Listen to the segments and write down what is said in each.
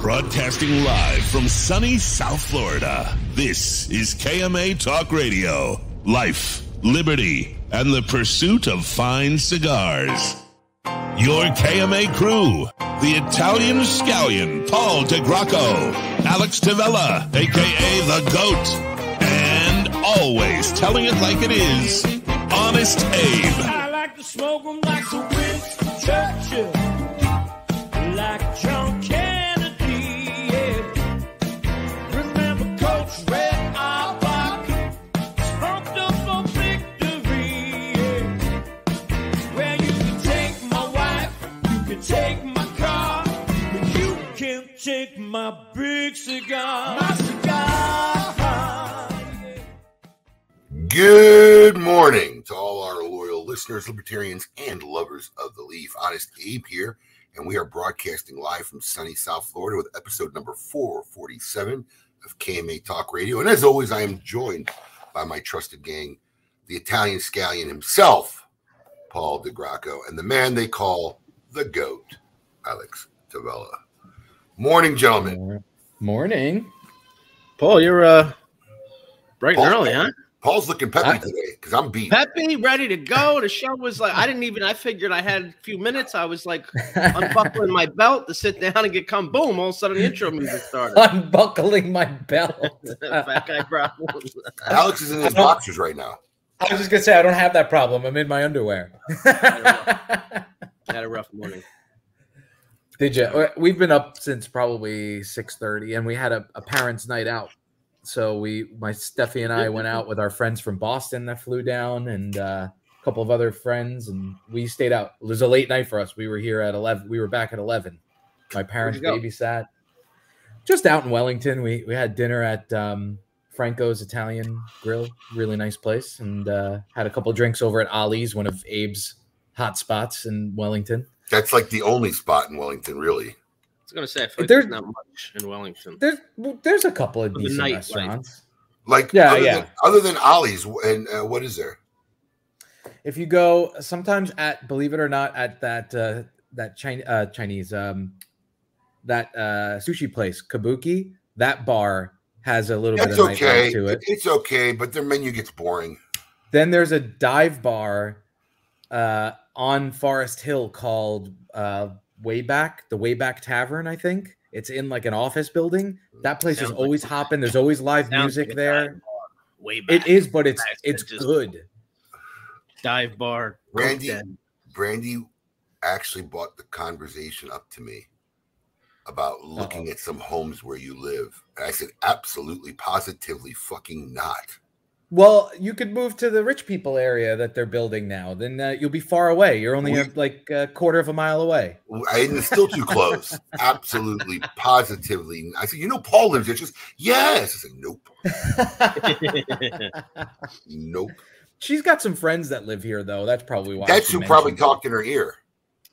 Broadcasting live from sunny South Florida. This is KMA Talk Radio. Life, liberty, and the pursuit of fine cigars. Your KMA crew, the Italian scallion, Paul DeGracco, Alex Tavella, aka The Goat, and always telling it like it is, Honest Abe. I like to smoke 'em like the Winston Churchill, like John. Take my big cigar. My cigar. Good morning to all our loyal listeners, libertarians, and lovers of the leaf. Honest Abe here, and we are broadcasting live from sunny South Florida with episode number 447 of KMA Talk Radio. And as always, I am joined by my trusted gang, the Italian scallion himself, Paul DeGracco, and the man they call the GOAT, Alex Tavella. Morning, gentlemen. Morning. Paul, you're uh bright and Paul- early, huh? Paul's looking peppy I- today because I'm beat. Peppy, ready to go. The show was like I didn't even I figured I had a few minutes. I was like unbuckling my belt to sit down and get come boom. All of a sudden the intro music started. Unbuckling my belt. Fat guy problems. Alex is in his boxers right now. I was just gonna say I don't have that problem. I'm in my underwear. Had a rough morning. Did you? We've been up since probably six thirty, and we had a, a parents' night out. So we, my Steffi and I, went out with our friends from Boston that flew down, and uh, a couple of other friends, and we stayed out. It was a late night for us. We were here at eleven. We were back at eleven. My parents babysat. Just out in Wellington, we we had dinner at um, Franco's Italian Grill, really nice place, and uh, had a couple drinks over at Ollie's, one of Abe's hot spots in Wellington. That's like the only spot in Wellington, really. I was gonna say I feel like There- there's not much in Wellington. There's there's a couple of decent nightlife. restaurants. Like, Yeah, other, yeah. Than, other than Ollie's, and uh, what is there? If you go sometimes at believe it or not at that uh, that Chinese uh, Chinese um, that uh, sushi place Kabuki, that bar has a little That's bit of okay. to it. It's okay, but their menu gets boring. Then there's a dive bar uh, on Forest Hill called uh, Wayback, the Wayback Tavern, I think. It's in like an office building. That place is Sounds like- always hopping. There's always live Sounds music like there. Way back. It is, but it's Back it's good. dive bar. Brandy, Randy- Brandy actually brought the conversation up to me about looking Uh-oh. at some homes where you live. And I said, absolutely, positively, fucking not. Well, you could move to the rich people area that they're building now. Then uh, you'll be far away. You're only We- like a quarter of a mile away. I it's still too close. Absolutely, positively. I said, you know, Paul lives there. Just yes. I said, nope, nope. She's got some friends that live here, though. That's probably why. That's who probably it. talked in her ear.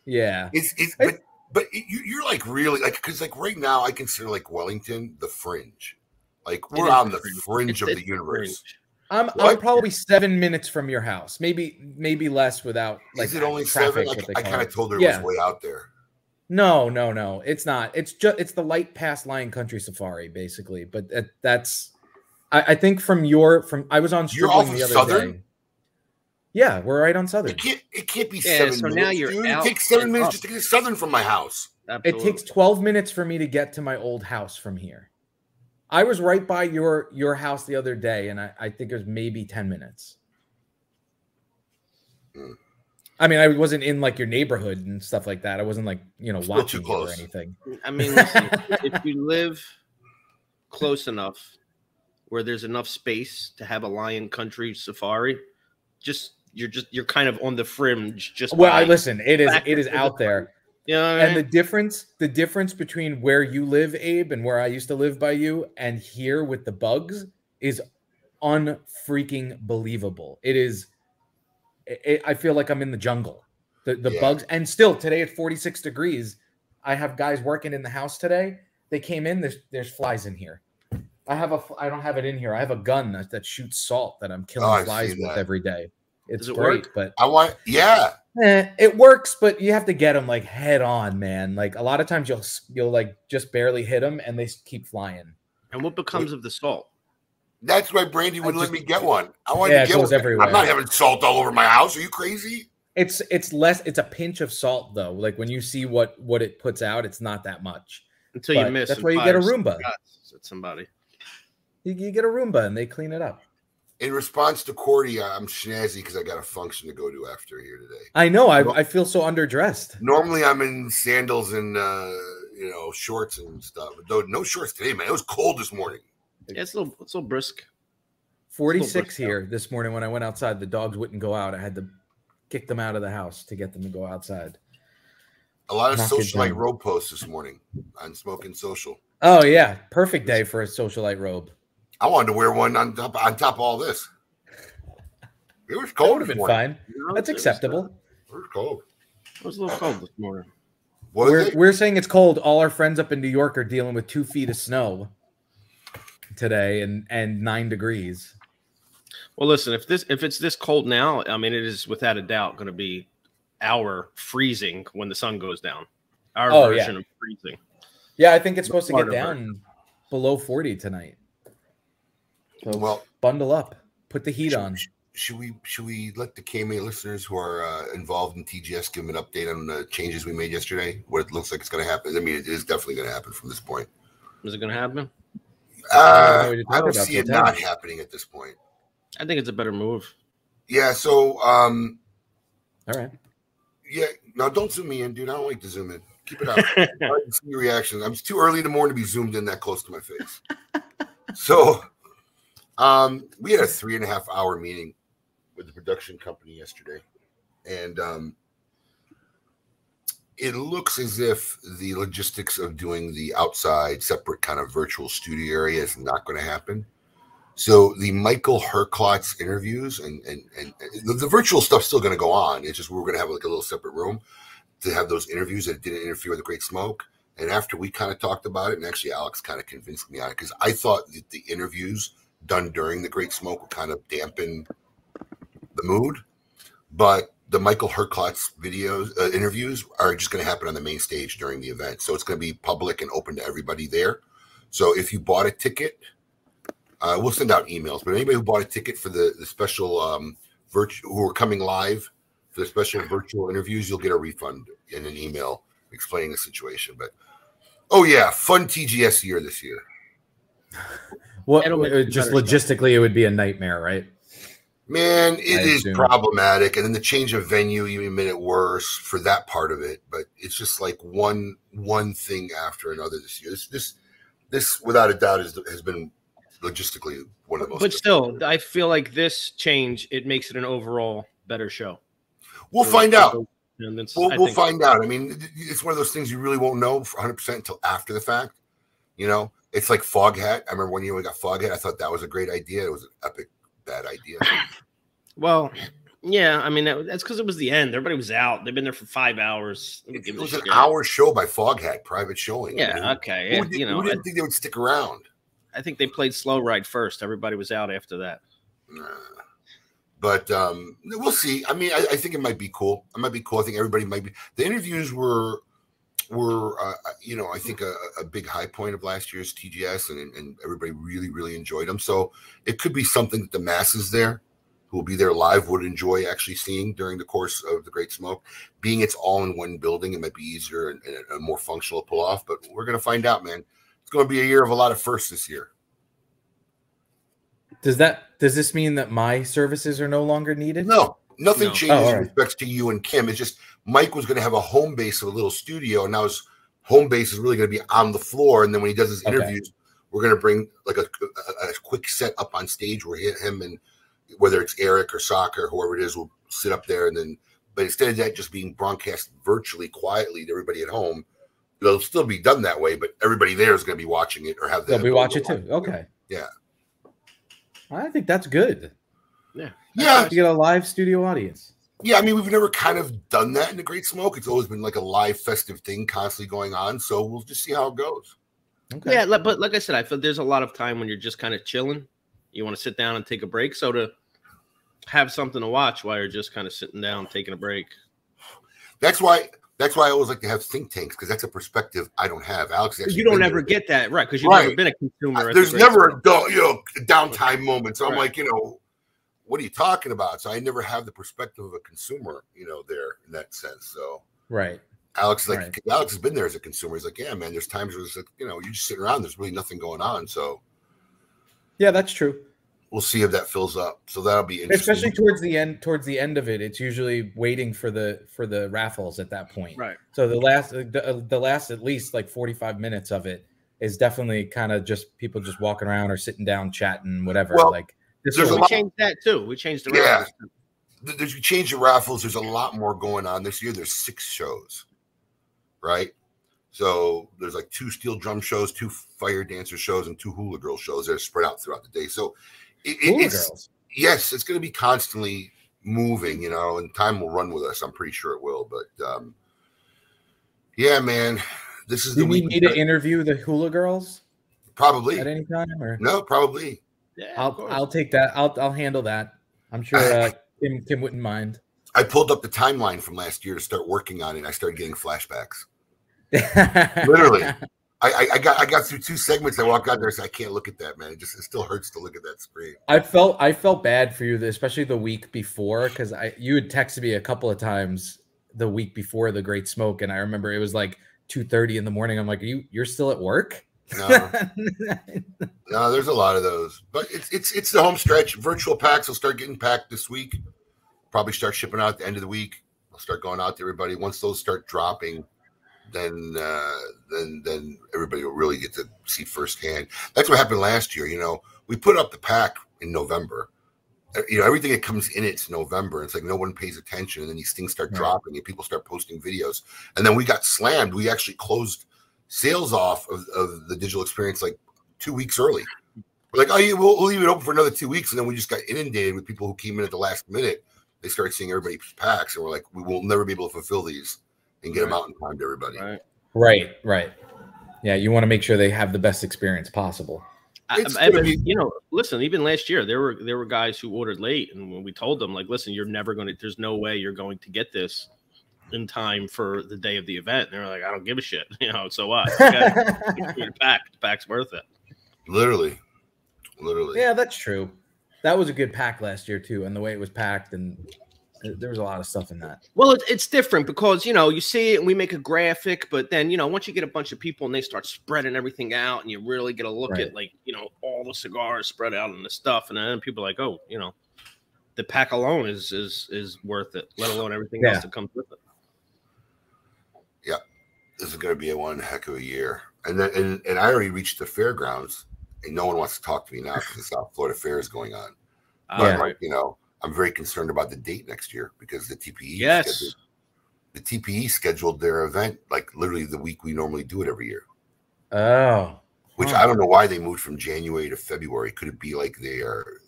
Yeah. It's it's but but you, you're like really like because like right now I consider like Wellington the fringe. Like we're on the fringe. fringe of It's- the it's universe. fringe. I'm I'm probably seven minutes from your house. Maybe maybe less without like Is it only traffic, seven? what I, I kind of told her it Yeah. was way out there. No, no, no. It's not. It's just it's the light past Lion Country Safari, basically. But that, that's I, I think from your from I was on You're off Stribling of the other Southern? day. Yeah, we're right on Southern. It can't. It can't be Yeah, seven so now minutes. you're dude. out It takes seven minutes up. just to get to Southern from my house. It takes 12 minutes for me to get to my old house from here. I was right by your your house the other day, and I, I think it was maybe 10 minutes. Hmm. I mean, I wasn't in like your neighborhood and stuff like that. I wasn't like, you know, Still watching you or anything. I mean, listen, if you live close enough where there's enough space to have a lion country safari, just you're just you're kind of on the fringe. Just Well, I listen, it is it is to the out there. You know I And the difference, the difference between where you live, Abe, and where I used to live by you, and here with the bugs is unfreaking believable. It is. It, I feel like I'm in the jungle. The the Yeah. bugs, and still today at 46 degrees, I have guys working in the house today. They came in. There's there's flies in here. I have a. I don't have it in here. I have a gun that, that shoots salt that I'm killing Oh, flies with every day. It's it great, work? but I want. Yeah. Eh, it works, but you have to get them like head on, man. Like a lot of times you'll you'll like just barely hit them and they keep flying. And what becomes of the salt? That's why Brandy wouldn't let me get one. I wanted Yeah, to it get goes one. everywhere. I'm not having salt all over my house. Are you crazy? It's it's less. It's a pinch of salt though. Like when you see what what it puts out, it's not that much. Until you miss. that's why you get a fire Roomba. At somebody. You, you get a Roomba and they clean it up. In response to Cordy, I'm snazzy because I got a function to go to after here today. I know. I I feel so underdressed. Normally, I'm in sandals and uh, you know shorts and stuff. Though no shorts today, man. It was cold this morning. Yeah, it's a little, it's a little brisk. Forty six brisk six out. here this morning when I went outside. The dogs wouldn't go out. I had to kick them out of the house to get them to go outside. A lot of Knock it socialite down. road posts this morning on Smoking Social. Oh yeah, perfect day for a socialite robe. I wanted to wear one on top on top of all this. It was cold would have been morning. fine. You know, That's it was, uh, acceptable. It was cold. It was a little cold this morning. Was We're it? we're saying it's cold. All our friends up in New York are dealing with two feet of snow today and and nine degrees. Well, listen, if this if it's this cold now, I mean, it is without a doubt going to be our freezing when the sun goes down. Our Oh, yeah. version of freezing. Yeah, I think it's supposed to get Part of it. down below forty tonight. So Well, bundle up, put the heat on. should we should we let the KMA listeners who are uh, involved in TGS give them an update on the changes we made yesterday? What it looks like it's going to happen. I mean, it is definitely going to happen from this point. Is it going to happen? Uh, I don't see it so not happening at this point. I think it's a better move. Yeah. So, um, All right. yeah. No, don't zoom me in, dude. I don't like to zoom in. Keep it out. I can see your reaction. I'm too early in the morning to be zoomed in that close to my face. so, um, we had a three and a half hour meeting with the production company yesterday, and um, it looks as if the logistics of doing the outside separate kind of virtual studio area is not going to happen. So the Michael Herklots interviews and and and the, the virtual stuff's still going to go on. It's just we're going to have like a little separate room to have those interviews that didn't interfere with the Great Smoke. And after we kind of talked about it, and actually Alex kind of convinced me on it because I thought that the interviews done during the Great Smoke will kind of dampen the mood, but the Michael Herklots videos uh, interviews are just going to happen on the main stage during the event. So it's going to be public and open to everybody there. So if you bought a ticket, uh, we'll send out emails. But anybody who bought a ticket for the the special um, virtual who are coming live for the special virtual interviews, you'll get a refund in an email explaining the situation. But oh yeah, fun TGS year this year. What It'll make uh, it just better stuff. logistically it would be a nightmare, right? Man, it I is assume. problematic, and then the change of venue even made it worse for that part of it. But it's just like one one thing after another this year. This this this without a doubt is, has been logistically one of the most. But still, I feel like this change it makes it an overall better show. we'll find out. And it's, We'll, we'll think- find out. I mean, it's one of those things you really won't know 100 percent until after the fact. You know, it's like Foghat. I remember one year we got Foghat. I thought that was a great idea. It was an epic bad idea. Well, yeah, I mean that, that's because it was the end. Everybody was out. They've been there for five hours. Who It, was an hour show by Foghat, private showing. I Yeah, mean, okay. who, did- you know, who I, didn't think they would stick around? I think they played slow ride first. Everybody was out after that. Nah. But um, we'll see. I mean, I, I think it might be cool. It might be cool. I think everybody might be. The interviews were were uh, you know I think a, a big high point of last year's TGS, and and everybody really really enjoyed them. So it could be something that the masses there who will be there live would enjoy actually seeing during the course of the Great Smoke. Being it's all in one building, it might be easier and, and a more functional pull off. But we're gonna find out, man. It's going to be a year of a lot of firsts this year. Does that does this mean that my services are no longer needed? No, nothing No. changes Oh, all in right. respects to you and Kim. It's just Mike was going to have a home base of a little studio, and now his home base is really going to be on the floor. And then when he does his Okay. interviews, we're going to bring like a, a, a quick set up on stage where he- him and whether it's Eric or Soccer, whoever it is, will sit up there. And then, but instead of that just being broadcast virtually, quietly to everybody at home, it'll still be done that way. But everybody there is going to be watching it or have the They'll be watching to too. Okay. Yeah. I think that's good. Yeah. Yeah, You get a live studio audience. Yeah, I mean, we've never kind of done that in the Great Smoke. It's always been like a live festive thing constantly going on. So we'll just see how it goes. Okay. Yeah, but like I said, I feel there's a lot of time when you're just kind of chilling. You want to sit down and take a break. So to have something to watch while you're just kind of sitting down taking a break, That's why. That's why I always like to have think tanks because that's a perspective I don't have. Alex, You don't ever there. get that right because you've Right. never been a consumer. I- at uh, the there's never a dull, you know downtime moment. So I'm Right. like, you know, what are you talking about? So I never have the perspective of a consumer, you know, there in that sense. So Right. Alex, like Right. Alex has been there as a consumer. He's like, yeah, man. There's times where it's like, you know, you're just sitting around. There's really nothing going on. So Yeah, that's true. we'll see if that fills up. So that'll be interesting. Especially towards the end, towards the end of it, it's usually waiting for the for the raffles at that point. Right. So the last uh, the, uh, the last at least like 45 minutes of it is definitely kind of just people just walking around or sitting down chatting whatever Well, like this there's is a We lot- changed that too. We changed the Yeah. raffles. Th- there's you change the raffles. There's a lot more going on this year. There's six shows, right? So there's like two steel drum shows, two fire dancer shows, and two hula girl shows that are spread out throughout the day. So it, it- Hula it's girls. yes, it's going to be constantly moving, you know, and time will run with us. I'm pretty sure it will. But um, yeah, man, this is Do the you week. need to interview the hula girls probably at any time or no, probably. Yeah, I'll. I'll take that. I'll I'll handle that. I'm sure uh, Kim Kim wouldn't mind. I pulled up the timeline from last year to start working on it. and I started getting flashbacks. Literally. I, I, I got I got through two segments. I walked out there and said, I can't look at that, man. It just it still hurts to look at that screen. I felt I felt bad for you, especially the week before, because I you had texted me a couple of times the week before the Great Smoke, and I remember it was like two thirty in the morning. I'm like, you you're still at work? No, no, there's a lot of those, but it's it's it's the home stretch. Virtual packs will start getting packed this week. Probably start shipping out at the end of the week. I'll start going out to everybody. Once those start dropping, then uh, then then everybody will really get to see firsthand. That's what happened last year. You know, we put up the pack in November. Uh, You know, everything that comes in it's November. It's like no one pays attention, and then these things start dropping, and people start posting videos. And then we got slammed. We actually closed sales off of, of the digital experience like two weeks early. We're like, oh, yeah, we'll, we'll leave it open for another two weeks, and then we just got inundated with people who came in at the last minute. They started seeing everybody's packs, and we're like, we will never be able to fulfill these and get them out in time to everybody. Right. right, right. Yeah, you want to make sure they have the best experience possible. I, It's I, gonna but, be- you know, listen. Even last year, there were there were guys who ordered late, and when we told them, like, listen, you're never going to. There's no way you're going to get this in time for the day of the event. And they're like, I don't give a shit. You know, so what? You the pack. The pack's worth it. Literally, literally. yeah, that's true. That was a good pack last year too, and the way it was packed, and th- there was a lot of stuff in that. Well, it, it's different because you know you see it and we make a graphic, but then you know once you get a bunch of people and they start spreading everything out, and you really get a look Right. at like you know all the cigars spread out and the stuff, and then people are like, oh, you know, the pack alone is is is worth it, let alone everything Yeah. else that comes with it. This is going to be a one heck of a year. And then, and, and I already reached the fairgrounds, and no one wants to talk to me now because the South Florida Fair is going on. Uh, But Yeah. like, you know, I'm very concerned about the date next year because the TPE Yes. scheduled- the TPE scheduled their event like literally the week we normally do it every year. Oh, Which Huh. I don't know why they moved from January to February. Could it be like they are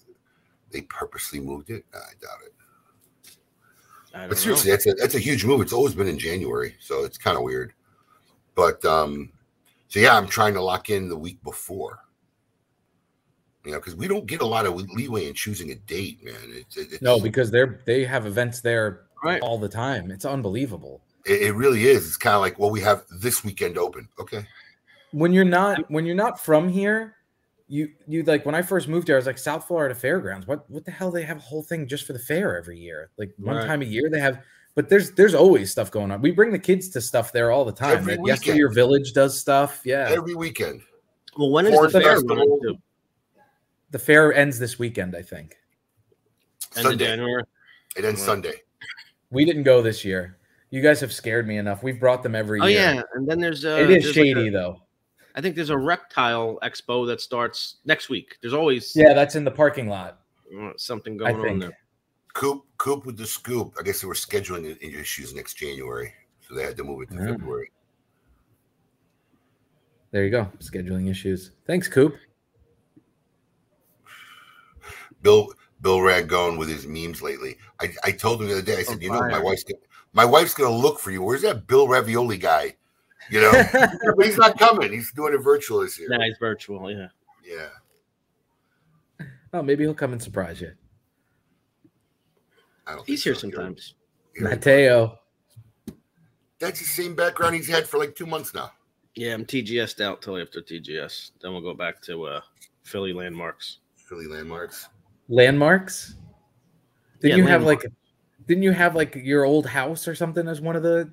they purposely moved it? I doubt it. I don't But seriously, know. that's a that's a huge move. It's always been in January, so it's kind of weird. But um, so yeah, I'm trying to lock in the week before. You know, because we don't get a lot of leeway in choosing a date, man. It's, it's no, because they're they have events there right. all the time. It's unbelievable. it, it really is. It's kind of like, well, we have this weekend open. Okay, when you're not when you're not from here you you like when i first moved here i was like south florida fairgrounds what what the hell they have a whole thing just for the fair every year like one Right. time a year they have but there's there's always stuff going on we bring the kids to stuff there all the time Every That yesterday your village does stuff yeah every weekend. Well, when is Corn the fair festival. the fair ends this weekend i think End of Sunday. January. It ends Right. Sunday. we didn't go this year you guys have scared me enough we've brought them every year. Oh year yeah, and then there's uh, it is there's like shady a- though I think there's a reptile expo that starts next week. There's always yeah that's in the parking lot something i going on think there. Coop, Coop with the scoop. I guess they were scheduling issues next January, so they had to move it to Mm. February. there you go scheduling issues thanks coop Bill Bill Ragone with his memes lately. I, I told him the other day. I said, Oh, you know, my wife's gonna, my wife's gonna look for you. Where's that Bill Ravioli guy? You know, but he's not coming. He's doing it virtual this year. Yeah, it's virtual. Yeah. Yeah, oh maybe he'll come and surprise you I don't. He's here so. sometimes. You're- mateo That's the same background he's had for like two months now. Yeah, I'm TGS'd out till after TGS. Then we'll go back to uh, Philly landmarks. Philly landmarks. Landmarks. Did Yeah, you have like? Didn't you have like your old house or something as one of the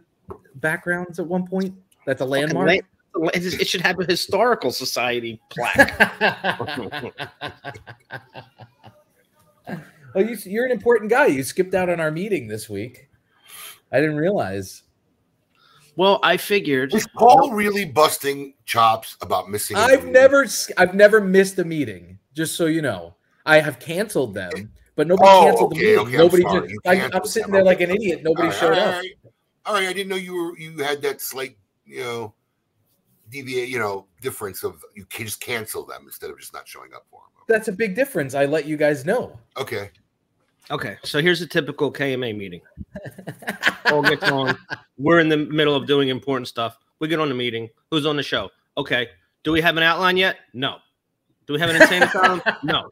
backgrounds at one point? That's a landmark. Land- It should have a historical society plaque. well, you, you're an important guy. You skipped out on our meeting this week. I didn't realize. well, I figured. Is Paul really busting chops about missing? I've meeting? never, s- I've never missed a meeting. Just so you know, I have canceled them, but nobody Oh, canceled okay, the meeting. okay, I'm nobody sorry. just. I, I'm sitting them. there like Okay. an idiot. Nobody All right, showed all up. right. All right, I didn't know you were you had that slight, you know, deviate, you know, difference of you can just cancel them instead of just not showing up for them. That's a big difference. I let you guys know. Okay. Okay, so here's a typical KMA meeting. Paul gets on. We're in the middle of doing important stuff. We get on the meeting. Who's on the show? Okay. Do we have an outline yet? No. Do we have an insane asylum? No.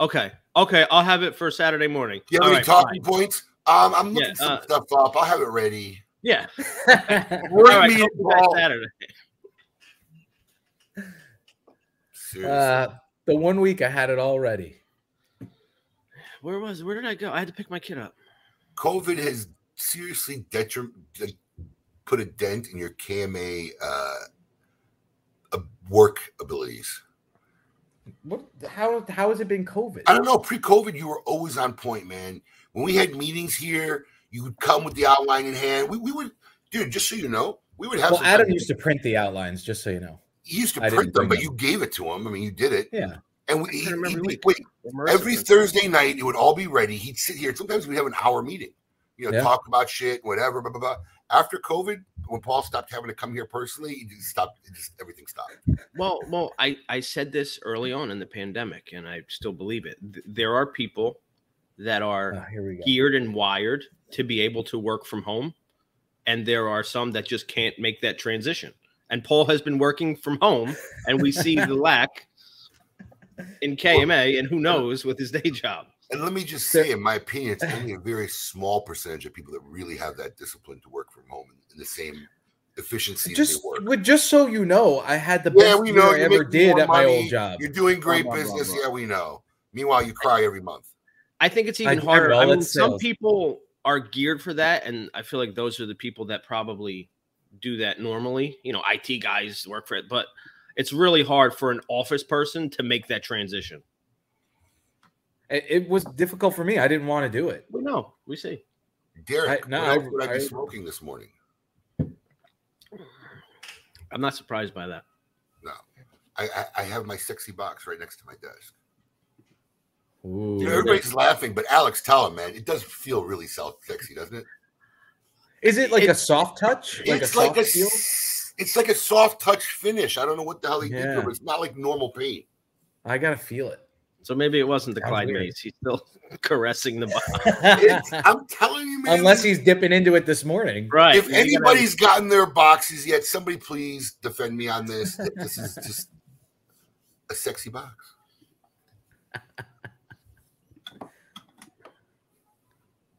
Okay. Okay. I'll have it for Saturday morning. You have All any right, talking fine. points? Um, I'm looking Yeah, some uh, stuff up. I'll have it ready. Yeah. Bring All right. me I'll back Saturday. Seriously. uh, the one week I had it all ready. Where was? Where did I go? I had to pick my kid up. COVID has seriously detrim- like, put a dent in your KMA uh, uh, work abilities. What? How? How has it been COVID? I don't know. Pre-COVID, you were always on point, man. When we had meetings here, you would come with the outline in hand. We, we would, dude. Just so you know, we would have. Well, some Adam used to print the outlines, just so you know. He used to I print didn't them, but them. you gave it to him. I mean, you did it. Yeah. And we, he, he'd every be- week. wait, every Thursday night, it would all be ready. He'd sit here. Sometimes we'd have an hour meeting, you know, Yeah. talk about shit, whatever, blah, blah, blah. After COVID, when Paul stopped having to come here personally, he just stopped. Just everything stopped. Well, well, I I said this early on in the pandemic, and I still believe it. There are people that are Oh, here we go. geared and wired to be able to work from home, and there are some that just can't make that transition. And Paul has been working from home, and we see the lack in KMA, and who knows with his day job. And let me just say, in my opinion, it's only a very small percentage of people that really have that discipline to work from home in the same efficiency as Just, they work. just so you know, I had the Yeah, best we year know I ever did more at my old job. You're doing great Blah, blah, blah, business. blah. Yeah, we know. Meanwhile, you cry every month. I think it's even I harder. know, I mean, some sales. people are geared for that, and I feel like those are the people that probably do that normally. You know, IT guys work for it, but it's really hard for an office person to make that transition. It, it was difficult for me. I didn't want to do it. We know, we see. Derek, I- no, what I- would I, be I- smoking this morning? I'm not surprised by that. I, I, I have my sexy box right next to my desk. Ooh. You know, everybody's laughing, but Alex, tell him, man, it does feel really self sexy, doesn't it? Is it like a soft touch? Like it's a like soft a, feel? S- it's like a soft touch finish. I don't know what the hell he did to Yeah. it, but it's not like normal paint. I gotta feel it. So maybe it wasn't the Sounds Clyde weird. Mays. He's still caressing the box. I'm telling you, man. Unless he's dipping into it this morning. right. if you gotta- anybody's gotten their boxes yet, somebody please defend me on this. This is just a sexy box.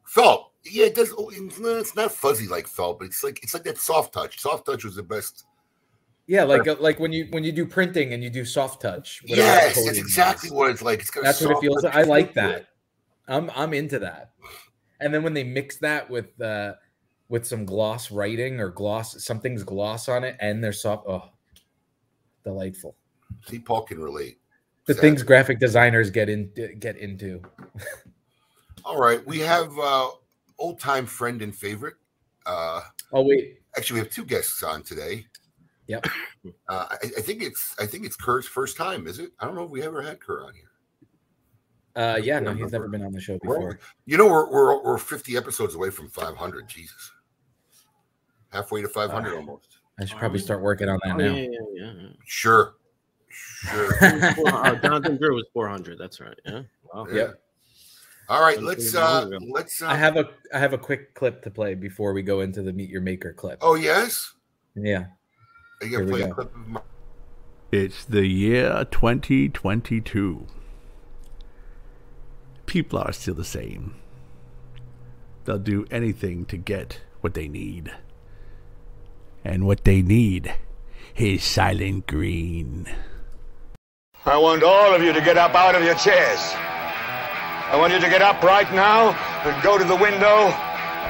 Felt, yeah, it does. oh, It's not, fuzzy like felt, but it's like it's like that soft touch. Soft touch was the best. Yeah, like uh, like when you when you do printing and you do soft touch. Yes, that's is. exactly what it's like. It's got That's what it feels like. I like feel to it. that. I'm I'm into that. And then when they mix that with uh with some gloss writing or gloss something's gloss on it and they're soft, oh delightful. See, Paul can relate. The Exactly. things graphic designers get in get into. All right, we have uh old time friend and favorite. Uh Oh wait, actually we have two guests on today. Yep. Uh, I, I think it's I think it's Kerr's first time, is it? I don't know if we ever had Kerr on here. uh yeah, no, he's never been on the show We're- before. You know, we're we're we're 50 episodes away from 500. Jesus, halfway to 500 Ah. almost. I should probably start working on that Oh, now. yeah, yeah, yeah, yeah. Sure, sure. Four- oh, Jonathan Drew was 400. That's right. Yeah. Wow. Yeah. Yep. All right, Something let's uh let's. Uh, I have a I have a quick clip to play before we go into the meet your maker clip. Oh yes, Yeah. are you Here gonna we play a go. clip of my, It's the year 2022. People are still the same. They'll do anything to get what they need. And what they need is silent green. I want all of you to get up out of your chairs. I want you to get up right now and go to the window,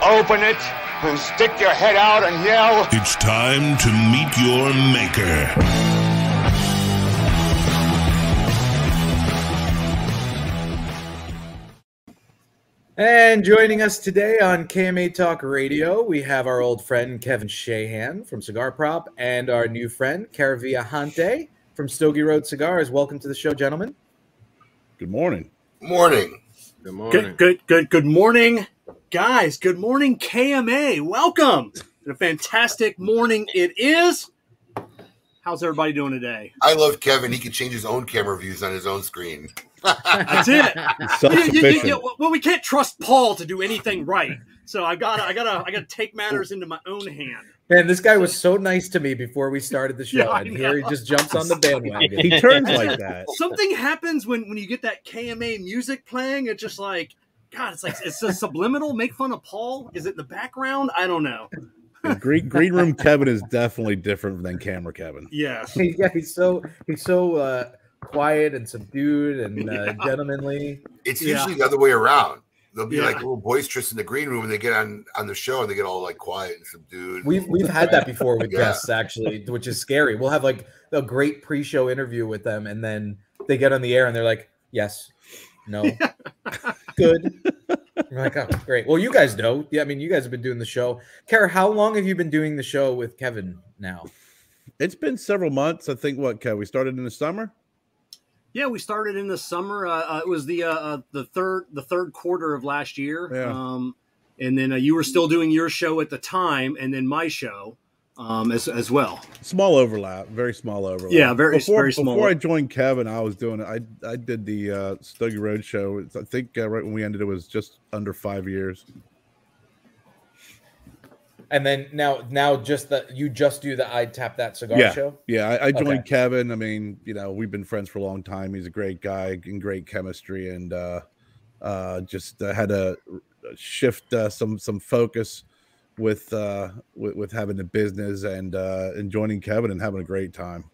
open it, and stick your head out and yell. It's time to meet your maker. And joining us today on KMA Talk Radio, we have our old friend Kevin Shahan from Cigar Prop and our new friend Caravia Hante from Stogie Road Cigars. Welcome to the show, gentlemen. Good morning. Morning. Good morning. Good, good, good, good morning, guys. Good morning, KMA. Welcome. And a fantastic morning it is. How's everybody doing today? I love Kevin. He can change his own camera views on his own screen. That's it. You- you- you- you- well, we can't trust Paul to do anything right, so I gotta, I gotta, I gotta take matters into my own hand. Man, this guy was so nice to me before we started the show, Yeah, and here he just jumps on the bandwagon. He turns like that. Something happens when when you get that KMA music playing. It's just like, God, it's like it's a subliminal. Make fun of Paul. Is it in the background? I don't know. Green, green room Kevin is definitely different than camera Kevin. Yes. yeah, he's so he's so uh, quiet and subdued and uh, Yeah. gentlemanly. It's Yeah. usually the other way around. They'll be Yeah. like a little boisterous in the green room, and they get on on the show and they get all like quiet and subdued. We've we've had that before with Yeah. guests actually, which is scary. We'll have like a great pre-show interview with them, and then they get on the air and they're like, "Yes, no, good." We're like, "Oh, great." Well, you guys know. Yeah, I mean, you guys have been doing the show. Kara, how long have you been doing the show with Kevin now? It's been several months. I think what Kev, we started in the summer. Yeah, we started in the summer. Uh, uh, it was the uh, uh, the third the third quarter of last year. Yeah. Um, and then uh, you were still doing your show at the time, and then my show um, as as well. Small overlap, very small overlap. Yeah, very- before, very small. Before I joined Kevin, I was doing I I did the uh, Stogie Road show. I think uh, right when we ended, it was just under five years. And then now, now just that you just do the I tap that cigar Yeah. show. Yeah, I, I joined Okay. Kevin. I mean, you know, we've been friends for a long time. He's a great guy and great chemistry, and uh, uh, just uh, had to shift uh, some some focus with, uh, with with having the business and uh, and joining Kevin and having a great time.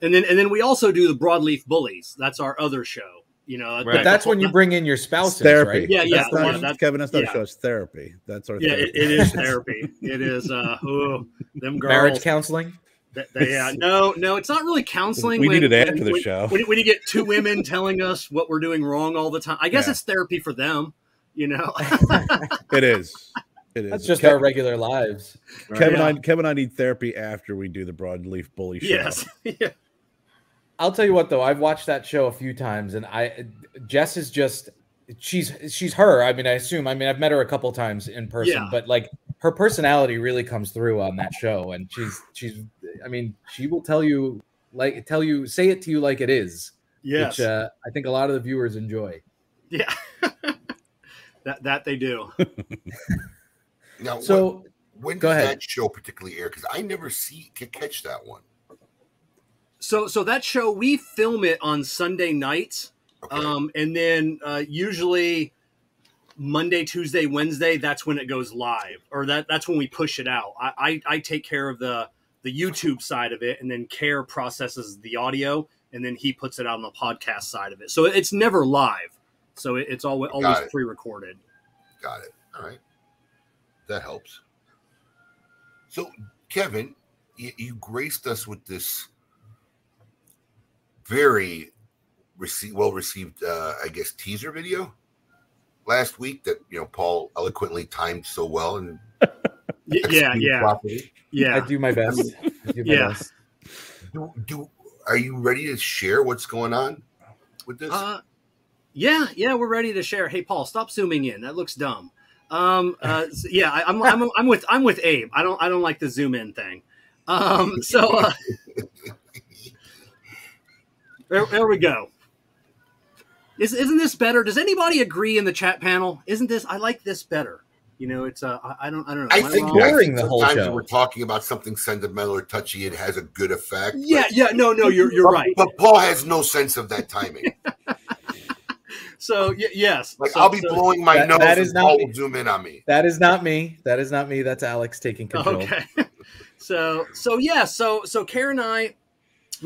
And then and then we also do the Broadleaf Bullies. That's our other show. You know, Right. But that's when you bring in your spouse. therapy. right? Yeah, yeah, That's not, yeah, Kevin, that's not yeah. a show. It's therapy. That's our Yeah, therapy. it, it is therapy. It is. Uh, ooh, them girls. Marriage counseling. Th- they- yeah, no, no, it's not really counseling. We when, need it after the when- show. When, when you get two women telling us what we're doing wrong all the time, I guess Yeah. it's therapy for them. You know, It is. It is. That's just Kev- our regular lives. Kevin. Yeah. I Kevin. I need therapy after we do the broadleaf bully show. yes, yeah. I'll tell you what though, I've watched that show a few times, and I Jess is just she's she's her. I mean, I assume. I mean, I've met her a couple times in person, Yeah. but like her personality really comes through on that show, and she's she's. I mean, she will tell you like tell you say it to you like it is, yes, which uh, I think a lot of the viewers enjoy. yeah. that that they do. now, So what- when go does ahead. that show particularly air? Because I never see can catch that one. So so that show we film it on Sunday nights, Okay. um, and then uh, usually Monday, Tuesday, Wednesday. That's when it goes live, or that that's when we push it out. I I, I take care of the the YouTube side of it, and then Care processes the audio, and then he puts it out on the podcast side of it. So it's never live. So it, it's always always it. pre-recorded. Got it. All right. That helps. So, Kevin, you, you graced us with this very rece- well received, uh, I guess, teaser video last week that, you know, Paul eloquently timed so well and Y- yeah, executed yeah. I do my best. I do my Yeah. best. Do, do, are you ready to share what's going on with this? Uh, yeah, yeah, we're ready to share. Hey, Paul, stop zooming in. That looks dumb. Um, uh, s- yeah, I, I'm, I'm, I'm with, I'm with Abe. I don't, I don't like the zoom in thing. Um, so uh, there, there we go. Is, isn't this better? Does anybody agree in the chat panel? Isn't this? I like this better. You know, it's uh, I, I don't, I don't know. I Am think, wrong? I boring the whole sometimes show. we're talking about something sentimental or touchy, it has a good effect. Yeah, but- yeah, no, no, you're, you're but- right. But Paul has no sense of that timing. So y- yes, Like so, I'll be so- blowing my That- nose that and not Paul zoom in on me. That is not me. That is not me. That's Alex taking control. Okay. So so yeah, so so Karen and I,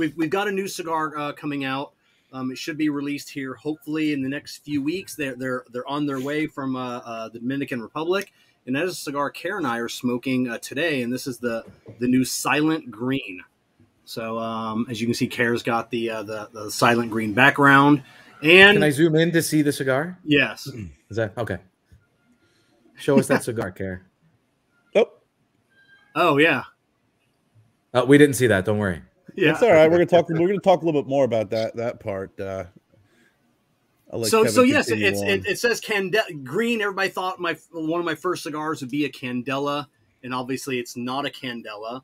we've we've got a new cigar uh, coming out. Um, it should be released here hopefully in the next few weeks. They're they're they're on their way from uh, uh, the Dominican Republic, and that is a cigar Karen and I are smoking uh, today, and this is the the new Silent Green. So um, as you can see, Kare's got the, uh, the the silent green background, and Can I zoom in to see the cigar? yes, Is that okay? Show us that cigar, Care. Oh, oh yeah, Oh, we didn't see that. Don't worry. Yeah. That's all right. We're gonna talk. We're gonna talk a little bit more about that that part. Uh, so Kevin so yes, it's it, it says Candela green. Everybody thought my one of my first cigars would be a Candela, and obviously it's not a Candela.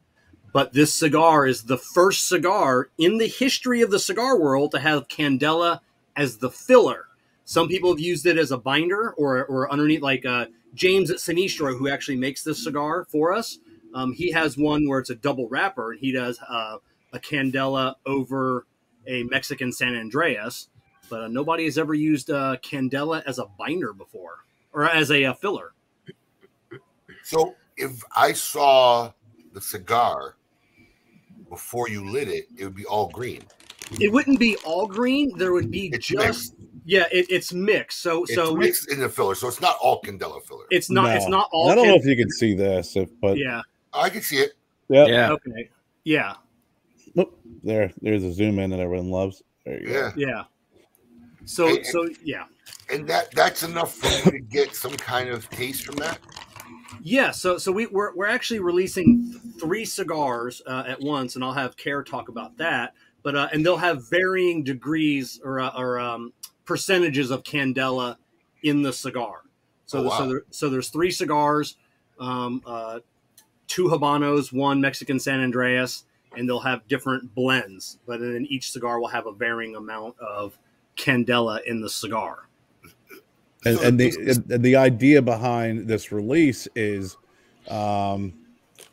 But this cigar is the first cigar in the history of the cigar world to have Candela as the filler. Some people have used it as a binder or or underneath, like uh, James at Sinistro, who actually makes this cigar for us. Um, he has one where it's a double wrapper, and he does uh, a Candela over a Mexican San Andres but uh, nobody has ever used uh, Candela as a binder before or as a uh, filler. So if I saw the cigar before you lit it, it would be all green. It wouldn't be all green. There would be It's just mixed. yeah. It, it's mixed. So It's so mixed in the filler, so it's not all Candela filler. it's not it's not all. I don't know if you can see this, if, but yeah. I can see it. yeah, Yeah. Okay. Yeah. Oop, there, there's a zoom in that everyone loves. There you go. Yeah, Yeah. So Hey, so yeah. and that that's enough for you to get some kind of taste from that. Yeah, so so we, we're we're actually releasing three cigars uh, at once, and I'll have Care talk about that. But uh, and they'll have varying degrees or uh, or um, percentages of Candela in the cigar. So Oh, wow. so there, so there's three cigars, um, uh, two habanos, one Mexican San Andres, and they'll have different blends. But then each cigar will have a varying amount of Candela in the cigar. and, and the and the idea behind this release is um,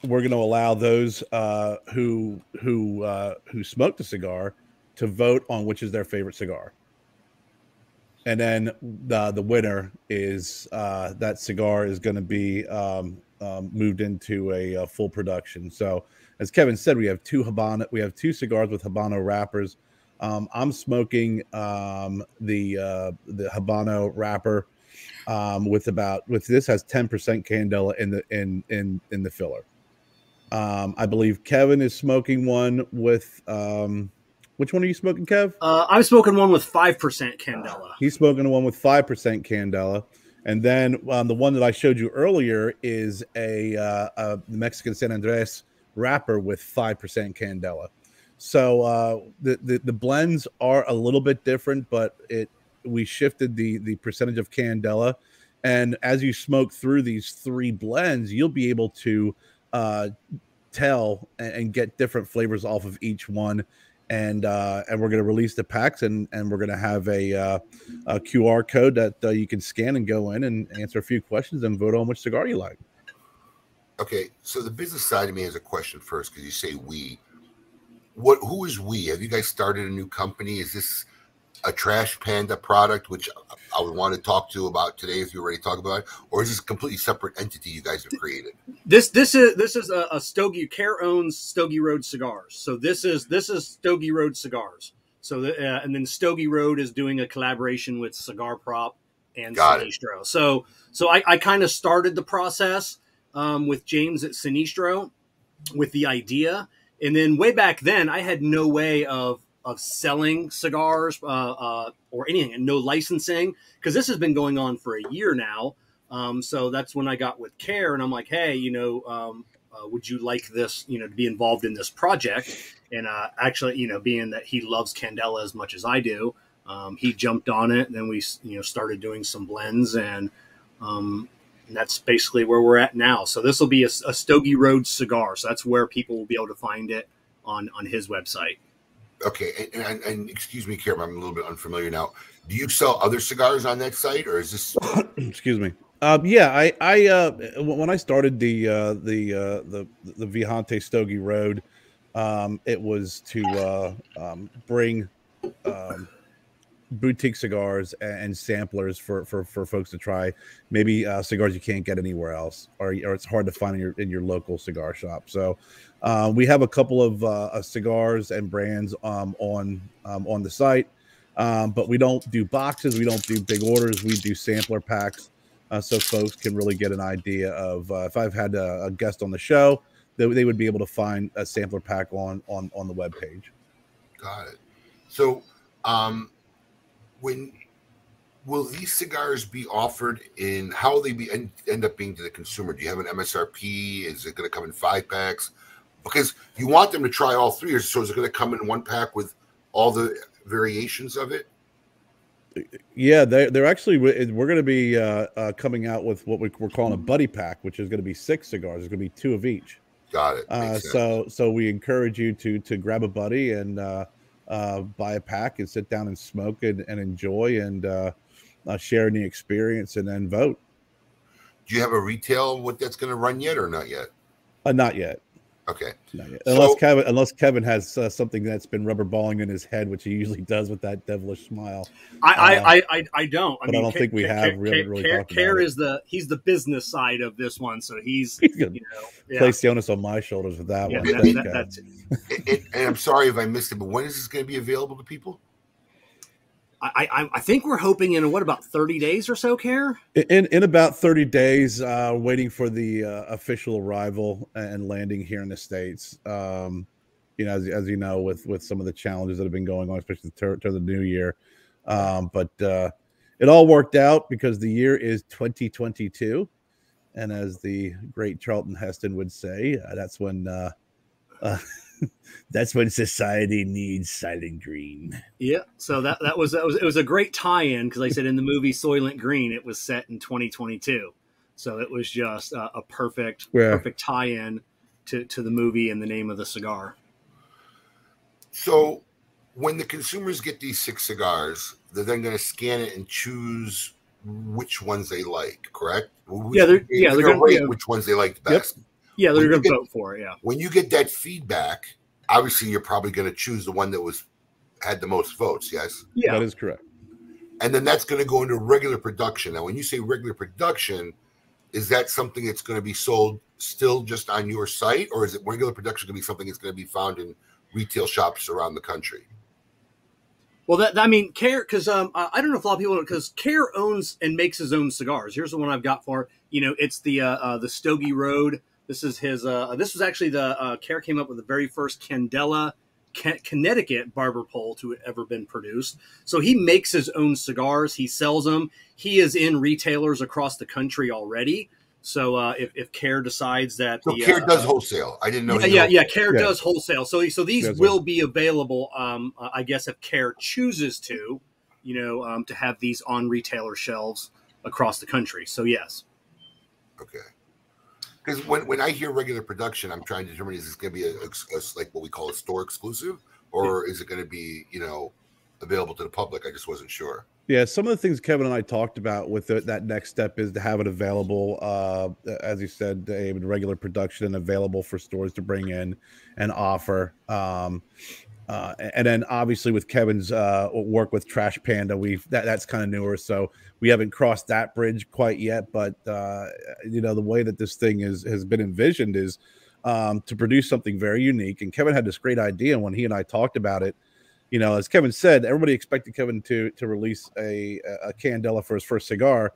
we're going to allow those uh, who who uh, who smoke the cigar to vote on which is their favorite cigar and then the the winner is uh, that cigar is going to be um, um, moved into a, uh full production so as kevin said we have two habano we have two cigars with habano wrappers um, I'm smoking um, the uh, the Habano wrapper um, with about with this has 10% candela in the in in in the filler. Um, I believe Kevin is smoking one with um, which one are you smoking, Kev? Uh, I'm smoking one with five percent Candela. He's smoking one with five percent candela, and then um, the one that I showed you earlier is a, uh, a Mexican San Andres wrapper with five percent candela. So uh, the, the the blends are a little bit different, but it we shifted the the percentage of candela, and as you smoke through these three blends, you'll be able to uh, tell and, and get different flavors off of each one. And uh, and we're going to release the packs, and and we're going to have a, uh, a QR code that uh, you can scan and go in and answer a few questions and vote on which cigar you like. Okay, so the business side of me has a question first because you say we. What? Who is we? Have you guys started a new company? Is this a Trash Panda product, which I would want to talk to about today if you're ready to talk about it, or is this a completely separate entity you guys have created? This this is this is a, a Stogie Care owns Stogie Road cigars. So this is this is Stogie Road cigars. So the, uh, and then Stogie Road is doing a collaboration with Cigar Prop and. Sinistro. So so I, I kind of started the process um, with James at Sinistro with the idea, and then way back then I had no way of of selling cigars uh, uh, or anything and no licensing because this has been going on for a year now. Um, so that's when I got with Care, and I'm like, hey, you know, um, uh, would you like this, you know, to be involved in this project? And uh, actually, you know, being that he loves Candela as much as I do, um, he jumped on it. And then we, you know, started doing some blends, and, um, and that's basically where we're at now. So this will be a, a Stogie Road cigar. So that's where people will be able to find it on on his website. Okay, and, and, and excuse me, Karen, I'm a little bit unfamiliar now. Do you sell other cigars on that site, or is this? Excuse me. Um, yeah, I, I, uh, when I started the, uh, the, uh, the, the Vihante Stogie Road, um, it was to uh, um, bring um, boutique cigars and, samplers for, for for folks to try. Maybe uh, cigars you can't get anywhere else, or, or it's hard to find in your in your local cigar shop. So uh, we have a couple of uh, cigars and brands um, on um, on the site, um, but we don't do boxes. We don't do big orders. We do sampler packs, uh, so folks can really get an idea of uh, if I've had a, a guest on the show, they, they would be able to find a sampler pack on on on the web page. Got it. So, um, when will these cigars be offered in? How will they be end, end up being to the consumer? Do you have an MSRP? Is it going to come in five packs? Because you want them to try all three, or so is it going to come in one pack with all the variations of it? Yeah, they're, they're actually we're going to be uh, uh, coming out with what we're calling a buddy pack, which is going to be six cigars. There's going to be two of each. Got it. Uh, so so we encourage you to to grab a buddy and uh, buy a pack and sit down and smoke and, and enjoy and uh, uh, share the experience and then vote. Do you have a retail what that's going to run yet or not yet? Uh, not yet. Okay. Unless so, Kevin, unless Kevin has uh, something that's been rubber balling in his head, which he usually does with that devilish smile. I, uh, I, I, I, don't. I, mean, I don't think we have really, really Care, talked Care it. is the he's the business side of this one, so he's, He's gonna you know, yeah. place the onus on my shoulders with that Yeah, one. that- that- God. that's and, and- and I'm sorry if I missed it, but when is this going to be available to people? I, I I think we're hoping in what about thirty days or so, Care. In in about thirty days, uh, waiting for the uh, official arrival and landing here in the states. Um, you know, as, as you know, with with some of the challenges that have been going on, especially to, to the new year. Um, but uh, it all worked out because the year is 2022, and as the great Charlton Heston would say, uh, that's when uh, uh, that's when society needs silent green. Yeah, so that that was that was it was a great tie-in because like I said in the movie Soylent Green, it was set in 2022, so it was just a, a perfect Yeah. perfect tie-in to to the movie and the name of the cigar. So when the consumers get these six cigars, they're then going to scan it and choose which ones they like, correct? Which- Yeah, they're- yeah, they're gonna gonna- rate yeah. which ones they like the Yep. Best. Yeah, they're When you going to get- vote for it. Yeah, When you get that feedback, obviously you're probably going to choose the one that was had the most votes. Yes. yeah. That is correct. and then that's going to go into regular production. Now, when you say regular production, is that something that's going to be sold still just on your site, or is it regular production going to be something that's going to be found in retail shops around the country? Well, that I mean, Care because um, I I don't know if a lot of people because Care owns and makes his own cigars. Here's the one I've got for you know, it's the uh, uh, the Stogie Road. This is his. Uh, this was actually the uh, Care came up with the very first Candela, Ca- Connecticut barber pole to ever been produced. So he makes his own cigars. He sells them. He is in retailers across the country already. So uh, if, if Care decides that So the, Care uh, does wholesale. I didn't know. yeah, he yeah, yeah. Care Yeah. does wholesale, so so these Does will be available. Um, uh, I guess if Care chooses to, you know, um, to have these on retailer shelves across the country. So yes, Okay. Because when, when I hear regular production, I'm trying to determine is this going to be a, a- a- like what we call a store exclusive, or is it going to be you know available to the public? I just wasn't sure. Yeah, some of the things Kevin and I talked about with the, that next step is to have it available, uh, as you said, Dave, in regular production and available for stores to bring in and offer. Um, uh, and then obviously with Kevin's uh, work with Trash Panda, we've that, that's kind of newer, so we haven't crossed that bridge quite yet. But uh, you know, the way that this thing is has been envisioned is um, to produce something very unique. And Kevin had this great idea when he and I talked about it you know, as Kevin said, everybody expected Kevin to to release a a Candela for his first cigar,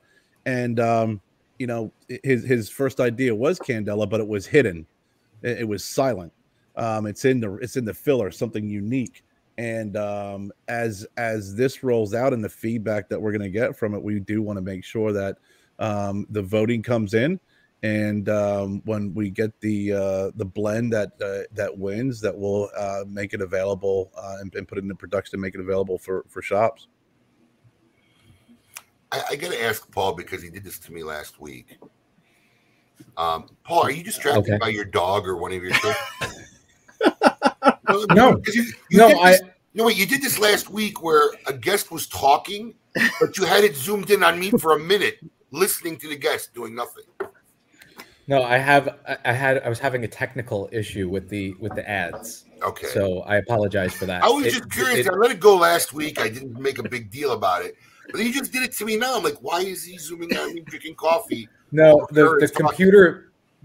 and um, you know, his his first idea was Candela, but it was hidden, it, it was silent. Um, it's in the it's in the filler, something unique. And um, as as this rolls out and the feedback that we're going to get from it, we do want to make sure that um, the voting comes in and um, when we get the uh, the blend that uh, that wins, that will uh, make it available uh, and, and put it into production and make it available for for shops. I, I got to ask Paul because he did this to me last week. Um, Paul, are you distracted Okay. by your dog or one of your children? No. you, you No, I this- no, wait, you did this last week where a guest was talking, but you had it zoomed in on me for a minute, listening to the guest doing nothing. no, I have I- had I was having a technical issue with the with the ads. Okay. So I apologize for that. I was It- just curious. it- I let it go last week. I didn't make a big deal about it. But he just did it to me now. I'm like, why is he zooming on me drinking coffee? No, the, the talking.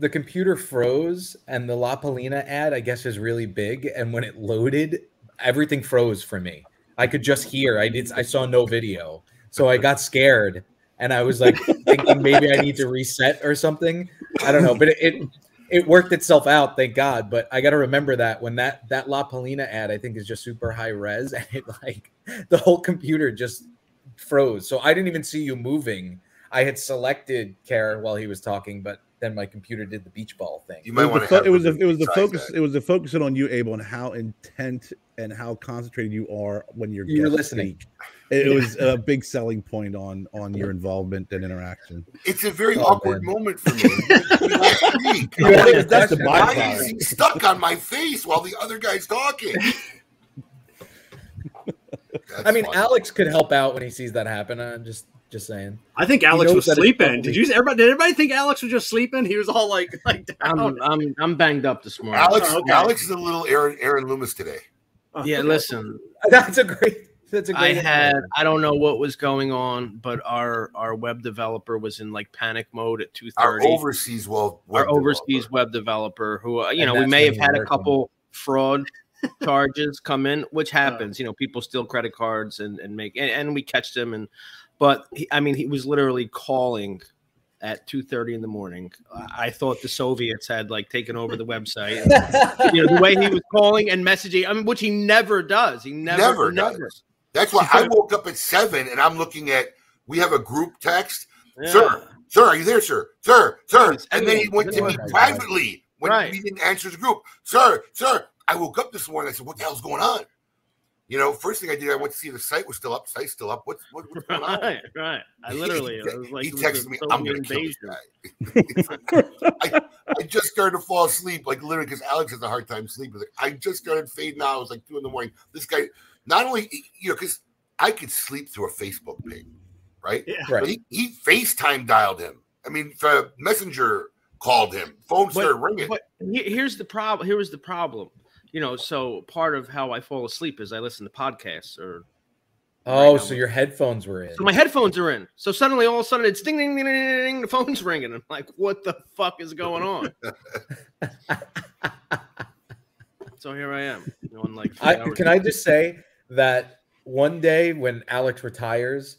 The computer froze and the La Palina ad I guess is really big and when it loaded everything froze for me. I could just hear. I did I saw no video. So I got scared and I was like thinking maybe I need to reset or something. I don't know, but it it, it worked itself out, thank God. But I got to remember that when that that La Palina ad I think is just super high res and it like the whole computer just froze. So I didn't even see you moving. I had selected care while he was talking, but then my computer did the beach ball thing. You It might was, want to. fo- it was the, it was the focus that. it was the focusing on you Abel and how intent and how concentrated you are when you're You were listening. It, it was a big selling point on on your involvement and interaction. It's a very Oh, awkward man. moment for me. Last week. You had a That's the question. Why byproduct. is he stuck on my face while the other guy's talking? That's I mean, funny. Alex could help out when he sees that happen. I'm just just saying. I think Alex was sleeping. Did you? Everybody, did everybody think Alex was just sleeping? He was all like, like down. I'm I'm I'm banged up this morning. Alex, Oh, okay. Alex is a little Aaron Aaron Loomis today. Yeah, listen, That's a great. That's a I great. had I don't know what was going on, but our our web developer was in like panic mode at two thirty. Our thirty. overseas well, Our web overseas developer. web developer, who uh, you And know we may have had a worked on couple fraud charges come in, which happens. You know, people steal credit cards and and make and, and we catch them. And but he, I mean, he was literally calling at two thirty in the morning. I thought the Soviets had like taken over the website. And, you know, the way he was calling and messaging, I mean, which he never does. He never, Never does. That's why I woke up at seven and I'm looking at. We have a group text. Yeah. Sir, sir, are you there, sir? Sir, sir. And then he went to me privately when Right. he didn't answer the group. Sir, sir, I woke up this morning. I said, "What the hell's going on?" You know, first thing I did, I went to see the site was still up. Site's still up. What's what, what's going on? Right, right. I literally, He, I was like, he texted me, "I'm gonna kill this guy." I, I just started to fall asleep, like literally, because Alex has a hard time sleeping. Like I just started fading out. It was like two in the morning. This guy, not only you know, because I could sleep through a Facebook ping, right? Yeah. Right. he, he FaceTime dialed him. I mean, uh, Messenger called him. Phone started ringing. But here's the problem. Here was the problem. You know, so part of how I fall asleep is I listen to podcasts or Oh, Right, so your headphones were in. so my headphones are in. So suddenly, all of a sudden, it's ding ding ding ding ding. ding the phone's ringing. I'm like, what the fuck is going on? so here I am. You know, like I, can I just say that one day when Alex retires,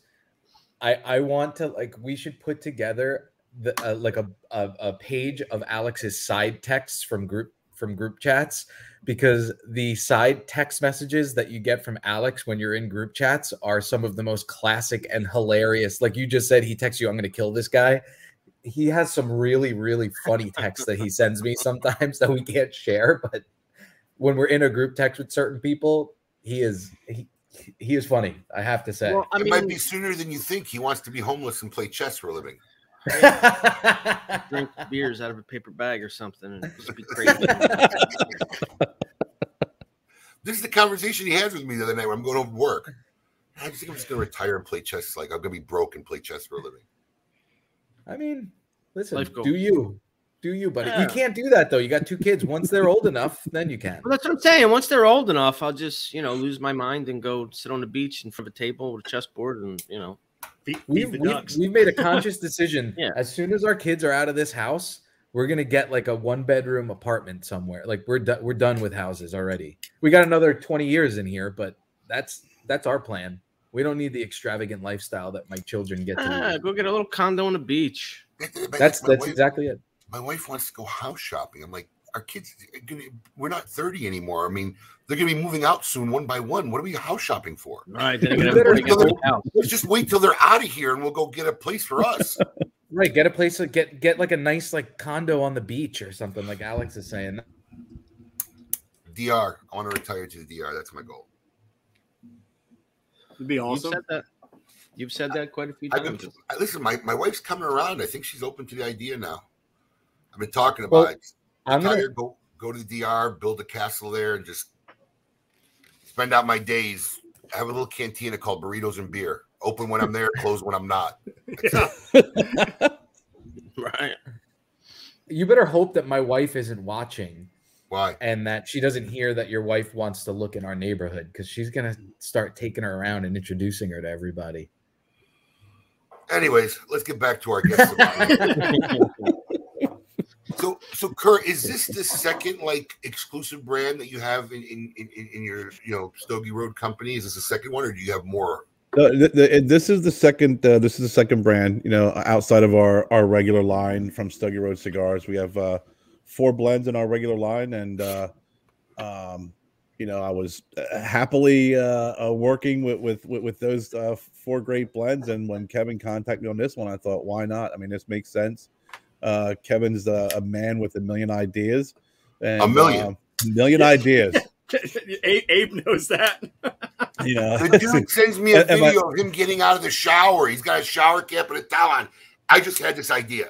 I I want to like we should put together the uh, like a, a a page of Alex's side texts from group from group chats because the side text messages that you get from Alex when you're in group chats are some of the most classic and hilarious. Like you just said, he texts you, "I'm going to kill this guy." He has some really really funny texts that he sends me sometimes that we can't share, but when we're in a group text with certain people, he is he, he is funny. I have to say. Well, I it might be sooner than you think. He wants to be homeless and play chess for a living. Drink beers out of a paper bag or something and just be crazy. This is the conversation he had with me the other night when I'm going over to work. I just think I'm just going to retire and play chess. Like I'm going to be broke and play chess for a living. I mean, listen, Life do you, do you, buddy? Yeah. You can't do that though. You got two kids. Once they're old enough, then you can. Well, that's what I'm saying. Once they're old enough, I'll just, you know, lose my mind and go sit on the beach in front of a table with a chessboard and, you know, Feed, feed We've, we've, we've made a conscious decision. Yeah. As soon as our kids are out of this house, we're gonna get like a one bedroom apartment somewhere. Like we're done. We're done with houses already. We got another twenty years in here, but that's that's our plan. We don't need the extravagant lifestyle that my children get to. ah, lead. go get a little condo on the beach. That's my that's wife, exactly it. my wife wants to go house shopping. I'm like, our kids, eh, we're not 30 anymore. I mean, they're going to be moving out soon, one by one. What are we house shopping for? Right. Then You you're better gonna get a whole house. Let's just wait till they're out of here and we'll go get a place for us. Right. Get a place to get get like a nice like condo on the beach or something, like Alex is saying. DR. I want to retire to the DR. That's my goal. It'd be You've awesome. said that. You've said that quite a few I've been, times. Listen, my, my wife's coming around. I think she's open to the idea now. I've been talking Well, about it. I'm gonna Retire, go go to the DR, build a castle there, and just spend out my days. I Have a little cantina called burritos and beer. Open when I'm there, close when I'm not. Right. you better hope that my wife isn't watching Why? and that she doesn't hear that your wife wants to look in our neighborhood because she's gonna start taking her around and introducing her to everybody. Anyways, let's get back to our guest. so, so Kurt, is this the second like exclusive brand that you have in in, in, in your you know Stogie Road company? Is this the second one, or do you have more? Uh, th- th- this is the second. Uh, this is the second brand. You know, outside of our our regular line from Stogie Road Cigars, we have uh, four blends in our regular line, and uh, um, you know, I was uh, happily uh, uh, working with with with, with those uh, four great blends. And when Kevin contacted me on this one, I thought, why not? I mean, this makes sense. Uh, Kevin's uh, a man with a million ideas. And, A million. um, million ideas. Abe, Abe knows that. You know, The dude sends me a And- and my- video of him getting out of the shower. He's got a shower cap and a towel on. I just had this idea.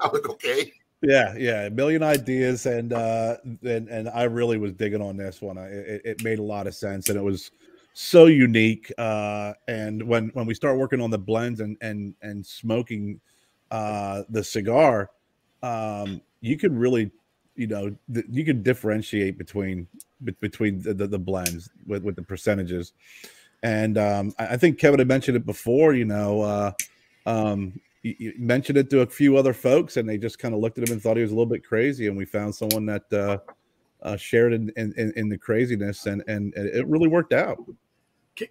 I'm like, okay. Yeah, yeah, a million ideas, and uh, and and I really was digging on this one. I, it, it made a lot of sense, and it was so unique. Uh, and when when we start working on the blends and and and smoking uh, the cigar, um, you could really, you know, th- you could differentiate between be- between the, the, the blends with with the percentages. And um, I, I think Kevin had mentioned it before. You know, uh, um, you, you mentioned it to a few other folks, and they just kind of looked at him and thought he was a little bit crazy. And we found someone that uh, uh, shared in, in, in, the craziness, and and it really worked out.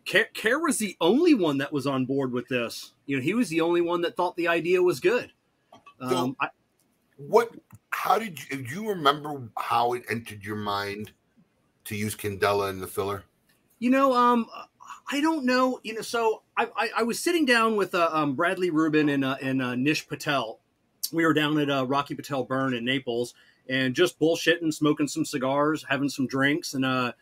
Care, Care was the only one that was on board with this. You know, he was the only one that thought the idea was good. Um, I, What? How did you? Do you remember how it entered your mind to use Candela in the filler? You know, um, I don't know. You know, so I, I, I was sitting down with uh, um, Bradley Rubin and uh, and uh, Nish Patel. We were down at uh, Rocky Patel Burn in Naples and just bullshitting, smoking some cigars, having some drinks, and uh,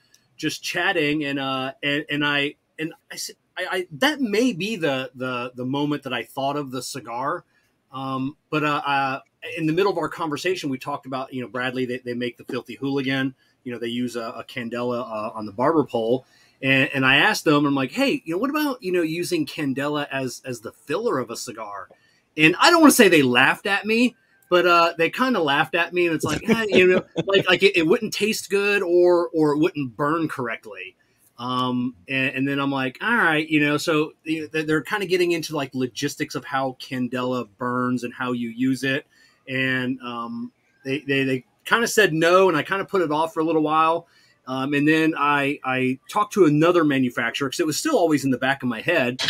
just chatting. And uh, and and I and I said, I, that may be the the the moment that I thought of the cigar. Um, but uh, uh, in the middle of our conversation, we talked about you know Bradley. They, they make the filthy hooligan. You know they use a, a candela uh, on the barber pole. And, and I asked them, I'm like, hey, you know, what about you know using candela as as the filler of a cigar? And I don't want to say they laughed at me, but uh, they kind of laughed at me, and it's like, eh, you know, like like it, it wouldn't taste good or or it wouldn't burn correctly. Um, and, and then I'm like, all right, you know, so you know, they're, they're kind of getting into like logistics of how candela burns and how you use it, and um, they they, they kind of said no, and I kind of put it off for a little while. Um, and then I, I talked to another manufacturer because it was still always in the back of my head.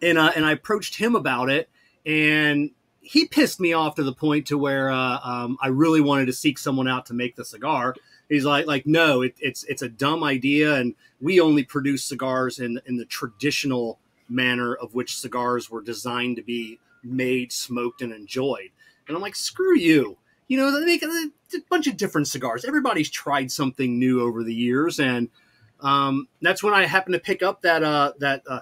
And, uh, and I approached him about it. And he pissed me off to the point to where uh, um, I really wanted to seek someone out to make the cigar. He's like, like no, it, it's it's a dumb idea, and we only produce cigars in in the traditional manner of which cigars were designed to be made, smoked, and enjoyed. And I'm like, screw you. You know, they make a, bunch of different cigars. Everybody's tried something new over the years, and um, that's when I happened to pick up that uh, that uh,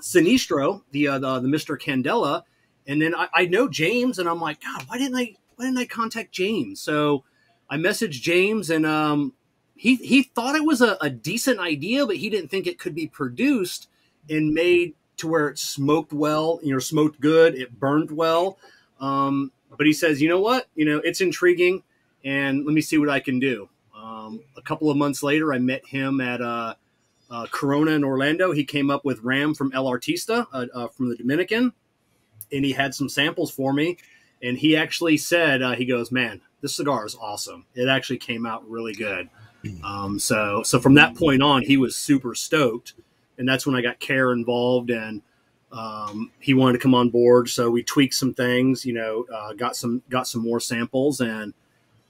Sinistro, the, uh, the the Mister Candela, and then I, I know James, and I'm like, God, why didn't I why didn't I contact James? So I messaged James, and um, he he thought it was a, a decent idea, but he didn't think it could be produced and made to where it smoked well, you know, smoked good, it burned well. Um, but he says, you know what, you know, it's intriguing, and let me see what I can do. Um, a couple of months later, I met him at uh, uh, Corona in Orlando. He came up with Ram from El Artista uh, uh, from the Dominican, and he had some samples for me. And he actually said, uh, he goes, man, this cigar is awesome. It actually came out really good. Um, so, so from that point on, he was super stoked, and that's when I got Care involved, and um, he wanted to come on board. So we tweaked some things, you know, uh, got some got some more samples, and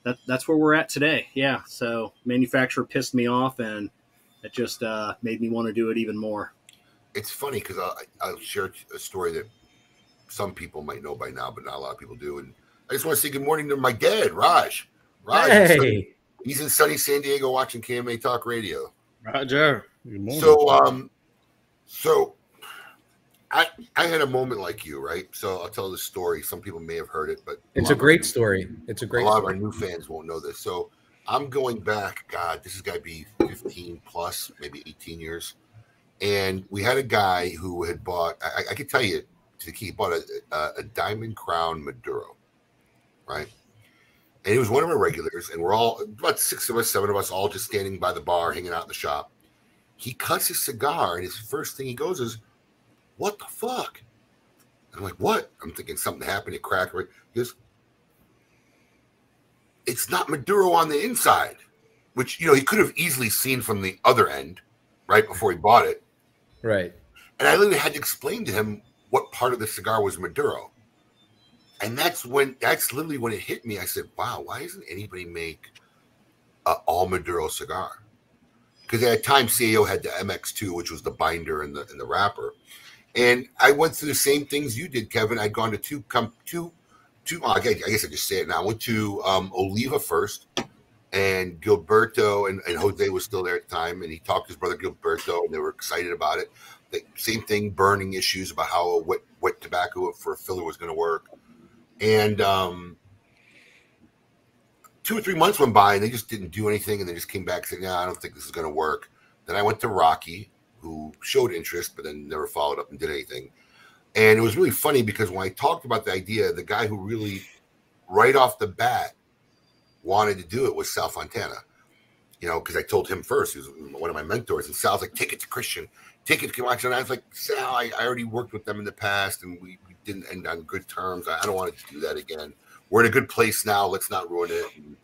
that, that's where we're at today. Yeah. So manufacturer pissed me off, and it just uh, made me want to do it even more. It's funny because I'll, I'll share a story that some people might know by now, but not a lot of people do. And I just want to say good morning to my dad, Raj. Raj, is in sunny- Hey, he's in sunny San Diego watching KMA Talk Radio. Roger. Good. So, um, so I I had a moment like you, right? So I'll tell the story. Some people may have heard it, but it's lot a great our- story. It's a great a lot story. of our new fans won't know this. So I'm going back. God, this has got to be 15 plus, maybe 18 years. And we had a guy who had bought. I, I could tell you to keep bought a, a, a diamond crown Maduro, right? and he was one of our regulars, and we're all about six of us, seven of us, all just standing by the bar, hanging out in the shop. He cuts his cigar, and his first thing he goes is, "What the fuck?" I'm like, "What?" I'm thinking something happened. It cracked. He goes, "It's not Maduro on the inside," which you know he could have easily seen from the other end, right before he bought it. Right. And I literally had to explain to him what part of the cigar was Maduro. And that's when that's literally when it hit me. I said, "Wow, why doesn't anybody make a all Maduro cigar?" Because at the time, CAO had the MX2, which was the binder and the and the wrapper. And I went through the same things you did, Kevin. I'd gone to two come two two. I guess I guess I just say it now. I went to um, Oliva first, and Gilberto and, and Jose was still there at the time, and he talked to his brother Gilberto, and they were excited about it. The same thing, burning issues about how what wet tobacco for a filler was going to work, and um, two or three months went by, and they just didn't do anything, and they just came back saying, "Yeah, I don't think this is going to work." Then I went to Rocky, who showed interest, but then never followed up and did anything. And it was really funny because when I talked about the idea, the guy who really, right off the bat, wanted to do it was Sal Fontana. You know, because I told him first, he was one of my mentors, and Sal's like, take it to Christian, it to Camacho. And I was like, Sal, I, I already worked with them in the past and we, we didn't end on good terms. I, I don't want to do that again. We're in a good place now. Let's not ruin it. And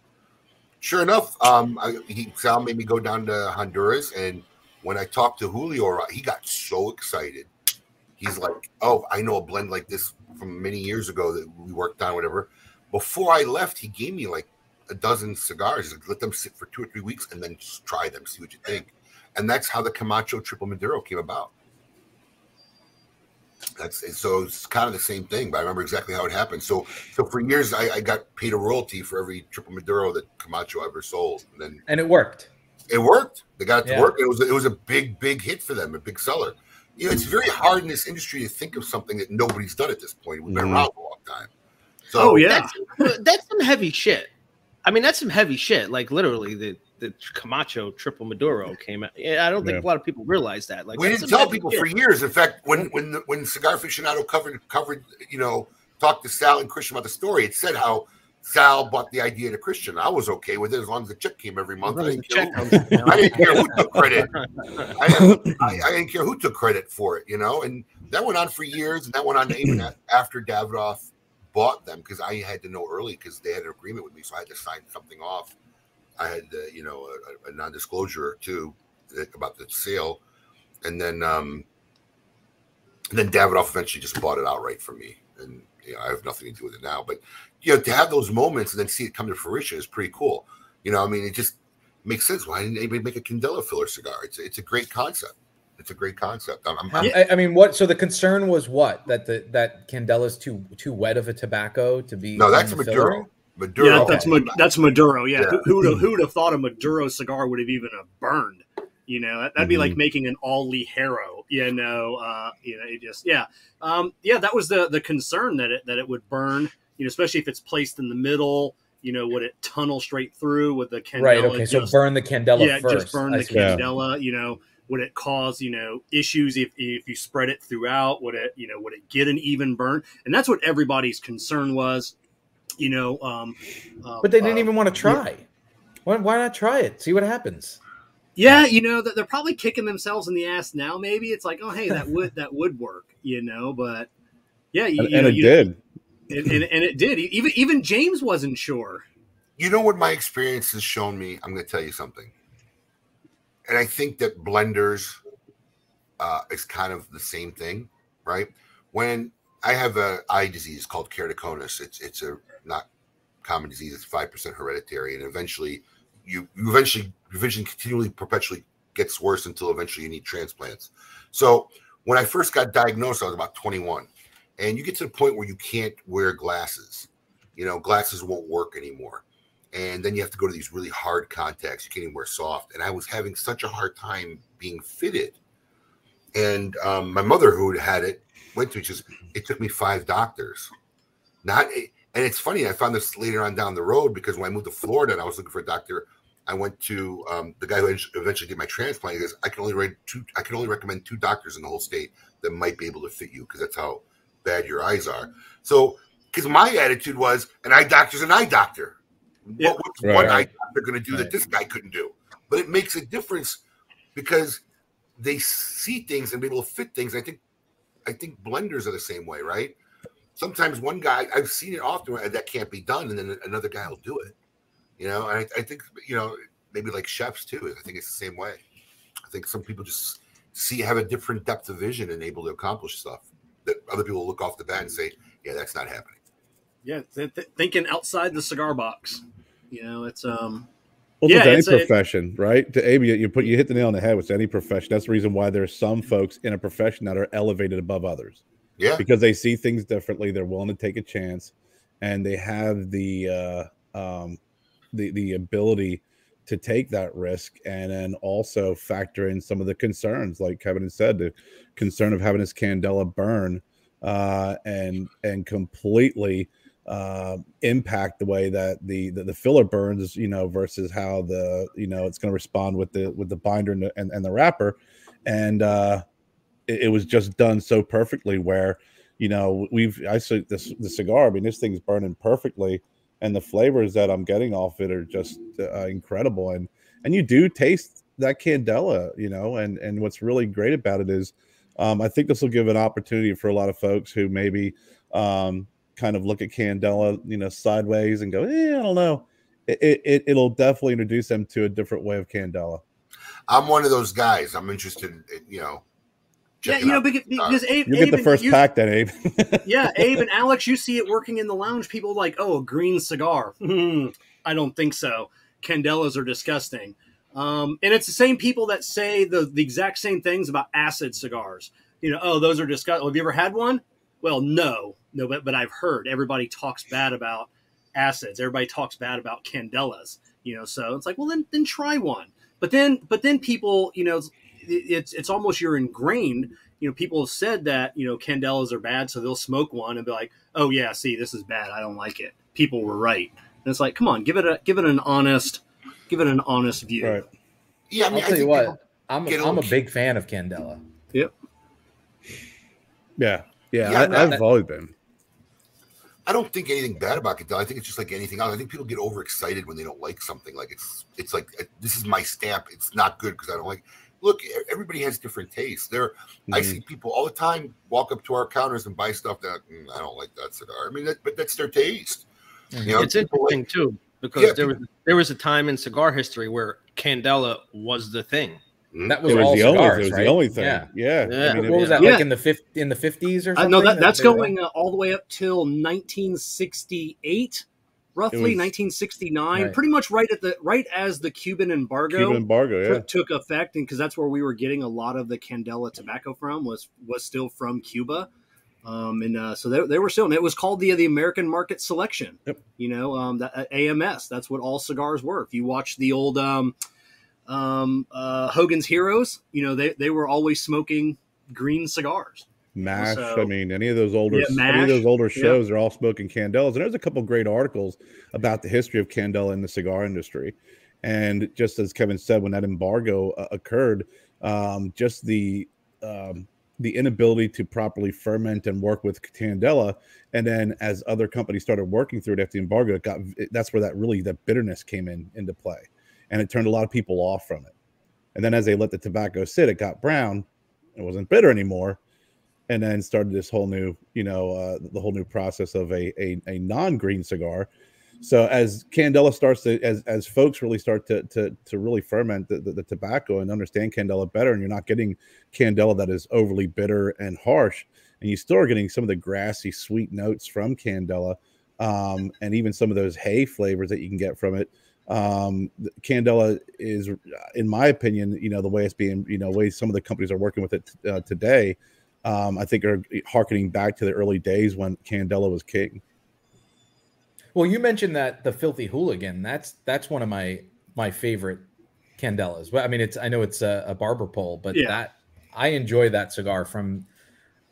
sure enough, um, I, he, Sal made me go down to Honduras. And when I talked to Julio, he got so excited. He's like, oh, I know a blend like this from many years ago that we worked on, whatever. Before I left, he gave me like a dozen cigars. Like, let them sit for two or three weeks and then just try them, see what you think. And that's how the Camacho Triple Maduro came about. That's so it's kind of the same thing, but I remember exactly how it happened. So, so for years I, I got paid a royalty for every Triple Maduro that Camacho ever sold, and then And it worked. it worked. They got it to Yeah. work. It was it was a big big hit for them, a big seller. You know, it's very hard in this industry to think of something that nobody's done at this point. We've been Mhm. around a long time. So Oh yeah, That's, that's some heavy shit. I mean, that's some heavy shit. Like literally, the the Camacho Triple Maduro came out. Yeah, I don't think Yeah. a lot of people realize that. Like we didn't tell people shit. for years. In fact, when when the, when Cigar Aficionado covered covered, you know, talked to Sal and Christian about the story, it said how Sal bought the idea to Christian. I was okay with it as long as the check came every month. I As long as didn't, care check who, comes, you know? I didn't care who took credit. I didn't, I, I didn't care who took credit for it, you know. And that went on for years, and that went on even a- after Davidoff bought them because I had to know early because they had an agreement with me, so I had to sign something off. I had, uh, you know, a, a non-disclosure too about the sale, and then um, and then Davidoff eventually just bought it outright from me, and you know, I have nothing to do with it now. But you know, to have those moments and then see it come to fruition is pretty cool. You know, I mean, it just makes sense. Why didn't anybody make a Candela filler cigar? It's it's a great concept. It's a great concept. I'm, I'm, I, I mean, what? So the concern was what? That the that Candela's too too wet of a tobacco to be. no, that's the filler? Maduro. Maduro. yeah, that's Ma- that's Maduro. Yeah, Yeah. Who, who would have who would have thought a Maduro cigar would have even have burned? You know, that, would be like making an all Ligero. You know, uh, you know, it just yeah, um, yeah. That was the the concern that it that it would burn. You know, especially if it's placed in the middle. You know, would it tunnel straight through with the Candela? Right. Okay. So burn the Candela yeah, first. just burn I the see. Candela. You know, would it cause you know issues if if you spread it throughout? Would it you know would it get an even burn? And that's what everybody's concern was. You know, um, um, But they didn't uh, even want to try. Why, why not try it? See what happens. Yeah, you know that they're probably kicking themselves in the ass now. Maybe it's like, oh hey, that would that would work. You know, but yeah, you, and, you and it you- did. and, and, and it did. Even even James wasn't sure. you know what my experience has shown me i'm going to tell you something and i think that blenders uh, is kind of the same thing right when i have a eye disease called keratoconus it's it's a not common disease it's 5% hereditary and eventually you you eventually your vision continually perpetually gets worse until eventually you need transplants so when i first got diagnosed i was about 21 and you get to the point where you can't wear glasses you know glasses won't work anymore and then you have to go to these really hard contacts. You can't even wear soft. And I was having such a hard time being fitted. And um, my mother, who had had it, went to it. Just it took me five doctors. Not, and it's funny. I found this later on down the road because when I moved to Florida and I was looking for a doctor, I went to um, the guy who eventually did my transplant. He goes, "I can only rate two. I can only recommend two doctors in the whole state that might be able to fit you because that's how bad your eyes are." So, because my attitude was, an eye doctor's an eye doctor Yeah. what was Right. one Right. item they're going to do that this guy couldn't do. But it makes a difference because they see things and be able to fit things. I think, I think blenders are the same way, right? Sometimes one guy I've seen it often where that can't be done, and then another guy will do it. You know, and I, I think you know maybe like chefs too. I think it's the same way. I think some people just see have a different depth of vision and able to accomplish stuff that other people look off the bat and say, "Yeah, that's not happening." Yeah, th- th- thinking outside the cigar box. You know, it's um. Well, Yeah, with any it's a- profession, right? To Abe, you, you put you hit the nail on the head with any profession. That's the reason why there's some folks in a profession that are elevated above others Yeah, because they see things differently. They're willing to take a chance, and they have the uh, um, the the ability to take that risk, and then also factor in some of the concerns, like Kevin said, the concern of having his candela burn uh, and and completely uh, impact the way that the, the the filler burns, you know, versus how the you know it's going to respond with the with the binder and the, and, and the wrapper, and uh, it, it was just done so perfectly where you know we've I see this the cigar. I mean, this thing's burning perfectly, and the flavors that I'm getting off it are just uh, incredible, and and you do taste that candela, you know, and and what's really great about it is. Um, I think this will give an opportunity for a lot of folks who maybe um, kind of look at Candela, you know, sideways and go, eh, I don't know. It, it it'll definitely introduce them to a different way of Candela. I'm one of those guys. I'm interested in, you know. Yeah, you know, out because, cigars. because Abe, You get Abe the and first you- pack, then Abe. yeah, Abe and Alex, you see it working in the lounge. People like, oh, a green cigar. Hmm, I don't think so. Candelas are disgusting. Um, and it's the same people that say the, the exact same things about acid cigars. You know, oh, those are disgusting. Have you ever had one? Well, no, no, but, but I've heard everybody talks bad about acids. Everybody talks bad about candelas. You know, so it's like, well, then then try one. But then, but then people, you know, it's it's almost you're ingrained you know, people have said that, you know, candelas are bad, so they'll smoke one and be like, oh yeah, see, this is bad. I don't like it. People were right. And it's like, come on, give it a give it an honest give it an honest view. right. Yeah, I mean, I'll I tell you what, I'm get a I'm a big fan of Candela. Yeah. Yeah. Yeah, I, no, I've always been. I don't think anything bad about Candela. I think it's just like anything else. I think people get overexcited when they don't like something. Like it's it's like uh, this is my stamp. It's not good because I don't like. Look, everybody has different tastes. There, I Mhm. see people all the time walk up to our counters and buy stuff that "Mm, I don't like that cigar. I mean, that, but that's their taste. You know, It's people like- interesting too because Yeah, there was there was a time in cigar history where Candela was the thing. Mm, That was, It was all the only. It was right? the only thing. Yeah. Yeah. Yeah. I mean, What it- was that Yeah. like in the fifth in the fifties or Uh, something? no, that, that's going uh, all the way up till 1968, roughly was- 1969, Right. pretty much right at the right as the Cuban embargo Cuban embargo. Yeah. took- took effect, and because that's where we were getting a lot of the Candela tobacco from was was still from Cuba, um, and uh, so they, they were still. And it was called the the American Market Selection. Yep. You know, um, the uh, AMS. That's what all cigars were. If you watch the old um, um, uh, Hogan's Heroes, you know they they were always smoking green cigars. Mash. I mean, any of those older, Yeah, any of those older yeah. shows are all smoking candelas. And there's a couple great articles about the history of candela in the cigar industry. And just as Kevin said, when that embargo uh, occurred, um, just the um, the inability to properly ferment and work with candela, and then as other companies started working through it after the embargo, it got that's where that really that bitterness came in into play, and it turned a lot of people off from it. And then as they let the tobacco sit, it got brown. It wasn't bitter anymore and then started this whole new, you know, uh, the whole new process of a a, a non green cigar. So as Candela starts to, as as folks really start to to to really ferment the, the, the tobacco and understand Candela better, and you're not getting Candela that is overly bitter and harsh, and you still are getting some of the grassy, sweet notes from Candela, um, and even some of those hay flavors that you can get from it. Um, Candela is, in my opinion, you know, the way it's being, you know, way some of the companies are working with it uh, today um, I think are harkening back to the early days when Candela was king. Well, you mentioned that the filthy hooligan. That's that's one of my my favorite candelas. Well, I mean, it's I know it's a, a barber pole, but Yeah. that I enjoy that cigar from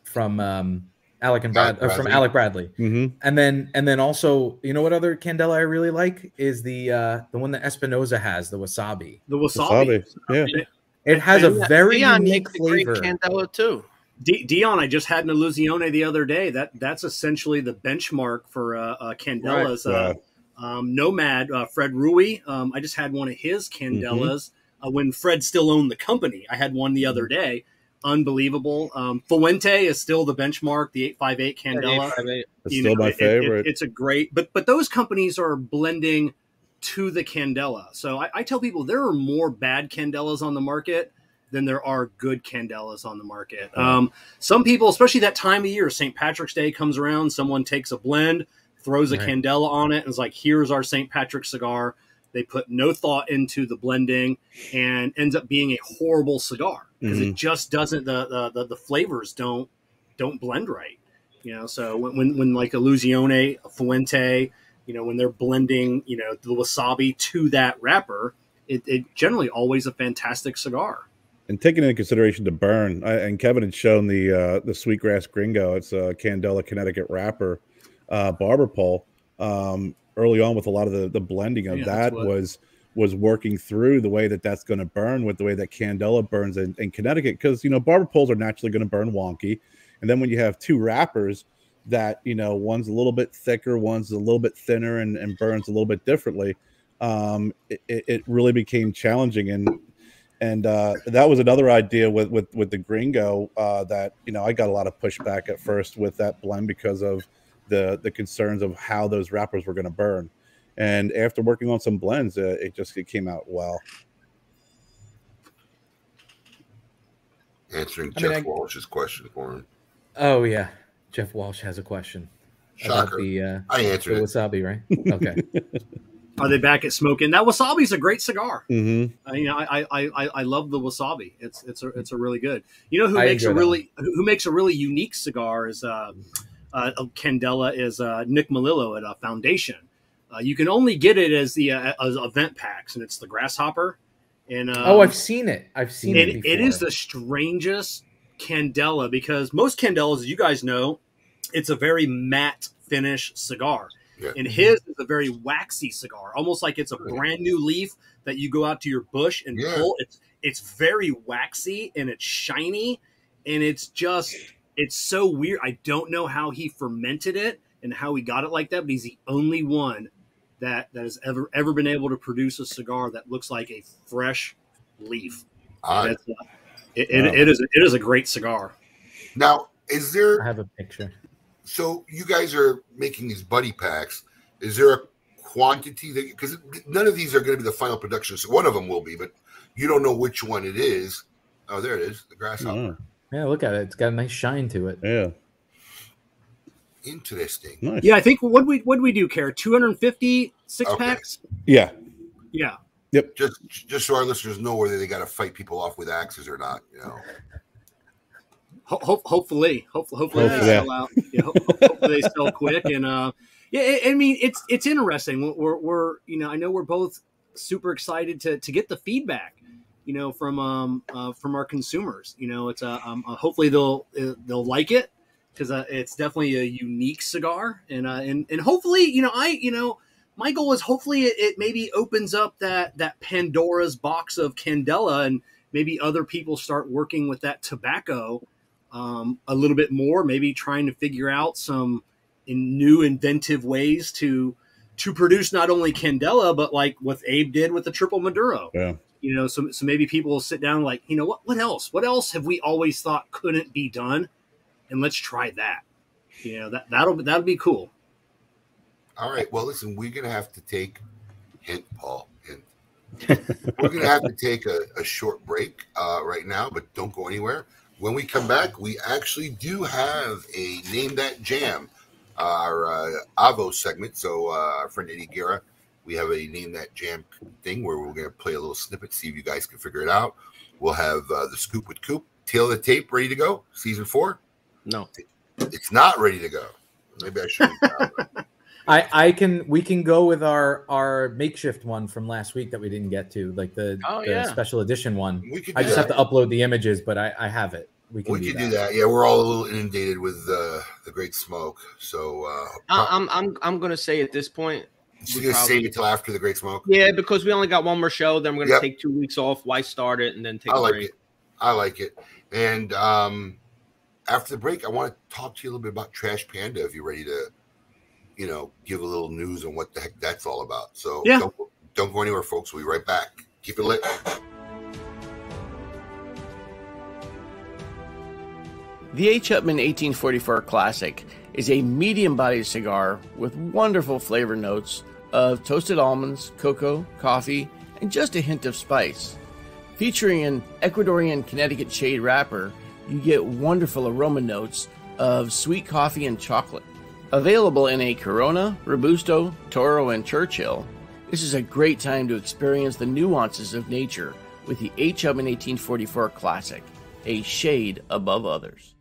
from um, Alec and Brad Alec or from Bradley. Alec Bradley. Mm-hmm. And then and then also, you know what other candela I really like is the uh the one that Espinosa has, the wasabi. The wasabi. Yeah. It has a Yeah, very Dion unique makes a great flavor. Candela too. D- Dion, I just had an Illusione the other day. That that's essentially the benchmark for uh, uh, Candelas. Uh, Um, Nomad, uh, Fred Rewey. Um, I just had one of his Candelas uh, when Fred still owned the company. I had one the other day. Unbelievable. Um, Fuente is still the benchmark, the 858 Candela. It's still know, my it- it- favorite. it's a great, but but those companies are blending to the Candela. So I, I tell people there are more bad Candelas on the market than there are good Candelas on the market. Um, some people, especially that time of year, St. Patrick's Day comes around, someone takes a blend, throws a Right. Candela on it, and is like, "Here's our St. Patrick's cigar." They put no thought into the blending and ends up being a horrible cigar because it just doesn't the, the the the flavors don't don't blend right. You know, so when when, when like a Fuente, you know, when they're blending, you know, the wasabi to that wrapper, it, it generally always a fantastic cigar. And taking into consideration the burn, I, and Kevin had shown the uh, the Sweetgrass Gringo. It's a Candela Connecticut wrapper uh, barber pole. Um, early on, with a lot of the the blending of Yeah, that was was working through the way that that's going to burn with the way that Candela burns in, in Connecticut because you know barber poles are naturally going to burn wonky, and then when you have two wrappers that you know one's a little bit thicker, one's a little bit thinner, and, and burns a little bit differently, um, it it really became challenging and and uh, that was another idea with with with the gringo uh, that you know i got a lot of pushback at first with that blend because of the the concerns of how those wrappers were going to burn and after working on some blends uh, it just it came out well Answering I mean, Jeff I- Walsh's question for him. Oh yeah, Jeff Walsh has a question about Shocker. the uh, I the answered it. wasabi, right? Okay. Are they back at smoking? That wasabi's a great cigar. mm-hmm. I mean, I, I, I, I love the wasabi. It's it's a it's a really good. You know who I makes a enjoy that really who makes a really unique cigar is uh, uh Candela is uh, Nick Melillo at uh, Foundation. Uh, you can only get it as the uh, as event packs, and it's the grasshopper. And um, oh, I've seen it. I've seen it. and Before. it is the strangest candela because most candelas, as you guys know, it's a very matte finish cigar. Yeah. And his is a very waxy cigar, almost like it's a brand new leaf that you go out to your bush and Yeah. pull. It's it's very waxy and it's shiny, and it's just it's so weird. I don't know how he fermented it and how he got it like that, but he's the only one that that has ever ever been able to produce a cigar that looks like a fresh leaf. All right. That's, uh, it, it, Wow. it is it is a great cigar. Now, is there? I have a picture. So you guys are making these buddy packs? Is there a quantity that because none of these are going to be the final production? So one of them will be, but you don't know which one it is. Oh, there it is, the grasshopper. Mm. Yeah, look at it. It's got a nice shine to it. yeah Interesting. nice Yeah, I think what we what we do, care two hundred and fifty six Okay. packs. yeah Yeah, Yep. Just just so our listeners know whether they got to fight people off with axes or not. You know. Ho- ho- hopefully, hopefully, hopefully Hopefully. they sell out. Yeah, ho- hopefully they sell quick. And uh, yeah, I- I mean it's it's interesting. We're, we're you know I know we're both super excited to to get the feedback. You know from um uh, from our consumers. You know it's uh, um, uh, hopefully they'll uh, they'll like it because uh, it's definitely a unique cigar and uh, and and hopefully you know I you know my goal is hopefully it, it maybe opens up that that Pandora's box of Candela and maybe other people start working with that tobacco um, a little bit more, maybe trying to figure out some in new inventive ways to to produce not only Candela but like what Abe did with the triple Maduro. yeah You know, so so maybe people will sit down like, you know, what what else? What else have we always thought couldn't be done? And let's try that. You know, that that'll that'll be cool. All right. Well, listen, we're gonna have to take hint, Paul. Hint. we're gonna have to take a, a short break uh, right now, but don't go anywhere. When we come back, we actually do have a name that jam, our uh, Avo segment. So uh, our friend Eddie Guerra, we have a name that jam thing where we're gonna play a little snippet, see if you guys can figure it out. We'll have uh, the scoop with Coop, tale of the tape, ready to go. Season four. No. It's not ready to go. Maybe I should. I I can we can go with our our makeshift one from last week that we didn't get to, like the, Oh, the yeah. special edition one. we could. I do just have to upload the images, but I I have it. We can we do, could that. do that. Yeah, we're all a little inundated with uh, the Great Smoke. So uh, I, I'm I'm I'm gonna say at this point, she's we gonna probably- save it till after the Great Smoke. yeah, because we only got one more show. Then we're gonna Yep. take two weeks off. Why start it and then take I a like break? it. I like it. And um, after the break, I want to talk to you a little bit about Trash Panda. If you're ready to, you know, give a little news on what the heck that's all about. So Yeah. don't, don't go anywhere, folks. We'll be right back. Keep it lit. The H. Upmann 1844 Classic is a medium bodied cigar with wonderful flavor notes of toasted almonds, cocoa, coffee, and just a hint of spice. Featuring an Ecuadorian Connecticut shade wrapper, you get wonderful aroma notes of sweet coffee and chocolate. Available in a Corona, Robusto, Toro, and Churchill, this is a great time to experience the nuances of nature with the H. Upmann 1844 Classic, a shade above others.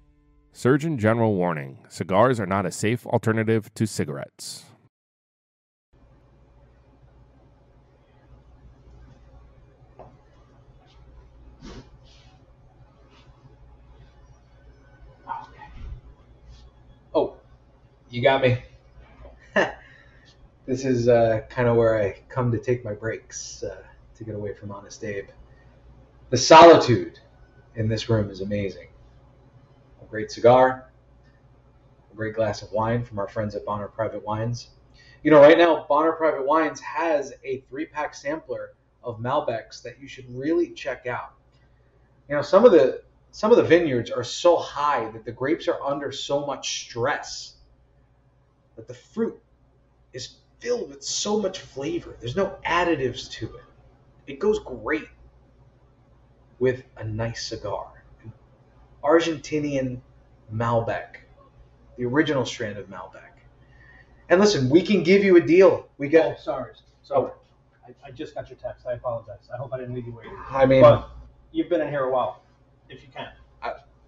Surgeon General warning cigars are not a safe alternative to cigarettes. Oh, you got me. this is uh, kind of where I come to take my breaks uh, to get away from Honest Abe. The solitude in this room is amazing. Great cigar, a great glass of wine from our friends at Bonner Private Wines. You know, right now, Bonner Private Wines has a three pack sampler of Malbecs that you should really check out. You know, some of the some of the vineyards are so high that the grapes are under so much stress that the fruit is filled with so much flavor. There's no additives to it. It goes great with a nice cigar. An Argentinian Malbec, the original strand of Malbec. And listen, we can give you a deal. We Oh, got. sorry. Sorry. I, I just got your text. I apologize. I hope I didn't leave you waiting. I mean, but you've been in here a while. If you can.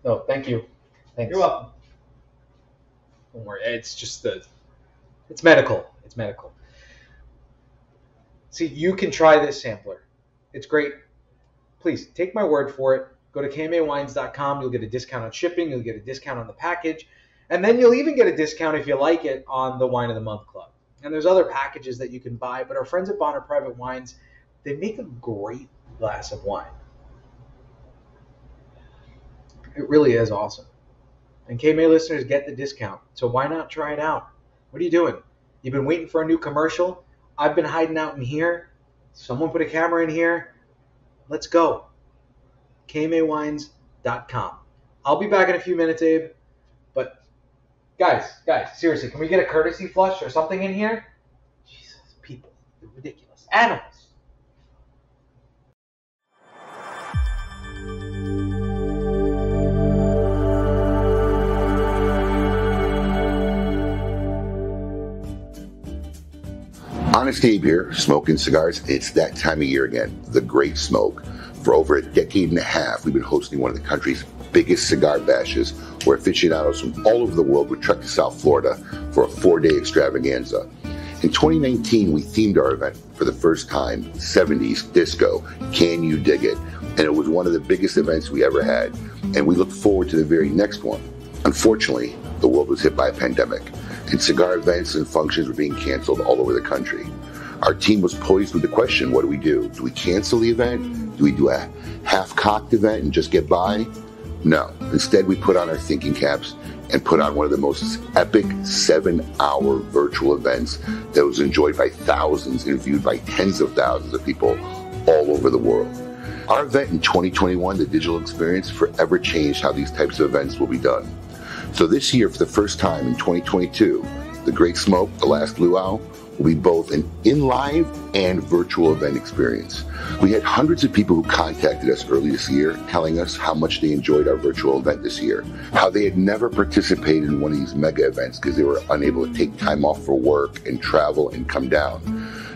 no, thank you. Thanks. You're welcome. Don't worry. It's just the. It's medical. It's medical. See, you can try this sampler. It's great. Please take my word for it. Go to kmawines.com. You'll get a discount on shipping. You'll get a discount on the package. And then you'll even get a discount if you like it on the Wine of the Month Club. And there's other packages that you can buy. But our friends at Bonner Private Wines, they make a great glass of wine. It really is awesome. And KMA listeners get the discount. So why not try it out? What are you doing? You've been waiting for a new commercial? I've been hiding out in here. Someone put a camera in here. Let's go. KMAWines.com. I'll be back in a few minutes, Abe. But guys, guys, seriously, can we get a courtesy flush or something in here? Jesus, people, they're ridiculous. Animals. Honest Abe here, smoking cigars. It's that time of year again, the Great Smoke. For over a decade and a half, we've been hosting one of the country's biggest cigar bashes, where aficionados from all over the world would trek to South Florida for a four-day extravaganza. In 2019, we themed our event for the first time 70s disco. Can you dig it? And it was one of the biggest events we ever had. And we look forward to the very next one. Unfortunately, the world was hit by a pandemic, and cigar events and functions were being canceled all over the country. Our team was poised with the question what do we do? Do we cancel the event? Do we do a half cocked event and just get by? No. Instead, we put on our thinking caps and put on one of the most epic seven hour virtual events that was enjoyed by thousands and viewed by tens of thousands of people all over the world. Our event in 2021, the digital experience, forever changed how these types of events will be done. So this year, for the first time in 2022, the Great Smoke, the Last Luau, will be both an in live and virtual event experience. We had hundreds of people who contacted us early this year telling us how much they enjoyed our virtual event this year, how they had never participated in one of these mega events because they were unable to take time off for work and travel and come down.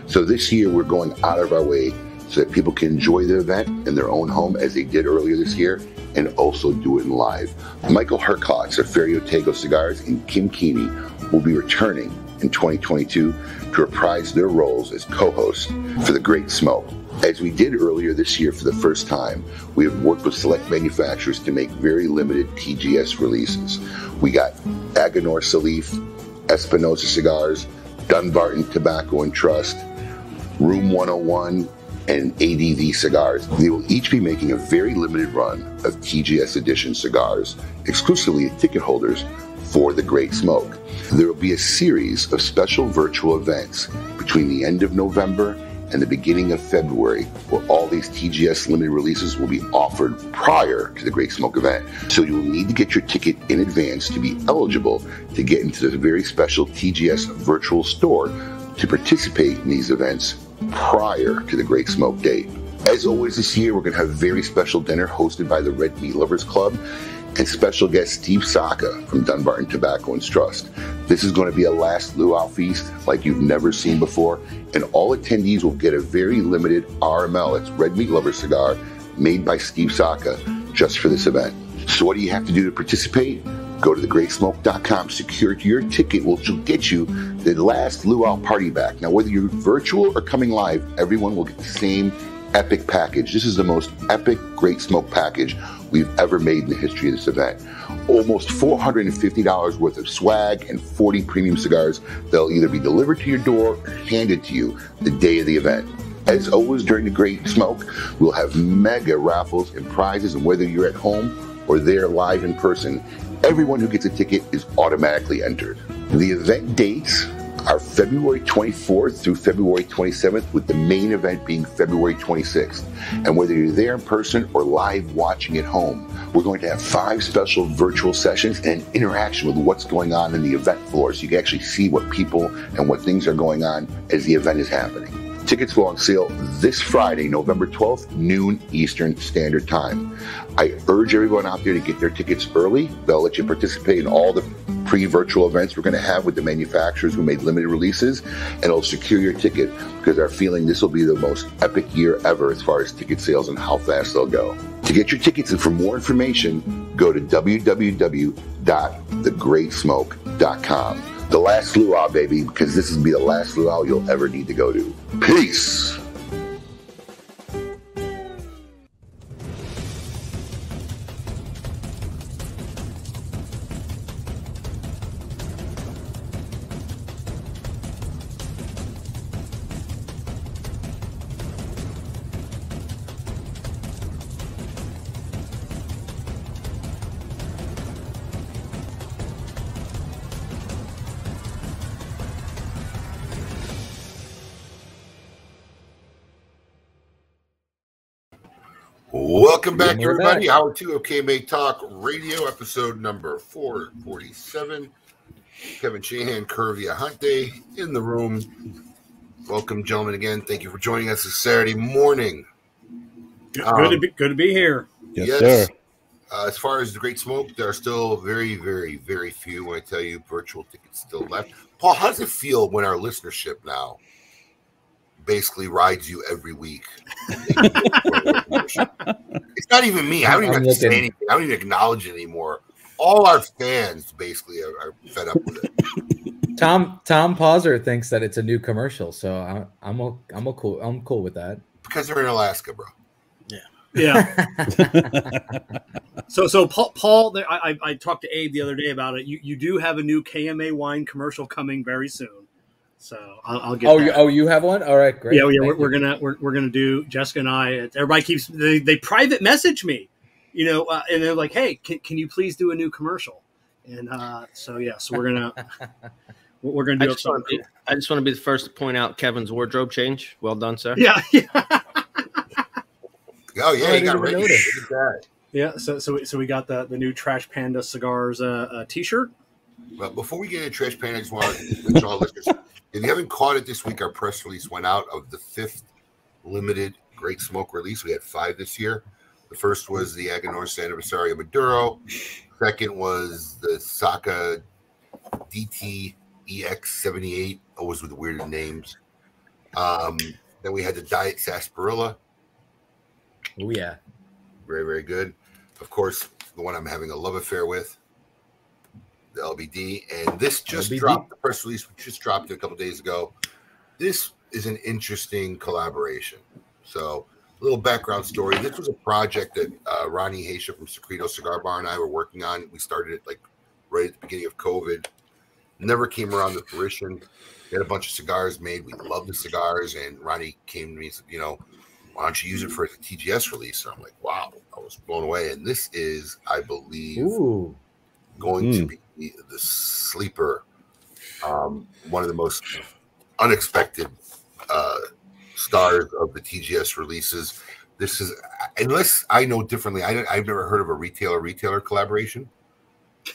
So this year, we're going out of our way so that people can enjoy the event in their own home as they did earlier this year and also do it in live. Michael Herklots of Ferio Tego Cigars and Kim Keeney will be returning in 2022 to reprise their roles as co-hosts for The Great Smoke. As we did earlier this year for the first time, we have worked with select manufacturers to make very limited TGS releases. We got Aganorsa Leaf, Espinosa Cigars, Dunbarton Tobacco and Trust, Room 101, and ADV cigars. They will each be making a very limited run of TGS edition cigars exclusively to ticket holders for the Great Smoke. There will be a series of special virtual events between the end of November and the beginning of February, where all these TGS limited releases will be offered prior to the Great Smoke event. So you will need to get your ticket in advance to be eligible to get into the very special TGS virtual store to participate in these events prior to the Great Smoke date. As always, this year we're going to have a very special dinner hosted by the Red Meat Lovers Club and special guest Steve Saka from Dunbarton Tobacco and Trust. This is going to be a last luau feast like you've never seen before, and all attendees will get a very limited RML. It's Red Meat Lover cigar made by Steve Saka just for this event. So, what do you have to do to participate? Go to thegreatsmoke.com, secure your ticket, which will get you the last luau party back. Now, whether you're virtual or coming live, everyone will get the same epic package. This is the most epic Great Smoke package we've ever made in the history of this event. Almost $450 worth of swag and 40 premium cigars that'll either be delivered to your door or handed to you the day of the event. As always, during the Great Smoke, we'll have mega raffles and prizes, and whether you're at home or there live in person, everyone who gets a ticket is automatically entered. The event dates are February 24th through February 27th, with the main event being February 26th. And whether you're there in person or live watching at home, we're going to have five special virtual sessions and interaction with what's going on in the event floor so you can actually see what people and what things are going on as the event is happening. Tickets go on sale this Friday, November 12th, noon Eastern Standard Time. I urge everyone out there to get their tickets early. They'll let you participate in all the pre virtual events we're going to have with the manufacturers who made limited releases, and it'll secure your ticket because our feeling this will be the most epic year ever as far as ticket sales and how fast they'll go. To get your tickets and for more information, go to www.thegreatsmoke.com. The last luau, baby, because this will be the last luau you'll ever need to go to. Peace. Back, And everybody. back. Hour two of KMA Talk Radio, episode number 447. Kevin Sheehan, Curvia Hunte in the room. Welcome, gentlemen, again. Thank you for joining us this Saturday morning. Good, Um, good to be good to be here. Yes, sir. Uh, as far as the Great Smoke, there are still very, very, very few. When I tell you, virtual tickets still left. Paul, how does it feel when our listenership now basically rides you every week? it's not even me. I don't even have to say anything. I don't even acknowledge it anymore. All our fans basically are, are fed up with it. Tom Tom Pauser thinks that it's a new commercial, so I, I'm o- I'm a cool I'm cool with that. because they're in Alaska, bro. Yeah. Yeah. so so Paul, Paul there, I, I I talked to Abe the other day about it. You you do have a new KMA wine commercial coming very soon. So I'll, I'll get. oh, you, oh, you have one? All right, great. yeah, yeah, we're, we're gonna we're, we're gonna do Jessica and I. Everybody keeps they, they private message me, you know, uh, and they're like, "Hey, can, can you please do a new commercial?" And uh, so yeah, so we're gonna we're gonna I do just, want to be, I just want to be the first to point out Kevin's wardrobe change. Well done, sir. Yeah, yeah, Oh yeah, I you got didn't even ready. notice. Look at that. yeah. So so we, so we got the the new Trash Panda cigars uh, uh T-shirt. But before we get into trash pan, I just want to let all listeners. If you haven't caught it this week, our press release went out of the fifth limited Great Smoke release. We had five this year. The first was the Aganorsa Aniversario Maduro. Second was the Saka DT EX78, always with weird names. Um, then we had the Diet Sarsaparilla, Oh yeah. very, very good. Of course, the one I'm having a love affair with, the LBD. And this just LBD. dropped, the press release which just dropped it a couple days ago. This is an interesting collaboration. So, a little background story. This was a project that uh, Ronnie Haysha from Secreto Cigar Bar and I were working on. We started it like right at the beginning of COVID. Never came around to fruition. We had a bunch of cigars made. We loved the cigars. And Ronnie came to me and said, you know, why don't you use it for a TGS release? And I'm like, wow, I was blown away. And this is, I believe, Ooh. Going to Mm. be the, the sleeper, um, one of the most unexpected uh, stars of the TGS releases. This is, unless I know differently, I, I've never heard of a retailer retailer collaboration.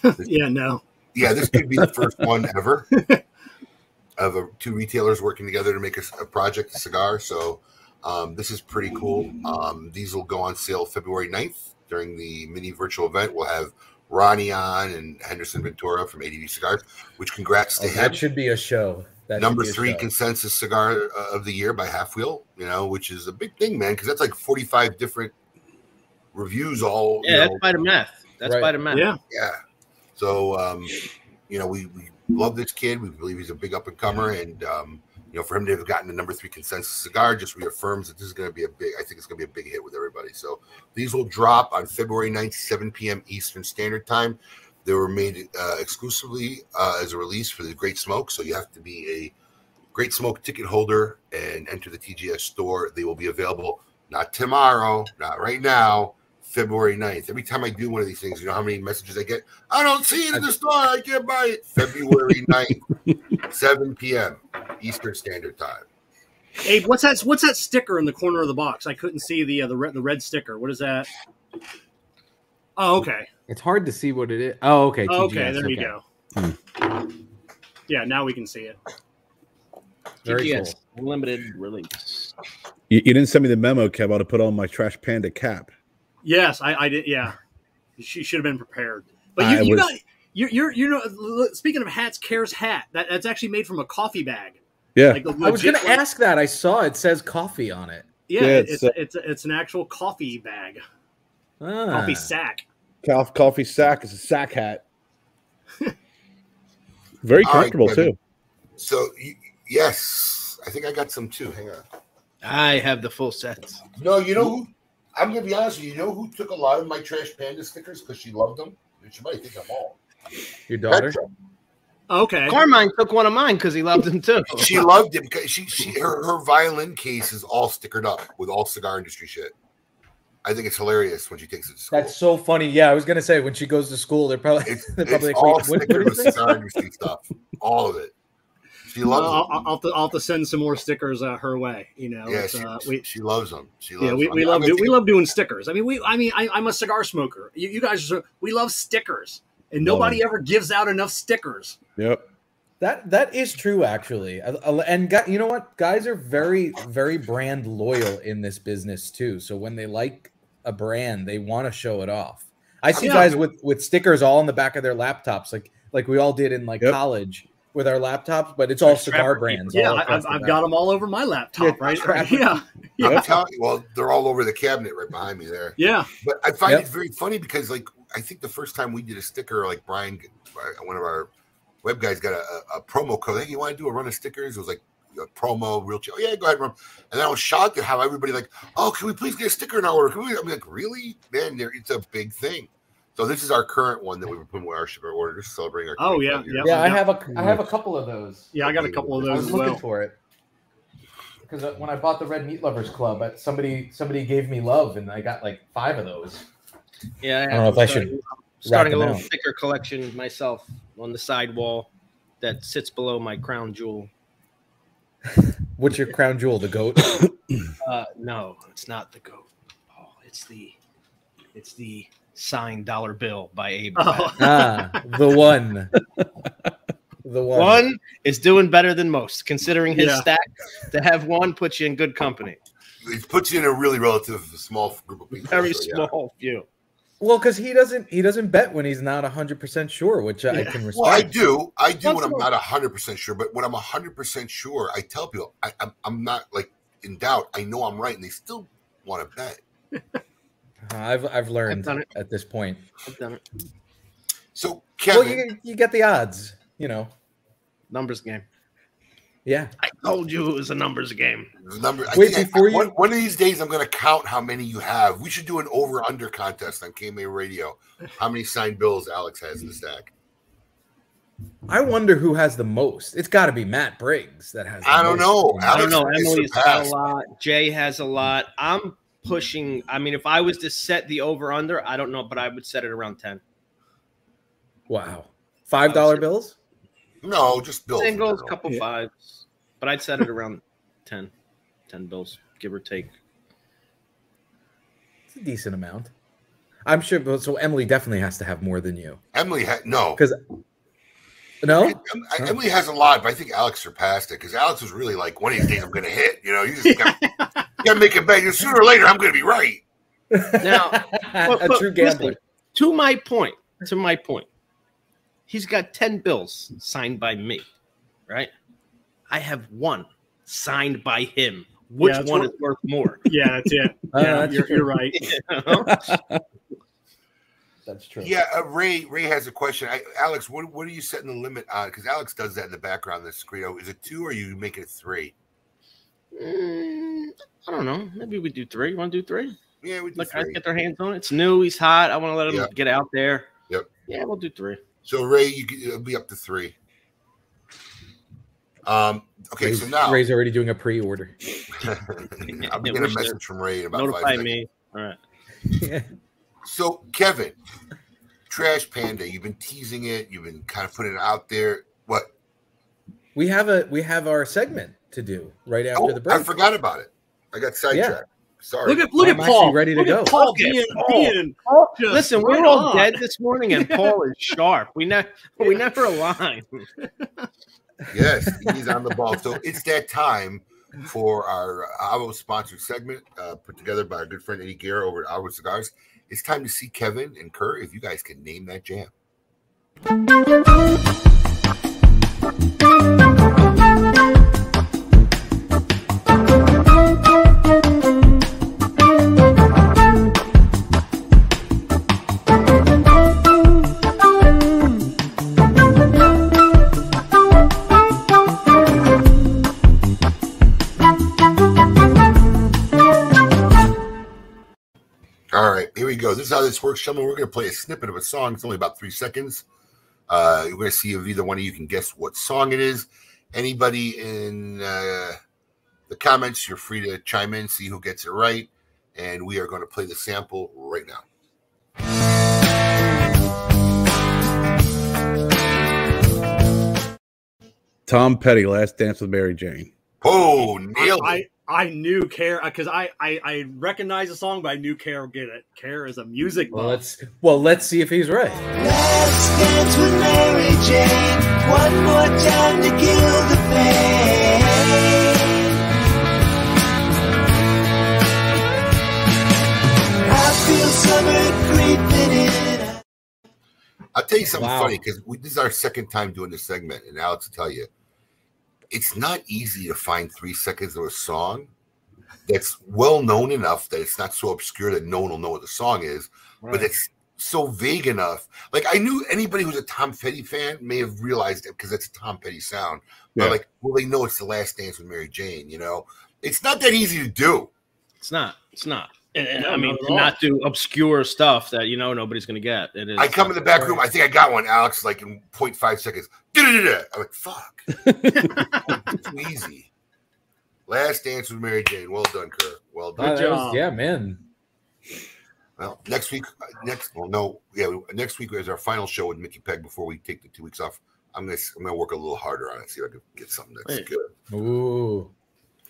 Yeah, no. Yeah, this could be the first one ever of a, two retailers working together to make a project, a cigar. So um, this is pretty cool. Um, these will go on sale February 9th during the mini virtual event. We'll have Ronnie on and Henderson Ventura from ADV Cigars, which congrats to Oh, him. that should be a show. That Number a three show. consensus cigar uh, of the year by halfwheel, you know, which is a big thing, man, because that's like 45 different reviews all. you Yeah, that's know, by the math. That's Right. by the math. Yeah. yeah. So, um, you know, we, we love this kid. We believe he's a big up and comer. And, um, you know, for him to have gotten the number three consensus cigar just reaffirms that this is going to be a big, I think it's going to be a big hit with everybody. So these will drop on February 9th, 7 p.m. Eastern Standard Time. They were made uh, exclusively uh, as a release for the Great Smoke. So you have to be a Great Smoke ticket holder and enter the TGS store. They will be available not tomorrow, not right now, February 9th. Every time I do one of these things, you know how many messages I get? I don't see it in the store. I can't buy it. February 9th, 7 p.m. Eastern Standard Time. Abe, what's that? What's that sticker in the corner of the box? I couldn't see the uh, the red the red sticker. What is that? Oh, okay. It's hard to see what it is. Oh, okay. Oh, okay, TGS, there you go. Yeah, now we can see it. Very TGS, limited release. You, you didn't send me the memo, Kev. I ought to put on my Trash Panda cap. Yes, I, I did. Yeah, she should have been prepared. But you, I you was- got you're, you're you know speaking of hats, Care's hat that, that's actually made from a coffee bag. Yeah. Like the I was legit going to ask that. I saw it says coffee on it. Yeah, Yeah, it's it's, it's, uh, it's it's an actual coffee bag, Ah. coffee sack. Coffee, coffee sack is a sack hat. Very comfortable Kevin. too. So, yes, I think I got some too. Hang on. I have the full sets. No, you know who? I'm going to be honest with you. You know who took a lot of my Trash Panda stickers because she loved them? She might think I'm all. Your daughter? Petra. Okay, Carmine took one of mine because he loved him too. She loved it because she, she her, her violin case is all stickered up with all cigar industry shit. I think it's hilarious when she takes it to school. That's so funny. Yeah, I was going to say when she goes to school, they're probably it's, they're it's probably like, all "Wait, what, stickered what with cigar industry stuff. All of it. She Well, loves I'll, them. I'll, I'll have to, I'll have to send some more stickers uh, her way. You know, yeah, she, uh, we, she loves them. She loves yeah, we, them. we I'm love gonna do, we love doing stickers. I mean, we I mean, I, I'm a cigar smoker. You, you guys, are, we love stickers, and Love nobody 'em. ever gives out enough stickers. Yep. That that is true, actually. I- I- And gu- you know what? Guys are very very brand loyal in this business too. So when they like a brand, they want to show it off. I see Yeah. guys with with stickers all on the back of their laptops, like like we all did in like Yep. college with our laptops, but it's all cigar Trapper brands. Yeah, I, I've, the I've got them all over my laptop, Yeah, right? Trapper. Yeah, I'm telling you, well, they're all over the cabinet right behind me there. yeah. But I find Yep. it very funny because, like, I think the first time we did a sticker, like Brian, uh, one of our web guys, got a, a, a promo code. Hey, you want to do a run of stickers? It was like a promo, real cheap. Oh, yeah, go ahead, run. And I was shocked at how everybody like, oh, can we please get a sticker in our order? Can we? I'm like, really, man? There, it's a big thing. So this is our current one that we've been putting with our shipper order, just celebrating our. Oh, 25 yeah. Yeah, I have a I have a couple of those. Yeah, I got a couple of I those was as looking well. for it because when I bought the Red Meat Lovers Club, uh, somebody somebody gave me love, and I got like five of those. Yeah, I don't know if I should starting- starting a little out. thicker collection myself on the side wall that sits below my crown jewel. What's your crown jewel? The goat. Uh, no, it's not the goat. Oh, it's the it's the signed dollar bill by Abe. Oh. ah, the one. The one. One is doing better than most, considering his Yeah. stack. To have one puts you in good company. It puts you in a really relative small group of people. Very so, yeah. small few. Well, because he doesn't he doesn't bet when he's not hundred percent sure, which I can respect. Well, I do. I do when Once I'm in a not hundred percent sure. But when I'm hundred percent sure, I tell people I, I'm, I'm not like in doubt. I know I'm right, and they still want to bet. Uh, I've I've learned done it. at this point. I've done it. So Well, you, you get the odds, you know. Numbers game. Yeah. I told you it was a numbers game. the number. I Wait, think I- before you- one, one of these days, I'm going to count how many you have. We should do an over under contest on KMA Radio. How many signed bills Alex has in the stack? I wonder who has the most. It's got to be Matt Briggs that has. the I don't most. know. I don't know. is Emily's got a lot. Jay has a lot. I'm pushing. I mean, if I was to set the over under, I don't know, but I would set it around 10. Wow. Five dollar bills? No, just bills. Singles, general. couple fives, but I'd set it around 10, 10 bills, give or take. It's a decent amount. I'm sure but so Emily definitely has to have more than you. Emily had no. Because no? Em- I- Emily has a lot, but I think Alex surpassed it because Alex was really like, one of these days I'm going to hit. You know, you just got to make it back. Sooner or later, I'm going to be right. Now, but- a but true listen, gambler. to my point, to my point, he's got 10 bills signed by me, right? I have one signed by him. Which Yeah, one wor- is worth more? Yeah, that's it. Uh, Yeah, that's you're, you're right. You know? That's true. Yeah, uh, Ray. Ray has a question. I, Alex, what what are you setting the limit on? Because Alex does that in the background. on The screen. Oh, Is it two or you make it three? Mm, I don't know. Maybe we do three. You want to do three? Yeah, we do Let guys three. get their hands on it. It's new. He's hot. I want to let him Yeah. get out there. Yep. Yeah, we'll do three. So Ray, you can, it'll be up to three. Um. Okay, Ray's, so now Ray's already doing a pre-order. I'll be Yeah, getting a message from Ray about Notify five seconds. me. All right. So Kevin, Trash Panda, you've been teasing it. You've been kind of putting it out there. What? we have a we have our segment to do right after Oh, the break. I forgot about it. I got sidetracked. Sorry. Look at look I'm at Paul. ready to look go. At Paul Look being, Paul. being just Listen, we right were all dead this morning, and Paul is sharp. We never, we never align. Yes, he's on the ball. So it's that time for our Avo sponsored segment uh, put together by our good friend Eddie Guerra over at Avo Cigars. It's time to see Kevin and Kerr if you guys can name that jam. Go. This is how this works, gentlemen. We're going to play a snippet of a song. It's only about three seconds. Uh, we're going to see if either one of you can guess what song it is. Anybody in uh, the comments, you're free to chime in, see who gets it right. And we are going to play the sample right now. Tom Petty, Last Dance with Mary Jane. Oh, nailed I, it. I knew Care uh, because I, I I recognize the song, but I knew Care would get it. Care is a music Well, buff. let's well let's see if he's right. Let's dance with Mary Jane one more time to kill the pain. I feel summer creeping in. I'll tell you something Wow. funny because this is our second time doing this segment, and Alex will tell you, it's not easy to find three seconds of a song that's well known enough that it's not so obscure that no one will know what the song is, but it's so vague enough. Like I knew anybody who's a Tom Petty fan may have realized it because it's a Tom Petty sound. But Yeah. like, well, they know it's the Last Dance with Mary Jane. You know, it's not that easy to do. It's not. It's not. And- and, No, I mean, not at to all. not do obscure stuff that you know nobody's going to get. It is. I come in the back room. I think I got one, Alex, like in 0.5 seconds. Da-da-da-da. I'm like, fuck. it's too easy. Last dance with Mary Jane. Well done, Kerr. Well done. that was- yeah, man. Well, next week, uh, next, well, no, yeah, next week is our final show with Mickey Peg before we take the two weeks off. I'm gonna, I'm gonna work a little harder on it, see if I can get something that's Wait. good. Ooh.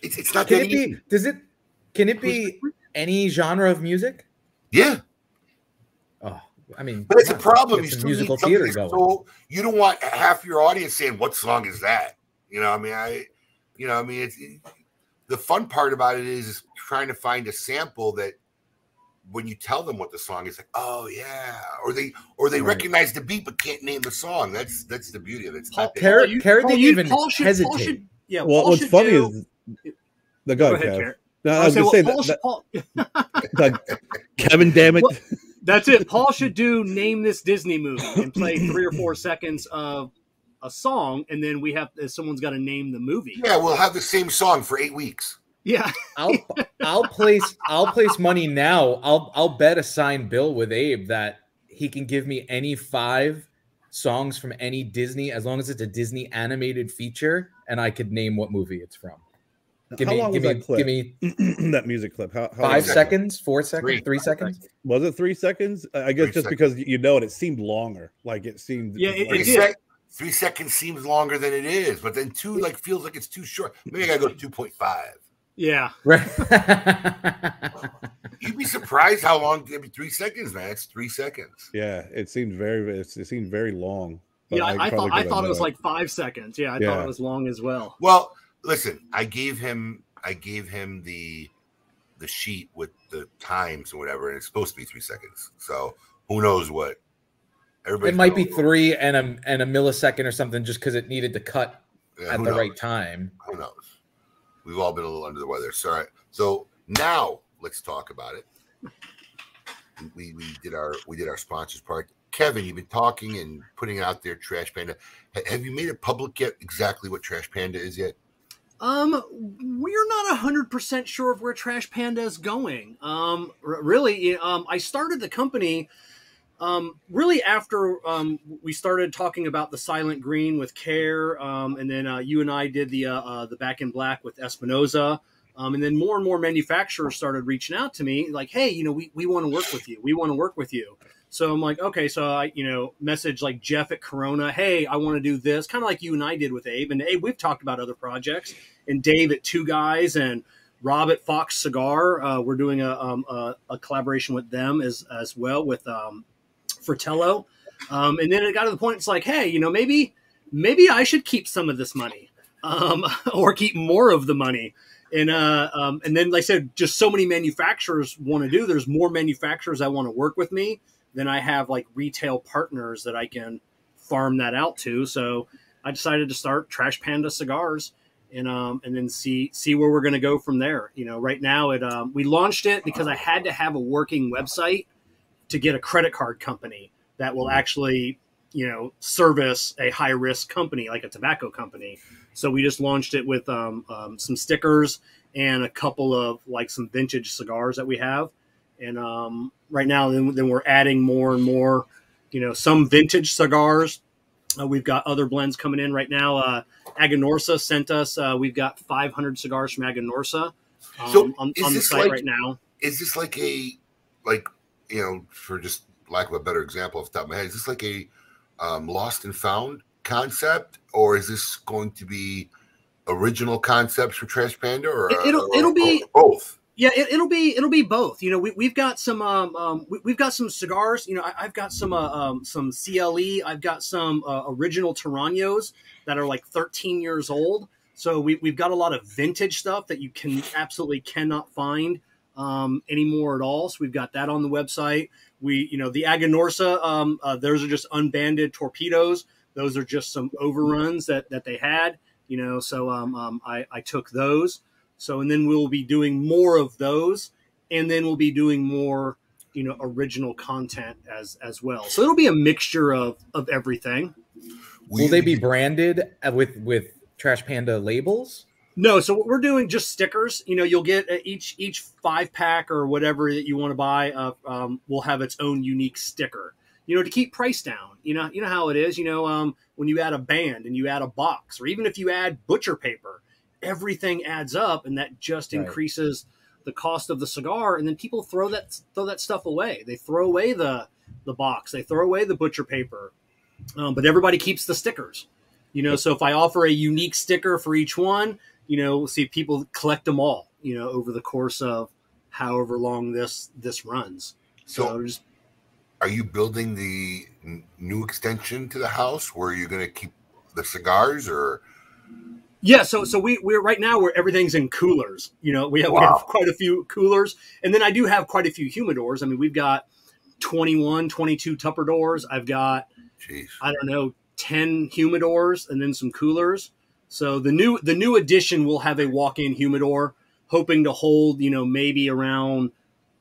It's, it's not Can that it easy. be does it can it be any genre of music? Yeah, Oh, I mean, but it's a problem. You still musical need theater going. So you don't want half your audience saying, "What song is that?" You know, I mean, I, you know, I mean, it's the fun part about it is trying to find a sample that when you tell them what the song is, like, oh yeah, or they or they Right. recognize the beat but can't name the song. That's that's the beauty of it. It's Paul, not that- Kara- Kara Paul, didn't you- even Paul should, Paul should, yeah. Well, Paul what's funny do- is the go Go ahead, ahead, Kev. Care. No, I I was gonna well, say Paul that, should- Paul- that- that- Kevin, damn it. Well, That's it. Paul should do name this Disney movie and play three or four seconds of a song, and then we have uh, someone's got to name the movie. yeah, we'll have the same song for eight weeks. Yeah, I'll I'll place I'll place money now. I'll I'll bet a signed bill with Abe that he can give me any five songs from any Disney as long as it's a Disney animated feature and I could name what movie it's from. Give how me, long give was me, that clip? give me that music clip. How, how five seconds, four seconds, Three. three, Five seconds. Was it three seconds? I I guess Three just because you know it, it seemed longer. Like it seemed. Yeah, it- like- Three, sec- three seconds seems longer than it is, but then two like feels like it's too short. Maybe I gotta go to two point five. Yeah. Right. You'd be surprised how long. Maybe three seconds, man. It's three seconds. yeah, it seemed very. It seemed very long. Yeah, I, I thought I thought it was know like five seconds. Yeah, I thought it was long as well. Well, listen, I gave him I gave him the the sheet with the times and whatever, and it's supposed to be three seconds. So who knows what? it might be three and a and a millisecond or something, just because it needed to cut Yeah, at the knows? right time. Who knows? We've all been a little under the weather. Sorry. So now let's talk about it. We we did our we did our sponsors part. Kevin, you've been talking and putting out there. Trash Panda. Have you made it public yet? Exactly what Trash Panda is yet? Um, we're not hundred percent sure of where Trash Panda is going. Um, r- really, um, I started the company. Um, really after um, we started talking about the Silent Green with Care, um, and then uh, you and I did the uh, uh, the Back in Black with Espinosa, um, and then more and more manufacturers started reaching out to me, like, "Hey, you know, we, we want to work with you. We want to work with you." So I'm like, okay, so I, you know, message like Jeff at Corona, hey, I want to do this, kind of like you and I did with Abe. And Abe, we've talked about other projects, and Dave at Two Guys and Rob at Fox Cigar. Uh, we're doing a, um, a, a collaboration with them as as well with um, Fratello. Um, and then it got to the point, it's like, hey, you know, maybe maybe I should keep some of this money, um, or keep more of the money. And uh, um, and then, like I said, just so many manufacturers want to do. There's more manufacturers that want to work with me than I have like retail partners that I can farm that out to. So I decided to start Trash Panda Cigars and um and then see see where we're going to go from there. You know, right now it um we launched it because I had to have a working website to get a credit card company that will actually you know service a high risk company like a tobacco company. So we just launched it with um, um, some stickers and a couple of like some vintage cigars that we have. And um, right now, then, then we're adding more and more, you know, some vintage cigars. Uh, we've got other blends coming in right now. Uh, Aganorsa sent us. Uh, we've got 500 cigars from Aganorsa um, So, on, on the site like- right now. Is this like a like you know for just lack of a better example off the top of my head? Is this like a um, lost and found concept, or is this going to be original concepts for Trash Panda, or It- it'll- it'll be- both? Yeah, it, it'll be it'll be both. You know, we, we've got some um, um we, we've got some cigars. You know, I, I've got some uh, um some CLE. I've got some uh, original Toranos that are like 13 years old. So we, we've got a lot of vintage stuff that you can absolutely cannot find um, anymore at all. So we've got that on the website. We you know the Aganorsa. Um, uh, those are just unbanded torpedoes. Those are just some overruns that that they had. You know, so um, um I I took those. So, and then we'll be doing more of those, and then we'll be doing more, you know, original content as as well. So it'll be a mixture of of everything. Will they be branded uh, with with Trash Panda labels? No, so what we're doing just stickers. You know, you'll get uh, each each five pack or whatever that you want to buy. Uh, um, will have its own unique sticker. You know, to keep price down. You know, you know how it is. You know, um, when you add a band and you add a box, or even if you add butcher paper, everything adds up, and that just Right. increases the cost of the cigar. And then people throw that throw that stuff away. They throw away the the box. They throw away the butcher paper. Um, but everybody keeps the stickers. You know, so if I offer a unique sticker for each one, you know, we'll see people collect them all. You know, over the course of however long this this runs. So, just are you building the n- new extension to the house where you're going to keep the cigars, or Yeah, so so we we're right now where everything's in coolers. You know, we have, we have quite a few coolers, and then I do have quite a few humidors. I mean, we've got 21, 22 Tupperdors. I've got Jeez. I don't know, 10 humidors and then some coolers. So the new the new edition will have a walk-in humidor hoping to hold, you know, maybe around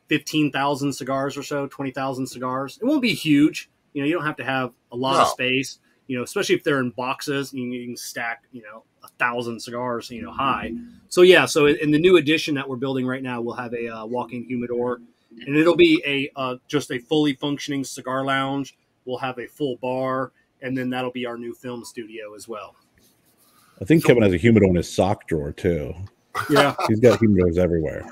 15,000 cigars or so, 20,000 cigars. It won't be huge. You know, you don't have to have a lot of space, you know, especially if they're in boxes, you, you can stack, you know, a thousand cigars, you know, high. So yeah, so in the new edition that we're building right now, we'll have a uh, walk-in humidor and it'll be a uh, just a fully functioning cigar lounge. We'll have a full bar, and then that'll be our new film studio as well. I think Kevin has a humidor in his sock drawer too. Yeah. He's got humidors everywhere.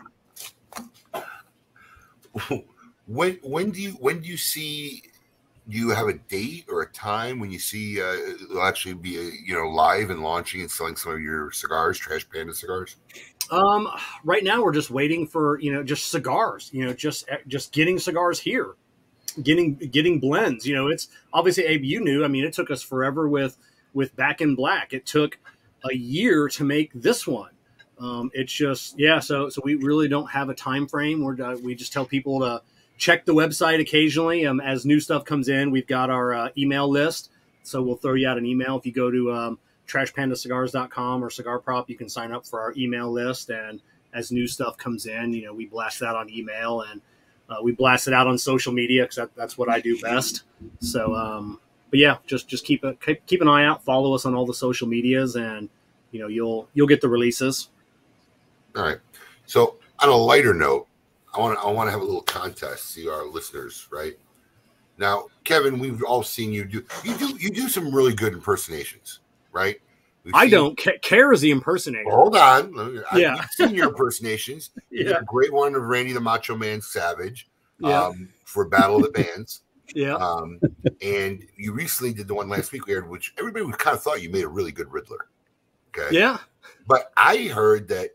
when when do you when do you see do you have a date or a time when you see uh, it'll actually be uh you know live and launching and selling some of your cigars, Trash Panda cigars? Um, right now we're just waiting for you know just cigars. You know, just just getting cigars here, getting getting blends. You know, it's obviously Abe. You knew. I mean, it took us forever with with Back in Black. It took a year to make this one. Um, it's just yeah. So so we really don't have a time frame. We're uh, we just tell people to check the website occasionally. Um, as new stuff comes in, we've got our uh, email list. So we'll throw you out an email if you go to um, trashpandacigars.com or cigar prop you can sign up for our email list and as new stuff comes in you know we blast that on email and uh, we blast it out on social media because that, that's what i do best so um, but yeah just just keep a keep, keep an eye out follow us on all the social medias and you know you'll you'll get the releases All right. So on a lighter note, I want to I want to have a little contest. See our listeners, right? Now, Kevin, we've all seen you do you do you do some really good impersonations, right? We've i seen- don't ca- care as the impersonator Hold on. I, Yeah. Seen your impersonations. You did yeah a great one of Randy the Macho Man Savage yeah um, for Battle of the Bands. yeah Um, and you recently did the one last week we aired, which everybody kind of thought you made a really good Riddler. Okay. yeah But I heard that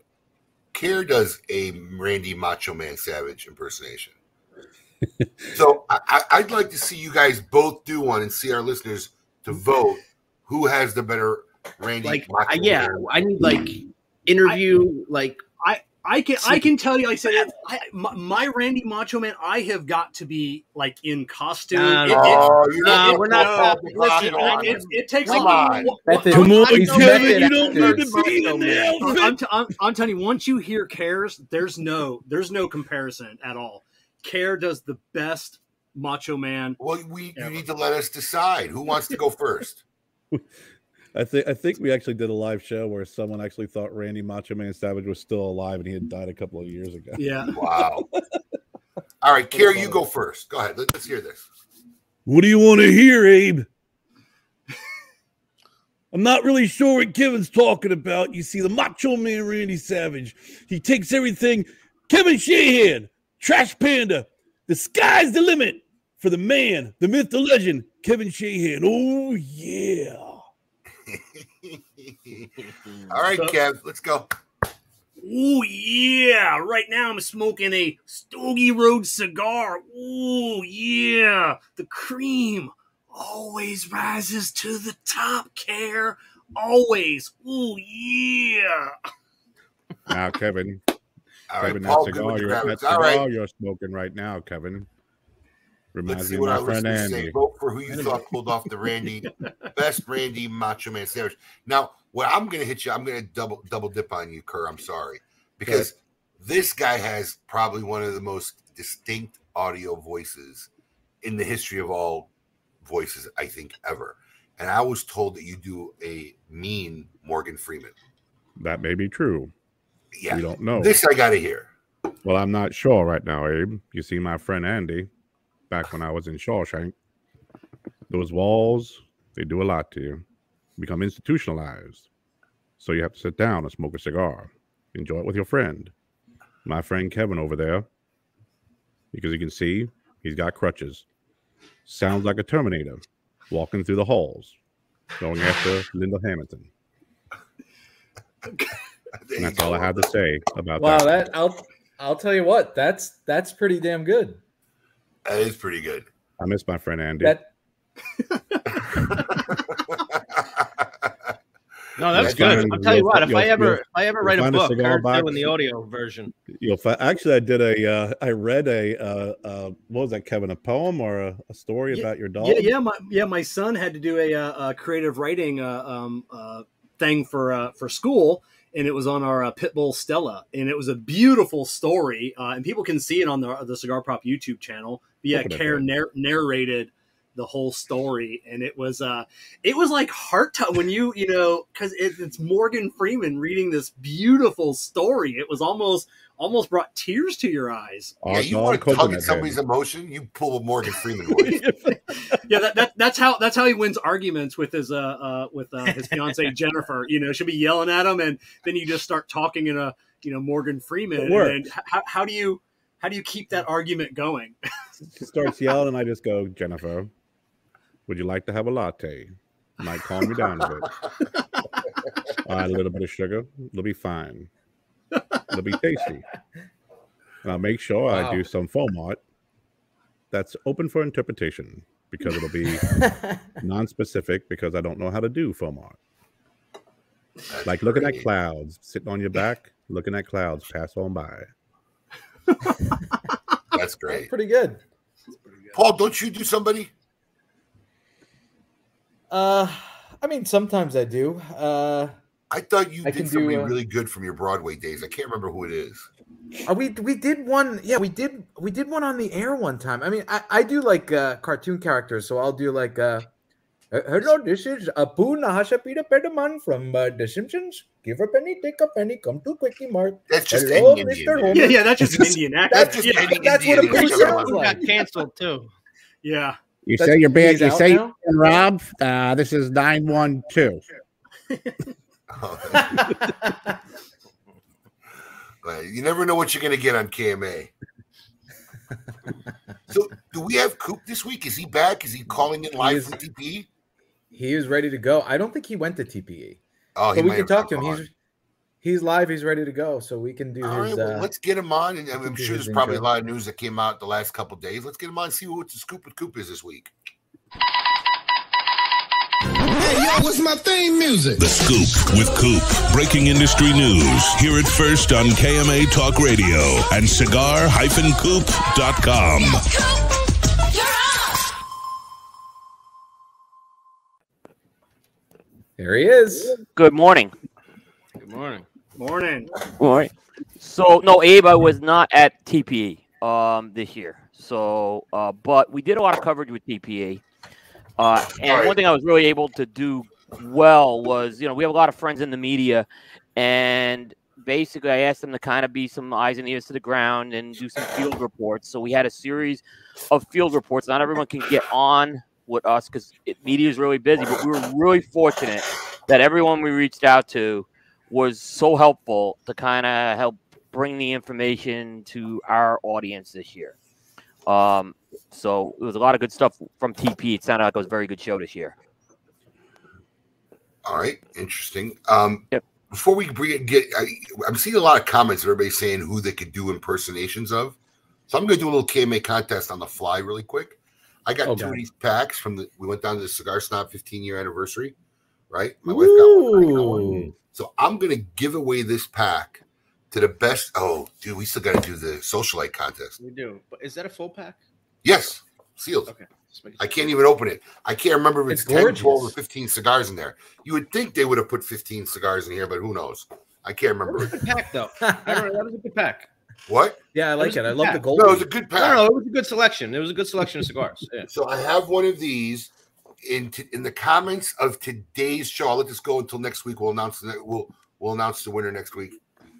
Care does a Randy Macho Man Savage impersonation. so I, I- I'd like to see you guys both do one and see our listeners to vote who has the better Randy. Like, Macho I, yeah, Man. I need like interview, like I can I can tell you, like I said, I, my, my Randy Macho Man, I have got to be like in costume. Nah, It- no. it- Oh, No, not. we're not- no, uh, listen, it, on. it, it takes Come like, on. what- what- Come on, I- Kevin, you don't Method need to be in there. I'm, t- I'm, I'm telling you, once you hear Cares, there's no there's no comparison at all. Care does the best Macho Man. Well, we you need to let us decide who wants to go first. I think I think we actually did a live show where someone actually thought Randy Macho Man Savage was still alive and he had died a couple of years ago. Yeah, Wow. All right, Care, you go first. Go ahead. Let, us hear this. What do you want to hear, Abe? I'm not really sure what Kevin's talking about. You see, the Macho Man Randy Savage, he takes everything. Kevin Sheehan, Trash Panda, the sky's the limit for the man, the myth, the legend, Kevin Sheehan. Oh yeah. All right, So- Kev, let's go. Ooh yeah! Right now I'm smoking a Stogie Road cigar. Ooh yeah! The cream always rises to the top. Care always. Ooh yeah! Now, Kevin, All right, Kevin, that Paul, good cigar, you're, that cigar All right, you're smoking right now, Kevin, let's see what my our friend listeners say. Vote for who you thought pulled off the Randy best Randy Macho Man Savage. Now, what I'm going to hit you, I'm going to double double dip on you, Kerr. I'm sorry because this guy has probably one of the most distinct audio voices in the history of all voices, I think, ever. And I was told that you do a mean Morgan Freeman. That may be true. Yeah, We don't know. this I got to hear. Well, I'm not sure right now, Abe. You see, my friend Andy, back when I was in Shawshank, those walls, they do a lot to you. Become institutionalized. So you have to sit down and smoke a cigar. Enjoy it with your friend. My friend Kevin over there, because you can see he's got crutches. Sounds like a Terminator walking through the halls, going after Linda Hamilton. That's all I have to say about Wow, that. that I'll I'll tell you what, that's that's pretty damn good. That is pretty good. I miss my friend Andy. That no, that's Yeah, good. I'll tell you what. If I ever, if I ever write a find a book, cigar Kurt's box. doing the audio version. You'll fi- actually, I did a, uh, I read a, uh, uh, what was that, Kevin? A poem or a, a story Yeah, about your dog? Yeah, yeah, my yeah, my son had to do a, uh, a creative writing uh, um, uh, thing for uh, for school, and it was on our uh, Pitbull Stella, and it was a beautiful story, uh, and people can see it on the the Cigar Prop YouTube channel. But yeah, Care up. narrated the whole story, and it was uh, it was like heart to when you you know because it, it's Morgan Freeman reading this beautiful story. It was almost almost brought tears to your eyes. Yeah, you want to tug at somebody's emotion, you pull a Morgan Freeman voice. yeah, that, that that's how that's how he wins arguments with his uh, uh with uh, his fiancee Jennifer. You know, she'll be yelling at him, and then you just start talking in a you know Morgan Freeman. It And works. how, how do you how do you keep that argument going? She starts yelling, and I just go, Jennifer, would you like to have a latte? Might calm you down a bit. Add a little bit of sugar. It'll be fine. It'll be tasty. And I'll make sure I do some foam art that's open for interpretation because it'll be non-specific because I don't know how to do foam art. like looking at clouds, sitting on your back, looking at clouds pass on by. That's great. Pretty good. Paul, don't you do somebody? Uh, I mean, sometimes I do. Uh, I thought you I did can do, uh, really good from your Broadway days. I can't remember who it is. Uh, we we did one. Yeah, we did we did one on the air one time. I mean, I, I do like uh, cartoon characters, so I'll do like uh, hello, this is Apu Nahashapita Pedaman from uh, The Simpsons. Give a penny, take a penny, come to Kwik-E-Mart. That's just hello, Indian, Mr. man. Homer. yeah, yeah, that's just an Indian accent. That's just yeah, any that's what Indian Apu that's sounds like. got canceled too. yeah. You That's- say you're bad. You say now? you're Rob. Uh, this is nine one two. You never know what you're going to get on KMA. so, do we have Coop this week? Is he back? Is he calling in live is- from TPE? He is ready to go. I don't think he went to TPE, Oh, he but we can talk to him. come. He's he's live. He's ready to go, so we can do All right, his. well, uh, let's get him on. And I'm sure his there's probably a lot of news that came out the last couple days. Let's get him on and see what the scoop with Coop is this week. Hey, yo, what's my theme music? The Scoop with Coop. Breaking industry news. Hear it first on KMA Talk Radio and cigar-coop.com. there he is. Good morning. Good morning. Morning. All right. So no, Abe, I was not at TPE um this year. So, uh, but we did a lot of coverage with TPE. Uh, and right. one thing I was really able to do well was, you know, we have a lot of friends in the media, and basically I asked them to kind of be some eyes and ears to the ground and do some field reports. So we had a series of field reports. Not everyone can get on with us because media is really busy, but we were really fortunate that everyone we reached out to was so helpful to kind of help bring the information to our audience this year. Um, so it was a lot of good stuff from TP. It sounded like it was a very good show this year. All right, interesting. Um, Yep. Before we bring, get, I, I'm seeing a lot of comments. Everybody saying who they could do impersonations of. So I'm going to do a little KMA contest on the fly, really quick. I got Oh, two God. of these packs from the. We went down to the Cigar Snob 15 year anniversary, right? My wife got one. I got one. So I'm going to give away this pack to the best. Oh, dude, we still got to do the socialite contest. We do. But is that a full pack? Yes, sealed. Okay. I can't even open it. I can't remember if it's, It's 10, 12, or 15 cigars in there. You would think they would have put 15 cigars in here, but who knows? I can't That was remember. a good pack, though. I don't know. That was a good pack. what? Yeah, I like was it. I good love the gold. No, it was a good I don't pack. know. It was a good selection. It was a good selection of cigars. Yeah. So I have one of these in t- in the comments of today's show. I'll let this go until next week. We'll announce the we'll we'll announce the winner next week.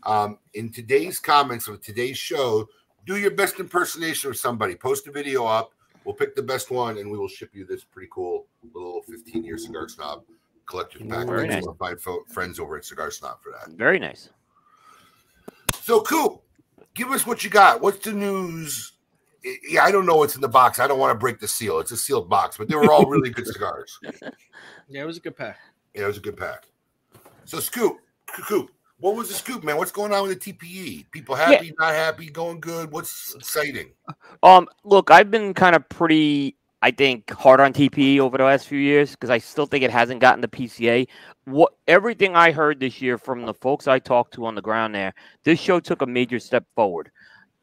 Um, in today's comments of today's show, do your best impersonation of somebody. Post a video up. We'll pick the best one, and we will ship you this pretty cool little 15 year cigar snob collector's pack. Very nice. to my fine fo- friends over at Cigar Snob for that. Very nice. So, Coop, give us what you got. What's the news? I- Yeah, I don't know what's in the box. I don't want to break the seal. It's a sealed box, but they were all really good cigars. Yeah, it was a good pack. Yeah, it was a good pack. So, Scoop, Coop, what was the scoop, man? What's going on with the TPE? People happy, not happy, going good? What's exciting? Um, look, I've been kind of pretty, I think, hard on TPE over the last few years because I still think it hasn't gotten the PCA. What everything I heard this year from the folks I talked to on the ground there, this show took a major step forward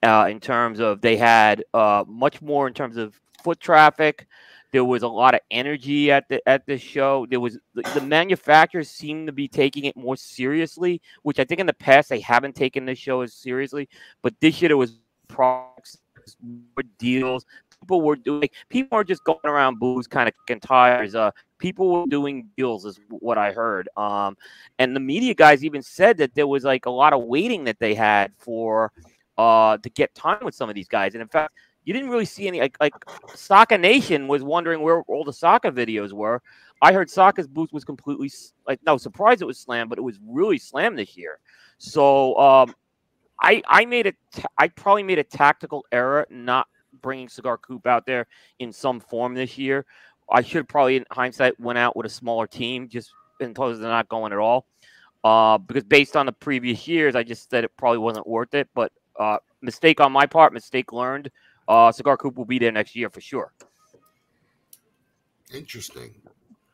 uh, in terms of they had uh, much more in terms of foot traffic. There was a lot of energy at the at this show. There was the, the manufacturers seemed to be taking it more seriously, which I think in the past they haven't taken this show as seriously. But this year there was products, more deals, people were doing. People are just going around booths, kind of kicking tires. Uh, people were doing deals, is what I heard. Um, and the media guys even said that there was like a lot of waiting that they had for uh to get time with some of these guys. And in fact, you didn't really see any like like Soccer Nation was wondering where all the soccer videos were. I heard Soccer's booth was completely like no surprise it was slammed, but it was really slammed this year. So um, I I made a I probably made a tactical error not bringing Cigar Coop out there in some form this year. I should probably in hindsight went out with a smaller team just in opposed to not going at all. Uh, because based on the previous years, I just said it probably wasn't worth it. But uh, mistake on my part, mistake learned. Uh, Cigar Coop will be there next year for sure. Interesting.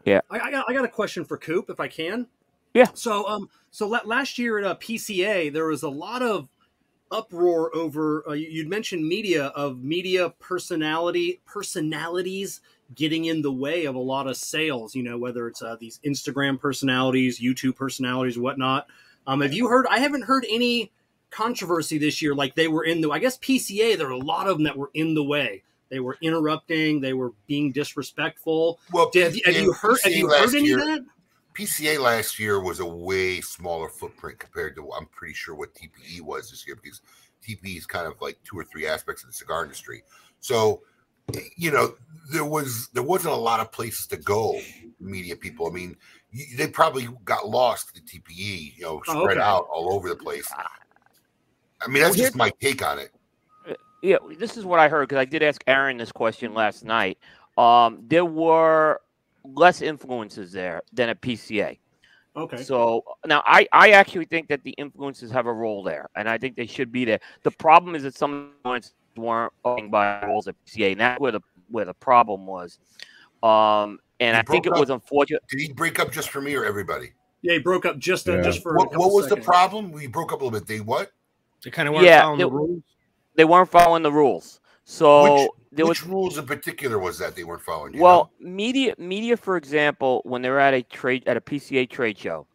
Yeah. I, I, got, I got a question for Coop, if I can. Yeah. So, um, so la- last year at uh, PCA, there was a lot of uproar over. Uh, you- you'd mentioned media of media personality personalities getting in the way of a lot of sales. You know, whether it's uh, these Instagram personalities, YouTube personalities, whatnot. Um, have you heard? I haven't heard any controversy this year. Like they were in the. I guess PCA. There were a lot of them that were in the way. They were interrupting. They were being disrespectful. Well, Did- have, you- have you heard? Have PCA you last heard any year- of that? PCA last year was a way smaller footprint compared to I'm pretty sure what TPE was this year because TPE is kind of like two or three aspects of the cigar industry. So, you know, there was there wasn't a lot of places to go. Media people, I mean, they probably got lost the TPE, you know, Oh, spread okay. out all over the place. I mean, that's Well, just my take on it. Yeah, this is what I heard because I did ask Aaron this question last night. Um, there were less influences there than at PCA. Okay. So now I, I actually think that the influences have a role there, and I think they should be there. The problem is that some influences weren't playing by rules at PCA, and that's where the where the problem was. Um, and He I think it broke was unfortunate. Did he break up just for me or everybody? Yeah, he broke up just uh, just for. What, couple what was the problem? We broke up a little bit. They what? They kind of weren't Yeah, following the they- rules. They weren't following the rules. So which there which was rules in particular was that they weren't following? do you Well, media, media, for example, when they're at a trade at a PCA trade show,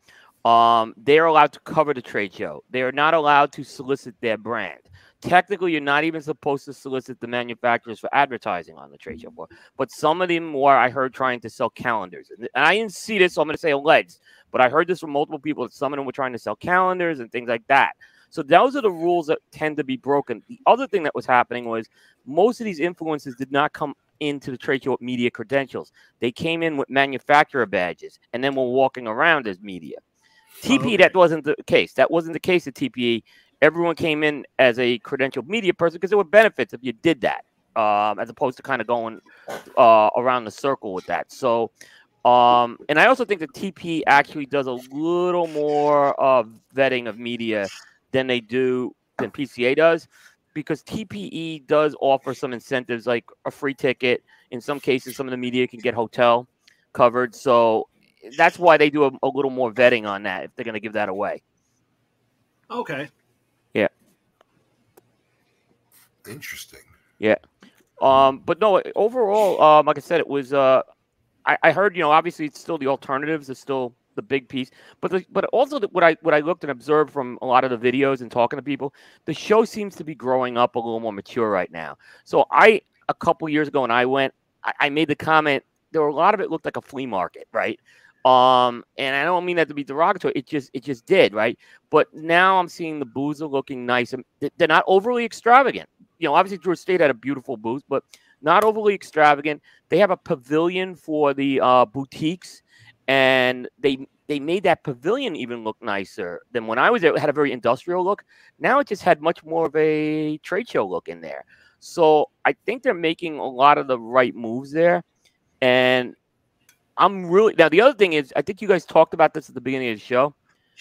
um, they are allowed to cover the trade show. They are not allowed to solicit their brand. Technically, you're not even supposed to solicit the manufacturers for advertising on the trade show floor. But some of them were, I heard, trying to sell calendars. And and I didn't see this, so I'm going to say alleged. But I heard this from multiple people that some of them were trying to sell calendars and things like that. So those are the rules that tend to be broken. The other thing that was happening was most of these influences did not come into the trade show with media credentials. They came in with manufacturer badges and then were walking around as media. TPE, that wasn't the case. That wasn't the case at TPE. Everyone came in as a credentialed media person because there were benefits if you did that, um, as opposed to kind of going uh, around the circle with that. So, um, and I also think the TPE actually does a little more uh, vetting of media than they do than PCA does because TPE does offer some incentives like a free ticket. In some cases, some of the media can get hotel covered. So that's why they do a, a little more vetting on that if they're going to give that away. Okay. Yeah. Interesting. Yeah. Um, but no, overall, um, like I said, it was. Uh, I, I heard, you know, obviously it's still the alternatives is still the big piece, but the, but also the, what I what I looked and observed from a lot of the videos and talking to people, the show seems to be growing up a little more mature right now. So I a couple years ago when I went, I, I made the comment there were a lot of it looked like a flea market, right? Um, and I don't mean that to be derogatory. It just it just did, right? But now I'm seeing the booths are looking nice they're not overly extravagant. You know, obviously Drew Estate had a beautiful booth, but not overly extravagant. They have a pavilion for the uh, boutiques, and they they made that pavilion even look nicer than when I was there. It had a very industrial look. Now it just had much more of a trade show look in there. So I think they're making a lot of the right moves there, and I'm really now. The other thing is, I think you guys talked about this at the beginning of the show.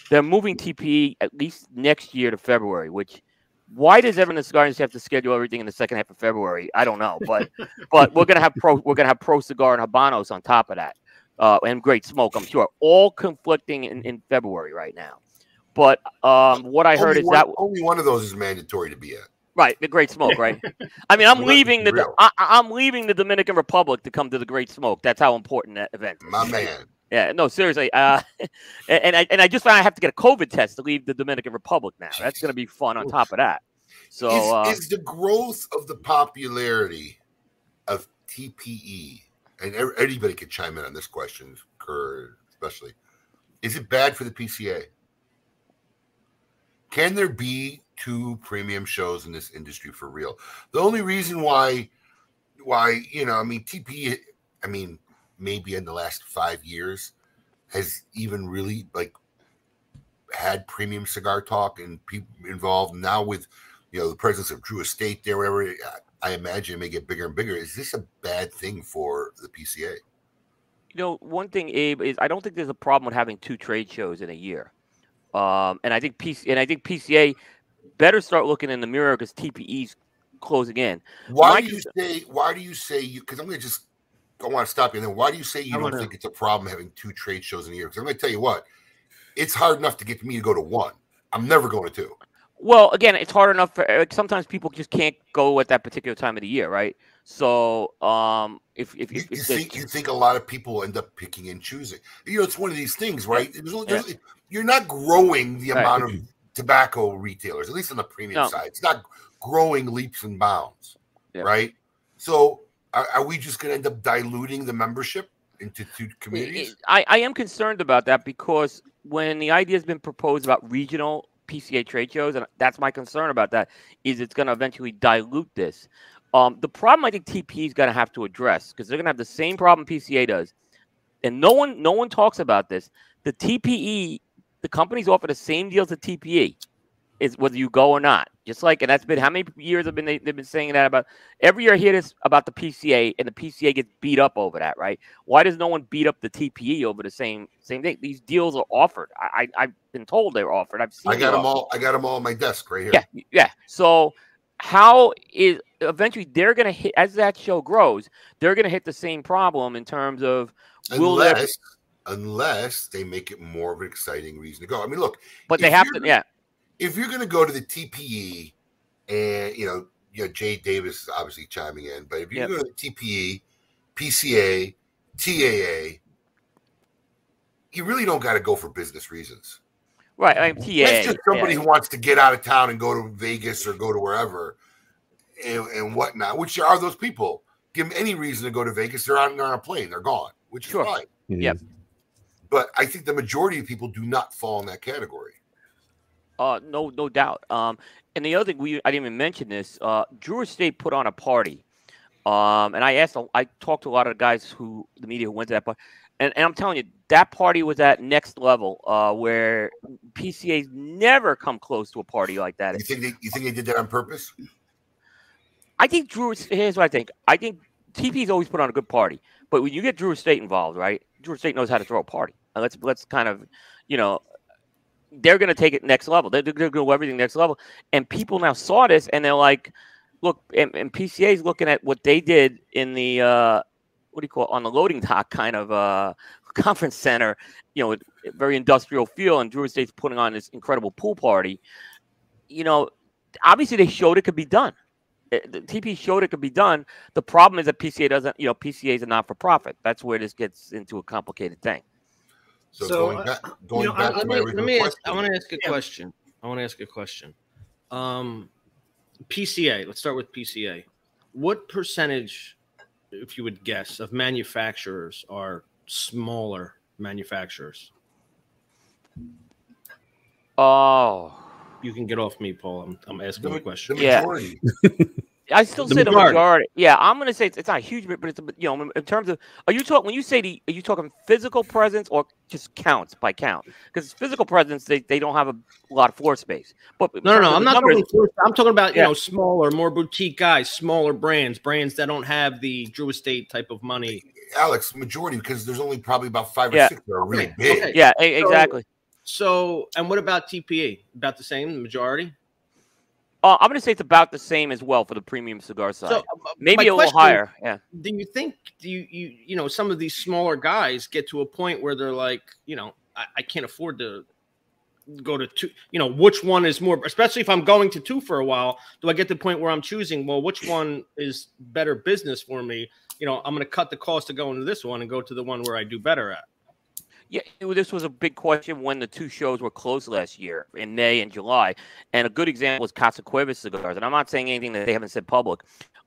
They're moving TPE at least next year to February. Which, why does Evan Cigar have to schedule everything in the second half of February? I don't know, but but we're gonna have pro. We're gonna have Pro Cigar and Habanos on top of that, uh, and Great Smoke. I'm sure all conflicting in, in February right now. But um, what I heard only is one, that only one of those is mandatory to be at. Right, the Great Smoke, right? I mean, I'm Well, let's leaving the. I, I'm leaving the Dominican Republic to come to the Great Smoke. That's how important that event is. My man. Yeah, no, seriously. Uh, and and I and I just found I have to get a COVID test to leave the Dominican Republic now. That's going to be fun on top of that. So is, uh, is the growth of the popularity of TPE, and anybody could chime in on this question, Kerr especially. Is it bad for the PCA? Can there be two premium shows in this industry for real? The only reason why, why you know, I mean, TPE, I mean, maybe in the last five years, has even really like had premium cigar talk and people involved now with you know the presence of Drew Estate there, whatever. Uh, I- I imagine it may get bigger and bigger. Is this a bad thing for the PCA? You know, one thing, Abe, is I don't think there's a problem with having two trade shows in a year. Um, and I think PC and I think PCA better start looking in the mirror because TPE's closing in. Why My do you concern- say? Why do you say you? Because I'm going to just. I want to stop you. And then why do you say you I don't wanna- think it's a problem having two trade shows in a year? Because I'm going to tell you what, it's hard enough to get me to go to one. I'm never going to two. Well, again, it's hard enough for like, sometimes people just can't go at that particular time of the year, right? So, um, if if, You, if, you think you think a lot of people end up picking and choosing. You know, it's one of these things, right? There's- there's- You're not growing the Right. amount of tobacco retailers, at least on the premium No. side. It's not growing leaps and bounds, Yeah. right? So, are, are we just going to end up diluting the membership into two communities? I, I am concerned about that because when the idea has been proposed about regional PCA trade shows, and that's my concern about that, is it's going to eventually dilute this. Um, the problem I think TPE is going to have to address because they're going to have the same problem PCA does, and no one no one talks about this. The TPE, the companies offer the same deals to TPE, is whether you go or not. Just like, and that's been how many years have been they, they've been saying that about every year I hear this about the PCA, and the PCA gets beat up over that, right? Why does no one beat up the TPE over the same same thing? These deals are offered. I, I I've been told they're offered. I've seen. I got them offered. all. I got them all on my desk right here. Yeah, yeah. So how is eventually they're gonna hit as that show grows, they're gonna hit the same problem in terms of will unless unless they make it more of an exciting reason to go. I mean, look, but they have to yeah. If you're going to go to the TPE, and you know, you know, Jay Davis is obviously chiming in, but if you Yep. go to the TPE, PCA, TAA, you really don't got to go for business reasons. Right, I'm TA. That's just somebody yeah. who wants to get out of town and go to Vegas or go to wherever and, and whatnot, which are those people. Give them any reason to go to Vegas, they're on, they're on a plane, they're gone, which Sure. is fine. Yep. But I think the majority of people do not fall in that category. Uh, no, no doubt. Um, and the other thing we I didn't even mention this. Uh, Drew Estate put on a party. Um, and I asked, I talked to a lot of the guys who the media who went to that party, and, and I'm telling you, that party was at next level, uh, where PCA's never come close to a party like that. You think they you think they did that on purpose? I think Drew. Here's what I think. I think TP's always put on a good party, but when you get Drew Estate involved, right? Drew Estate knows how to throw a party. Uh, let's let's kind of, you know, they're going to take it next level. They're, they're going to go everything next level, and people now saw this, and they're like, look, and, and PCA is looking at what they did in the uh, what do you call it on the loading dock kind of uh, conference center, you know, very industrial feel, and Drew Estate's putting on this incredible pool party. You know, obviously they showed it could be done. Uh, The TP showed it could be done. The problem is that PCA doesn't, you know, PCA is a not for profit. That's where this gets into a complicated thing. So, So, going uh, back, You going know, I- to let my me, let me ask. I want to ask a Yeah. question. I want to ask a question. Um, PCA. Let's start with PCA. What percentage, if you would guess, of manufacturers are smaller manufacturers? Oh, You can get off me, Paul. I'm, I'm asking The, a question. the Yeah. majority. I still The say the majority. majority. Yeah, I'm going to say it's, it's not a huge but it's a, you know, in terms of are you talking when you say the are you talking physical presence or just counts by count? Because physical presence they, they don't have a lot of floor space. But No, no, no. I'm not numbers- talking. first- I'm talking about you Yeah. know smaller, more boutique guys, smaller brands, brands that don't have the Drew Estate type of money. Alex, majority because there's only probably about five or six that are really Okay, big. okay. Yeah, So- exactly. So, and what about TPE? About the same, the majority. Uh, I'm going to say it's about the same as well for the premium cigar side. So, uh, Maybe a little higher. Yeah. Do you think do you you you know some of these smaller guys get to a point where they're like, you know, I, I can't afford to go to two. You know, which one is more? Especially if I'm going to two for a while, do I get to the point where I'm choosing? Well, which one is better business for me? You know, I'm going to cut the cost of going to this one and go to the one where I do better at. Yeah, this was a big question when the two shows were closed last year in May and July. And a good example was Casa Cuevas cigars. And I'm not saying anything that they haven't said public.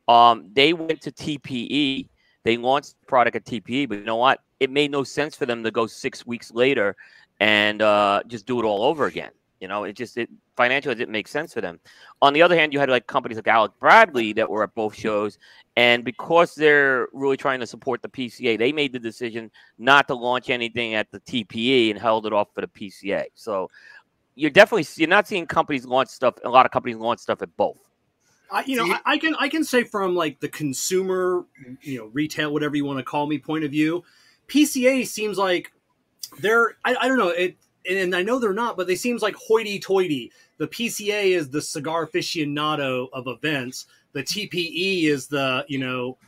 Um, they went to TPE. They launched the product at TPE, but you know what? It made no sense for them to go six weeks later and uh, just do it all over again. You know, it just it financially didn't make sense for them. On the other hand, you had like companies like Alec Bradley that were at both shows, and because they're really trying to support the PCA, they made the decision not to launch anything at the TPE and held it off for the PCA. So you're definitely you're not seeing companies launch stuff. A lot of companies launch stuff at both. I, you know, I, I can I can say from like the consumer, you know, retail, whatever you want to call me, point of view, PCA seems like they're I, I don't know it, and I know they're not, but they seems like hoity-toity. The PCA is the cigar aficionado of events. The TPE is the you know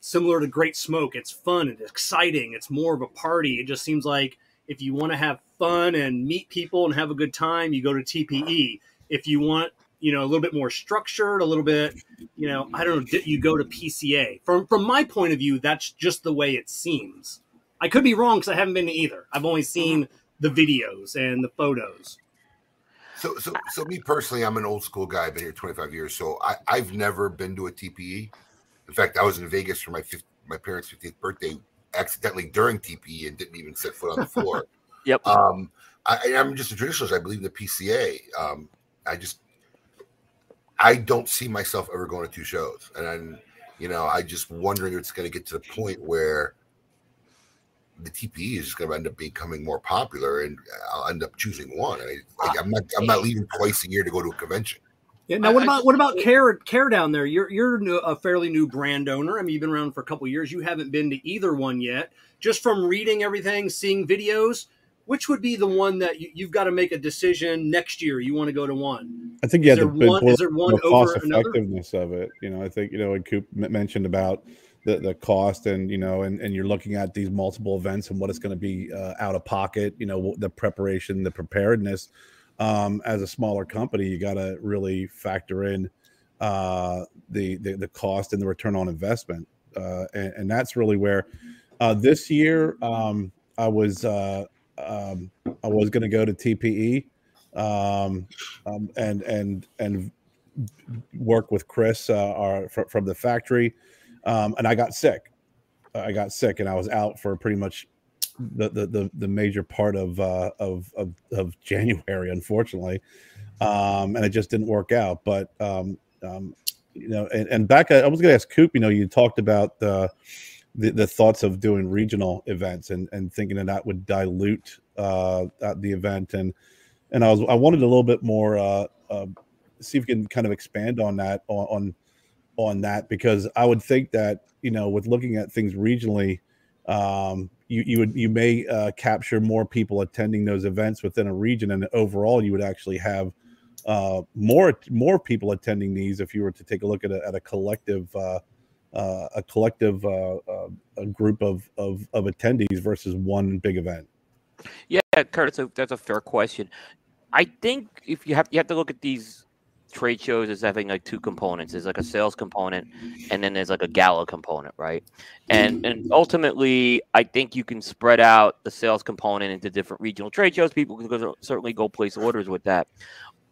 similar to Great Smoke. It's fun and exciting. It's more of a party. It just seems like if you want to have fun and meet people and have a good time, you go to TPE. If you want you know a little bit more structured, a little bit you know I don't know, you go to PCA. From from my point of view, that's just the way it seems. I could be wrong because I haven't been to either. I've only seen the videos and the photos. So, so, so me personally, I'm an old school guy. I've been here 25 years, so I, I've never been to a TPE. In fact, I was in Vegas for my fifth, my parents' 50th birthday, accidentally during TPE, and didn't even set foot on the floor. yep. Um, I, I'm just a traditionalist. I believe in the PCA. Um, I just, I don't see myself ever going to two shows, and I'm, you know, I just wondering if it's going to get to the point where the TPE is going to end up becoming more popular, and I'll end up choosing one. I, like, I'm not, I'm not leaving twice a year to go to a convention. Yeah. Now, what about what about Care Care down there? You're you're a fairly new brand owner. I mean, you've been around for a couple years. You haven't been to either one yet. Just from reading everything, seeing videos, which would be the one that you, you've got to make a decision next year? You want to go to one? I think you Is have to there one- is there one the over cost another? effectiveness of it. You know, I think you know, and Coop mentioned about the the cost, and you know, and and you're looking at these multiple events and what it's going to be uh, out of pocket. You know, the preparation, the preparedness. Um, as a smaller company, you got to really factor in uh, the, the the cost and the return on investment, uh, and, and that's really where uh, this year um, I was uh, um, I was going to go to TPE um, um, and and and work with Chris uh, our, fr- from the factory, um, and I got sick. I got sick, and I was out for pretty much the the the, the major part of, uh, of of of January, unfortunately, um, and it just didn't work out. But um, um, you know, and, and back, I was going to ask Coop. You know, you talked about the, the the thoughts of doing regional events and and thinking that that would dilute uh, the event, and and I was I wanted a little bit more. Uh, uh, see if we can kind of expand on that on, on on that because I would think that you know with looking at things regionally, um, you you would you may uh, capture more people attending those events within a region, and overall you would actually have uh, more more people attending these if you were to take a look at a, at a collective uh, uh, a collective uh, uh, a group of, of of attendees versus one big event. Yeah, Kurt, that's a, that's a fair question. I think if you have you have to look at these trade shows is having like two components. There's like a sales component, and then there's like a gala component, right? And and ultimately, I think you can spread out the sales component into different regional trade shows. People can go- certainly go place orders with that.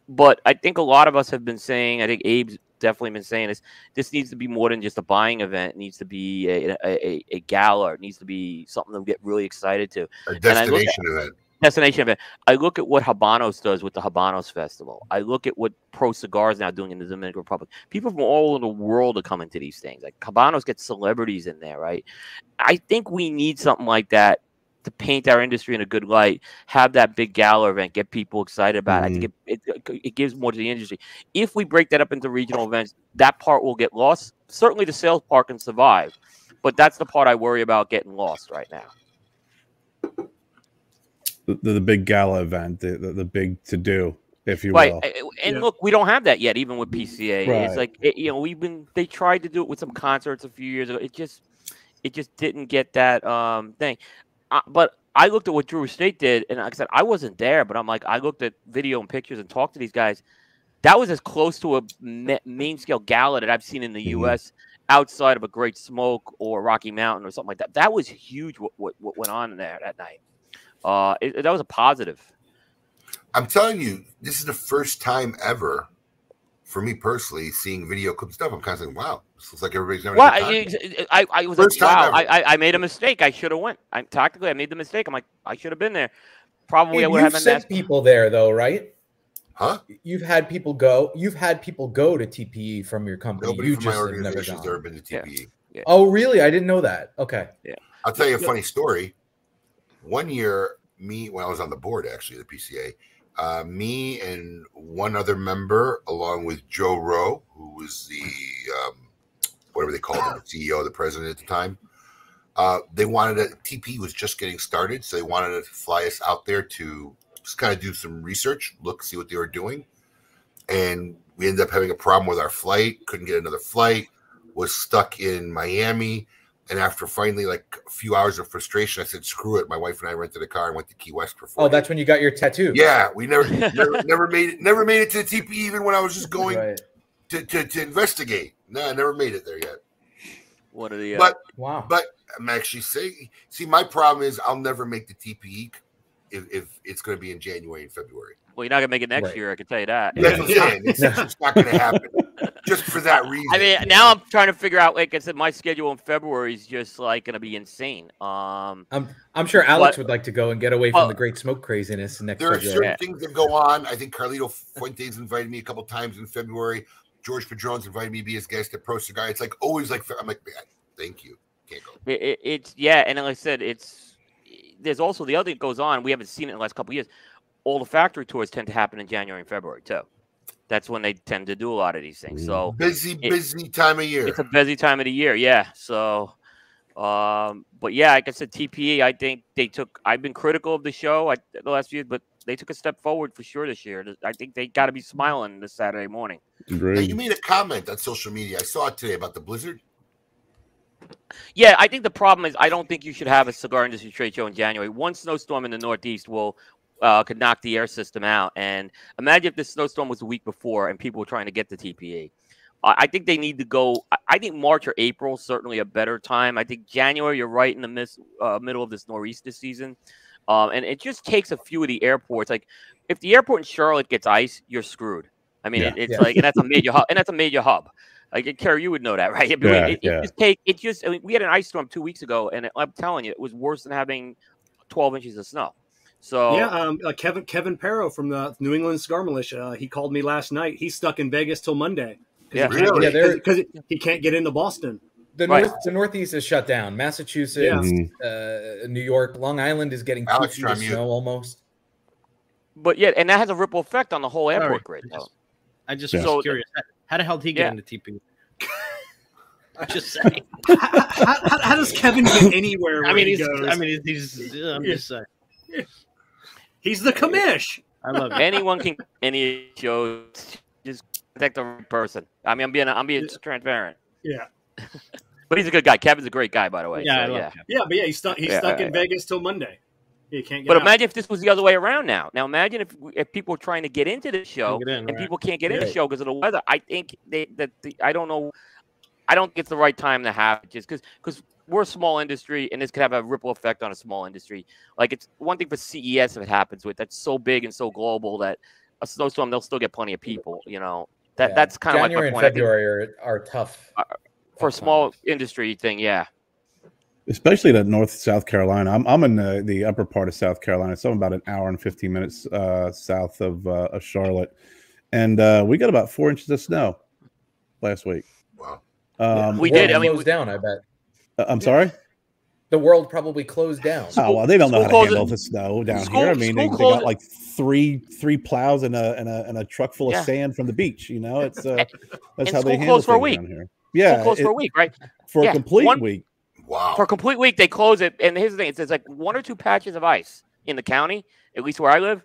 But I think a lot of us have been saying. I think Abe's definitely been saying this. This needs to be more than just a buying event. It needs to be a, a, a, a gala. It needs to be something to get really excited to. A And I look at- destination event. Destination event. I look at what Habanos does with the Habanos Festival. I look at what Pro Cigars now doing in the Dominican Republic. People from all over the world are coming to these things. Like Habanos gets celebrities in there, right? I think we need something like that to paint our industry in a good light. Have that big gala event, get people excited about it. I think mm-hmm. it, it, it gives more to the industry. If we break that up into regional events, that part will get lost. Certainly, the sales part can survive, but that's the part I worry about getting lost right now. The, the, the big gala event, the, the, the big to do, if you Right, will. a- and look, we don't have that yet, even with PCA. Right. It's like it, you know, we've been they tried to do it with some concerts a few years ago. It just, it just didn't get that um thing. Uh, but I looked at what Drew Estate did, and like I said, I wasn't there, but I'm like, I looked at video and pictures and talked to these guys. That was as close to a ma- main scale gala that I've seen in the U.S. outside of a Great Smoke or Rocky Mountain or something like that. That was huge. What what, what went on there that night. Uh, it, that was a positive. I'm telling you, this is the first time ever for me personally seeing video clip stuff. I'm kind of saying, wow, this looks like everybody's never. Well, had I. I, I was First like, wow. I, I, I made a mistake. I should have went. I tactically, I made the mistake. I'm like, I should have been there. Probably, I You've would have sent that. people there though, right? Huh? You've had people go. You've had people go to TPE from your company. Nobody you from my just have organization's ever been to TPE. Oh, really? I didn't know that. Okay. Yeah. I'll tell you a Yeah. funny story. One year, me when I was on the board, actually the PCA, uh, me and one other member, along with Joe Rowe, who was the um, whatever they called him, the CEO, the president at the time. Uh, they wanted a TP was just getting started, so they wanted to fly us out there to just kind of do some research, look, see what they were doing, and we ended up having a problem with our flight. Couldn't get another flight. Was stuck in Miami. And after finally like a few hours of frustration, I said, "Screw it." My wife and I rented a car and went to Key West for four. Oh, that's when you got your tattoo. yeah. We never, never, never made it. Never made it to the TP, even when I was just going Right. to, to to investigate. No, I never made it there yet. What are the? Uh, But Wow. but I'm actually saying, see, my problem is I'll never make the TPE if, if it's going to be in January and February. well, you're not gonna make it next Right. year. I can tell you that. That's what I'm saying. It's, it's not going to happen. Just for that reason. I mean, now I'm trying to figure out. Like I said, my schedule in February is just like gonna be insane. Um, I'm I'm sure Alex But- would like to go and get away from Well- the great smoke craziness next there are February. certain Yeah. things that go on. I think Carlito Fuentes invited me a couple times in February. George Padrón's invited me to be his guest at Pro Cigar. It's like always like I'm like, "Man, thank you. Can't go. It, it, it's yeah, and like I said, it's there's also the other thing that goes on. We haven't seen it in the last couple of years. All the factory tours tend to happen in January and February too. That's when they tend to do a lot of these things. So Busy, it- busy time of year. it's a busy time of the year. Yeah. So, um, but yeah, like I said, TPE. I think they took. I've been critical of the show I, the last few, years, but they took a step forward for sure this year. I think they got to be smiling this Saturday morning. Now, you made a comment on social media. I saw it today about the blizzard. Yeah, I think the problem is I don't think you should have a cigar industry trade show in January. One snowstorm in the Northeast will uh, could knock the air system out. And imagine if this snowstorm was a week before and people were trying to get the TPA. I I think they need to go. I- think March or April certainly a better time. I think January, you're right in the mis- uh, middle of this nor'easter season, um, and it just takes a few of the airports. Like if the airport in Charlotte gets ice, you're screwed. I mean, Yeah. it, it's Yeah. like and that's a major hub, and that's a major hub. Like Kerry, you would know that, right? I mean, Yeah, it, it yeah. just take it just. I mean, we had an ice storm two weeks ago, and I'm telling you, it was worse than having 12 inches of snow. So Yeah, um, uh, Kevin Kevin Perro from the New England Cigar Militia. Uh, he called me last night. He's stuck in Vegas till Monday. Yeah. Really? Yeah, because he can't get into Boston. The Right. north, the Northeast is shut down. Massachusetts, uh, New York, Long Island is getting two Alex, feet you're of snow almost. but yeah, and that has a ripple effect on the whole airport right. grid. I just- I just Yeah. was So- curious. How the hell did he get Yeah. into TP? I'm just saying. how, how, how does Kevin get anywhere? I where mean, he he's. goes? I mean, he's. he's I'm Yeah. just saying. He's the commish. I love it. Anyone can any show. Just contact the right person. I mean, I'm being I'm being transparent. Yeah, But he's a good guy. Kevin's a great guy, by the way. Yeah, I so, love yeah. Kevin. yeah, but yeah, he's stuck. He's Yeah, stuck yeah, in yeah. Vegas till Monday. He can't get But out. imagine if this was the other way around now. Now imagine if if people are trying to get into the show in, and right. people can't get in the show because of the weather. I think they that the, I don't know. I don't think it's the right time to have it just because because we're a small industry and this could have a ripple effect on a small industry. Like it's one thing for CES if it happens with that's so big and so global that a snowstorm they'll still get plenty of people. You know that Yeah. that's kind of like January my and point. I February are, are tough. for a tough small times. industry thing. Yeah. especially that North South Carolina. I'm I'm in the, the upper part of South Carolina, so I'm about an hour and 15 minutes uh, south of, uh, of Charlotte, and uh, we got about four inches of snow last week. Wow. Um, We did, I mean, it was down. I bet uh, I'm sorry. the world probably closed down. Oh well, they don't know how to handle closes- the snow down school- here. I mean, they, they got like three three plows and a and a, and a truck full of Yeah. sand from the beach. You know, it's uh, that's And how they handle closed for a week. down here. School Yeah, closed for a week, right? for Yeah, a complete one- week. Wow. For a complete week, they close it. And here's the thing: it's, it's like one or two patches of ice in the county, at least where I live.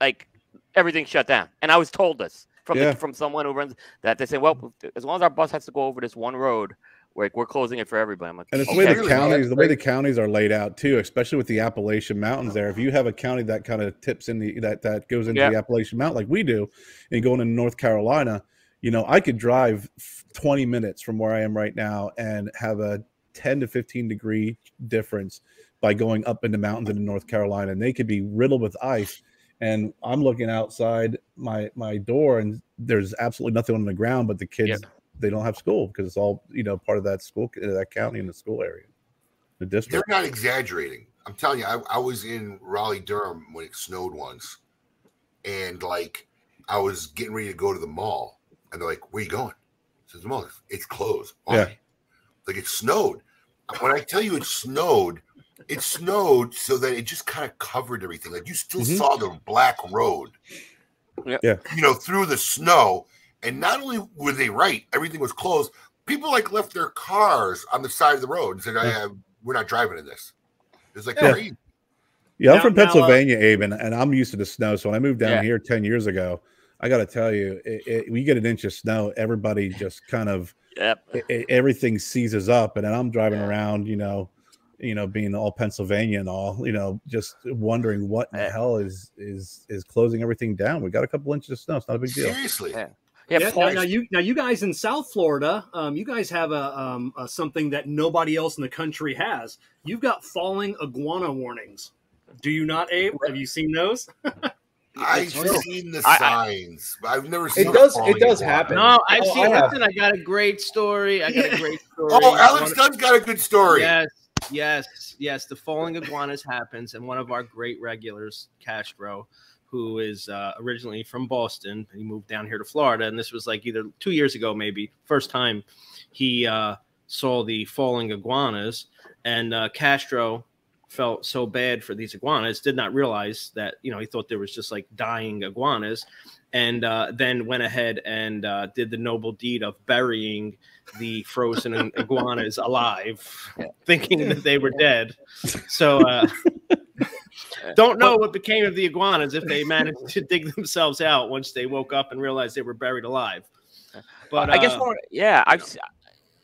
Like everything's shut down. And I was told this from Yeah. the, from someone who runs that. They say, "Well, as long as our bus has to go over this one road, we're, we're closing it for everybody." I'm like, And it's the way the counties, the way the counties are laid out too, especially with the Appalachian Mountains. There, if you have a county that kind of tips in the that that goes into Yeah. the Appalachian Mountain like we do, and going into North Carolina, you know, I could drive 20 minutes from where I am right now and have a 10 to 15 degree difference by going up into mountains into North Carolina, and they could be riddled with ice. And I'm looking outside my my door, and there's absolutely nothing on the ground, but the kids they don't have school because it's all you know part of that school that county and the school area, the district. They're not exaggerating. I'm telling you, I, I was in Raleigh, Durham when it snowed once, and like I was getting ready to go to the mall, and they're like, "Where you going?" I says, "The mall." It's closed. Why? Yeah. Like it snowed. When I tell you it snowed, it snowed so that it just kind of covered everything. Like you still Mhm. saw the black road, Yeah. you know, through the snow. And not only were they right, everything was closed. People like left their cars on the side of the road and said, "I have, we're not driving in this." It's like Yeah. crazy. Yeah, I'm Now- from now, uh, Pennsylvania, Abe, and, and I'm used to the snow. So when I moved down Yeah. here 10 years ago, I got to tell you, it, it, we get an inch of snow, everybody just kind of Yep. e- everything seizes up, and then I'm driving around, you know, you know, being all Pennsylvania and all, you know, just wondering what in the hell is is is closing everything down. We got a couple inches of snow; it's not a big deal. Seriously. Yeah. Yeah, Yeah, now, now you now you guys in South Florida, um, you guys have a, um, a something that nobody else in the country has. You've got falling iguana warnings. Do you not, Abe? Have you seen those? I've seen the I- I- signs, but I've never seen It does. It does iguana. happen. No, I've Oh, seen. I have. Listen, I got a great story. I got a great story. Oh, Alex One- Dunn's got a good story. Yes, yes, yes. The falling iguanas happens, and one of our great regulars, Cash Castro, who is uh, originally from Boston, he moved down here to Florida, and this was like either two years ago, maybe first time he uh, saw the falling iguanas, and uh, Castro felt so bad for these iguanas, did not realize that you know he thought there was just like dying iguanas, and uh, then went ahead and uh, did the noble deed of burying the frozen iguanas alive, thinking that they were dead. So uh, don't know what became of the iguanas if they managed to dig themselves out once they woke up and realized they were buried alive. But I guess uh, more, yeah, I've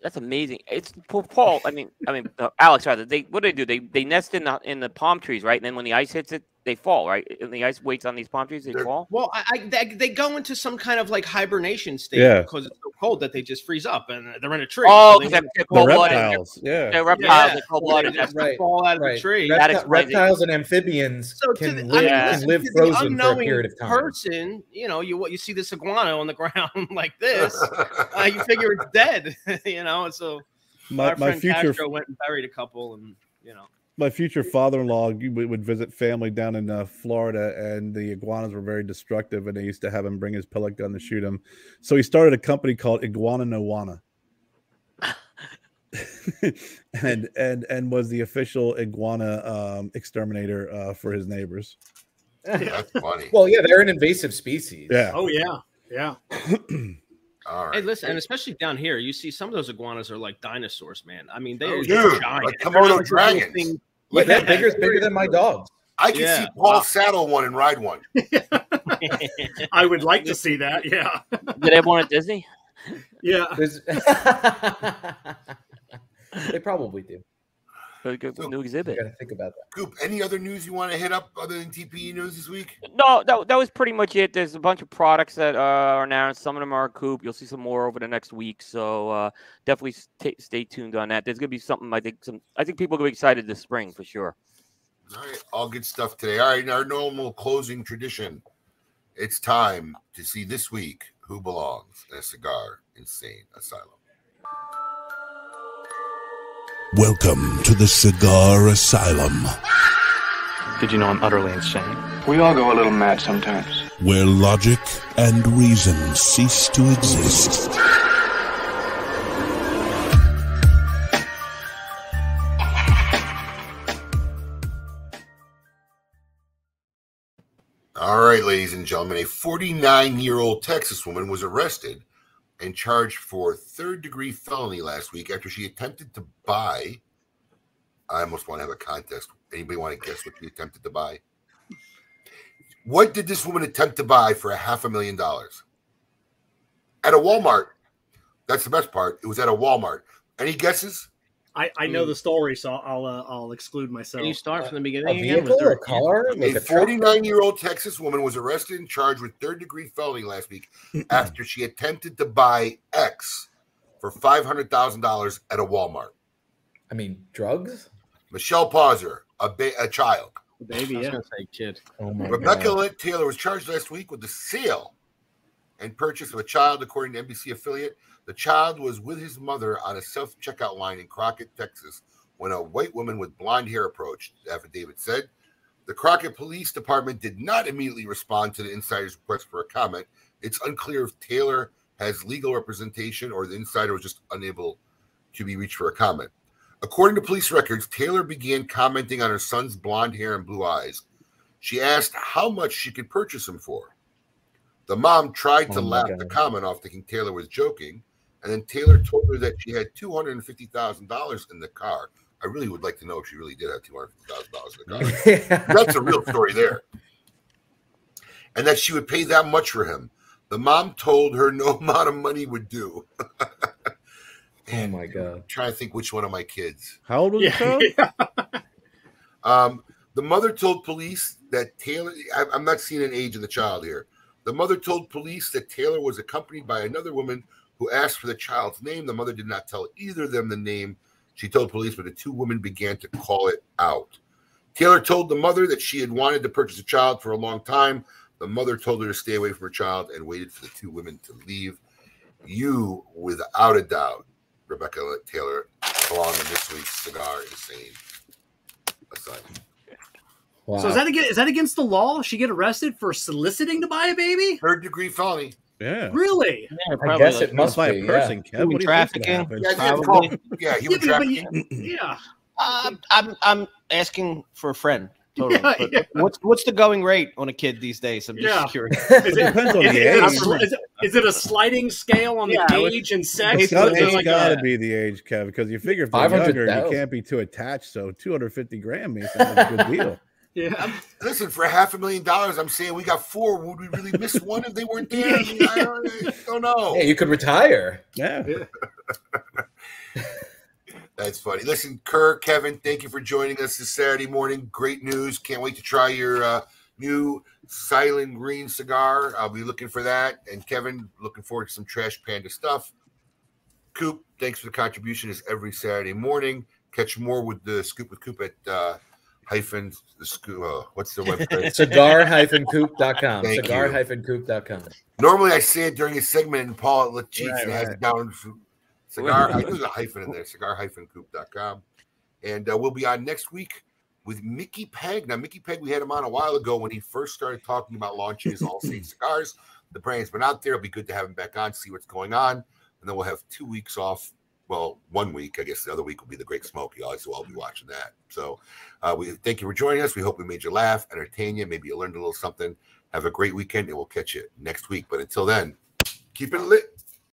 that's amazing. It's Paul- Paul. I mean, I mean, uh, Alex. Rather, they what do they do? They they nest in the in the palm trees, right? And then when the ice hits it, they fall, right? And the ice weights on these palm trees, they fall. Well, I, I they, they go into some kind of like hibernation state Yeah. because it's so cold that they just freeze up and they're in a tree. Oh, So 'cause they- they're, they're The cold-blooded. reptiles, yeah. They're reptiles. Yeah. They're cold-blooded. They That's just Right. fall out of Right. the tree. Repti- explains reptiles and amphibians So can the, live, I mean, can live frozen for a period of time. person, you know, you what you see this iguana on the ground like this, uh, you figure it's dead, you know. And so My our my future Castro went and buried a couple, and you know, my future father-in-law would would visit family down in uh, Florida, and the iguanas were very destructive, and they used to have him bring his pellet gun to shoot him. So he started a company called Iguana Nowana, and and and was the official iguana um, exterminator uh, for his neighbors. That's funny. Well, yeah, they're an invasive species. Yeah, Oh yeah, yeah. All right. hey, listen, and especially down here, you see some of those iguanas are like dinosaurs, man. I mean, they Oh, are dude, giant. like They're Komodo little dragons. thing- Yeah, they're Yeah. bigger, bigger than my dogs. I can Yeah. see Paul Wow. saddle one and ride one. I would like to see that. Yeah, Did they have one at Disney? yeah. They probably do. Very good new exhibit. got to think about that. Coop, any other news you want to hit up other than TPE news this week? No, that, that was pretty much it. There's a bunch of products that uh, are announced. Some of them are coop. You'll see some more over the next week. So uh, definitely stay, stay tuned on that. There's gonna be something. I think some. I think people are gonna be excited this spring for sure. All right, all good stuff today. All right, our normal closing tradition. It's time to see this week who belongs in a cigar insane asylum. Welcome to the Cigar Asylum, Did you know I'm utterly insane? We all go a little mad sometimes. where logic and reason cease to exist. All right, ladies and gentlemen, a 49 year old Texas woman was arrested and charged for third degree felony last week after she attempted to buy. I almost want to have a contest. Anybody want to guess what she attempted to buy? What did this woman attempt to buy for a half a million dollars? At a Walmart. That's the best part. It was at a Walmart. Any guesses? I, I know the story, so I'll uh, I'll exclude myself. Can you start from the A beginning? again? Was vehicle, there a car, A like a truck. 49 year old Texas woman was arrested and charged with third degree felony last week after she attempted to buy X for $500,000 at a Walmart. I mean, drugs. Michelle Pauser, a, ba- a child. Baby, yeah. say kid. Oh my Rebecca God. Lynn Taylor was charged last week with the sale and purchase of a child, according to NBC affiliate. The child was with his mother on a self checkout line in Crockett, Texas, when a white woman with blonde hair approached, the affidavit said. The Crockett Police Department did not immediately respond to the insider's request for a comment. It's unclear if Taylor has legal representation or the insider was just unable to be reached for a comment. According to police records, Taylor began commenting on her son's blonde hair and blue eyes. She asked how much she could purchase him for. The mom tried to Oh laugh God. the comment off, thinking Taylor was joking, and then Taylor told her that she had two hundred and fifty thousand dollars in the car. I really would like to know if she really did have two hundred fifty thousand dollars in the car. That's a real story there. And that she would pay that much for him. The mom told her no amount of money would do. Oh my god. trying to think which one of my kids. How old was the child? Um, the mother told police that Taylor, I, I'm not seeing an age of the child here. The mother told police that Taylor was accompanied by another woman who asked for the child's name. The mother did not tell either of them the name. She told police, but the two women began to call it out. Taylor told the mother that she had wanted to purchase a child for a long time. The mother told her to stay away from her child and waited for the two women to leave. You, without a doubt, Rebecca Taylor, belong in this week's Cigar Insane assignment. Wow. So is that against, is that against the law? She get arrested for soliciting to buy a baby? Third degree felony. Yeah. Really? Yeah, I guess it must be. a person, Kev. Human What do you think's gonna trafficking. Yeah, yeah, Probably. yeah, Yeah, human but, but trafficking. yeah. Uh, I'm I'm asking for a friend. Totally. Yeah, But yeah. What's what's the going rate on a kid these days? I'm just Yeah. curious. Is it, Depends on the it- is it a age. is it- is it a sliding scale on the Yeah, I age and sex? It's got, Or is it it's like got to be the age, Kev, because you figure if they're 500,000. younger, you can't be too attached. So 250 grand means it's a good deal. Yeah. Listen, for half a million dollars, I'm saying we got four. Would we really miss one if they weren't there? I, mean, I, don't, I don't know. Hey, you could retire. Yeah. That's funny. Listen, Kerr, Kevin, thank you for joining us this Saturday morning. Great news. Can't wait to try your uh, new Silent Green cigar. I'll be looking for that. And Kevin, looking forward to some Trash Panda stuff. Coop, thanks for the contribution as every Saturday morning. Catch more with the Scoop with Coop at uh, hyphen the scoop. Uh, what's the website? Cigar hyphen coop.com. Thank you. Cigar-coop.com. Normally, I say it during a segment, and Paul let cheats Right, and has right. it down. Cigar. I knew the hyphen in there. cigar hyphen coop.com. and uh, we'll be on next week with Mickey Peg. Now, Mickey Peg, we had him on a while ago when he first started talking about launching his All State cigars. The brand's been out there. It'll be good to have him back on, see what's going on, and then we'll have two weeks off. Well, one week, I guess the other week will be the Great Smoky. So I'll be watching that. So, uh, we thank you for joining us. We hope we made you laugh, entertain you. Maybe you learned a little something. Have a great weekend, and we'll catch you next week. But until then, keep it lit.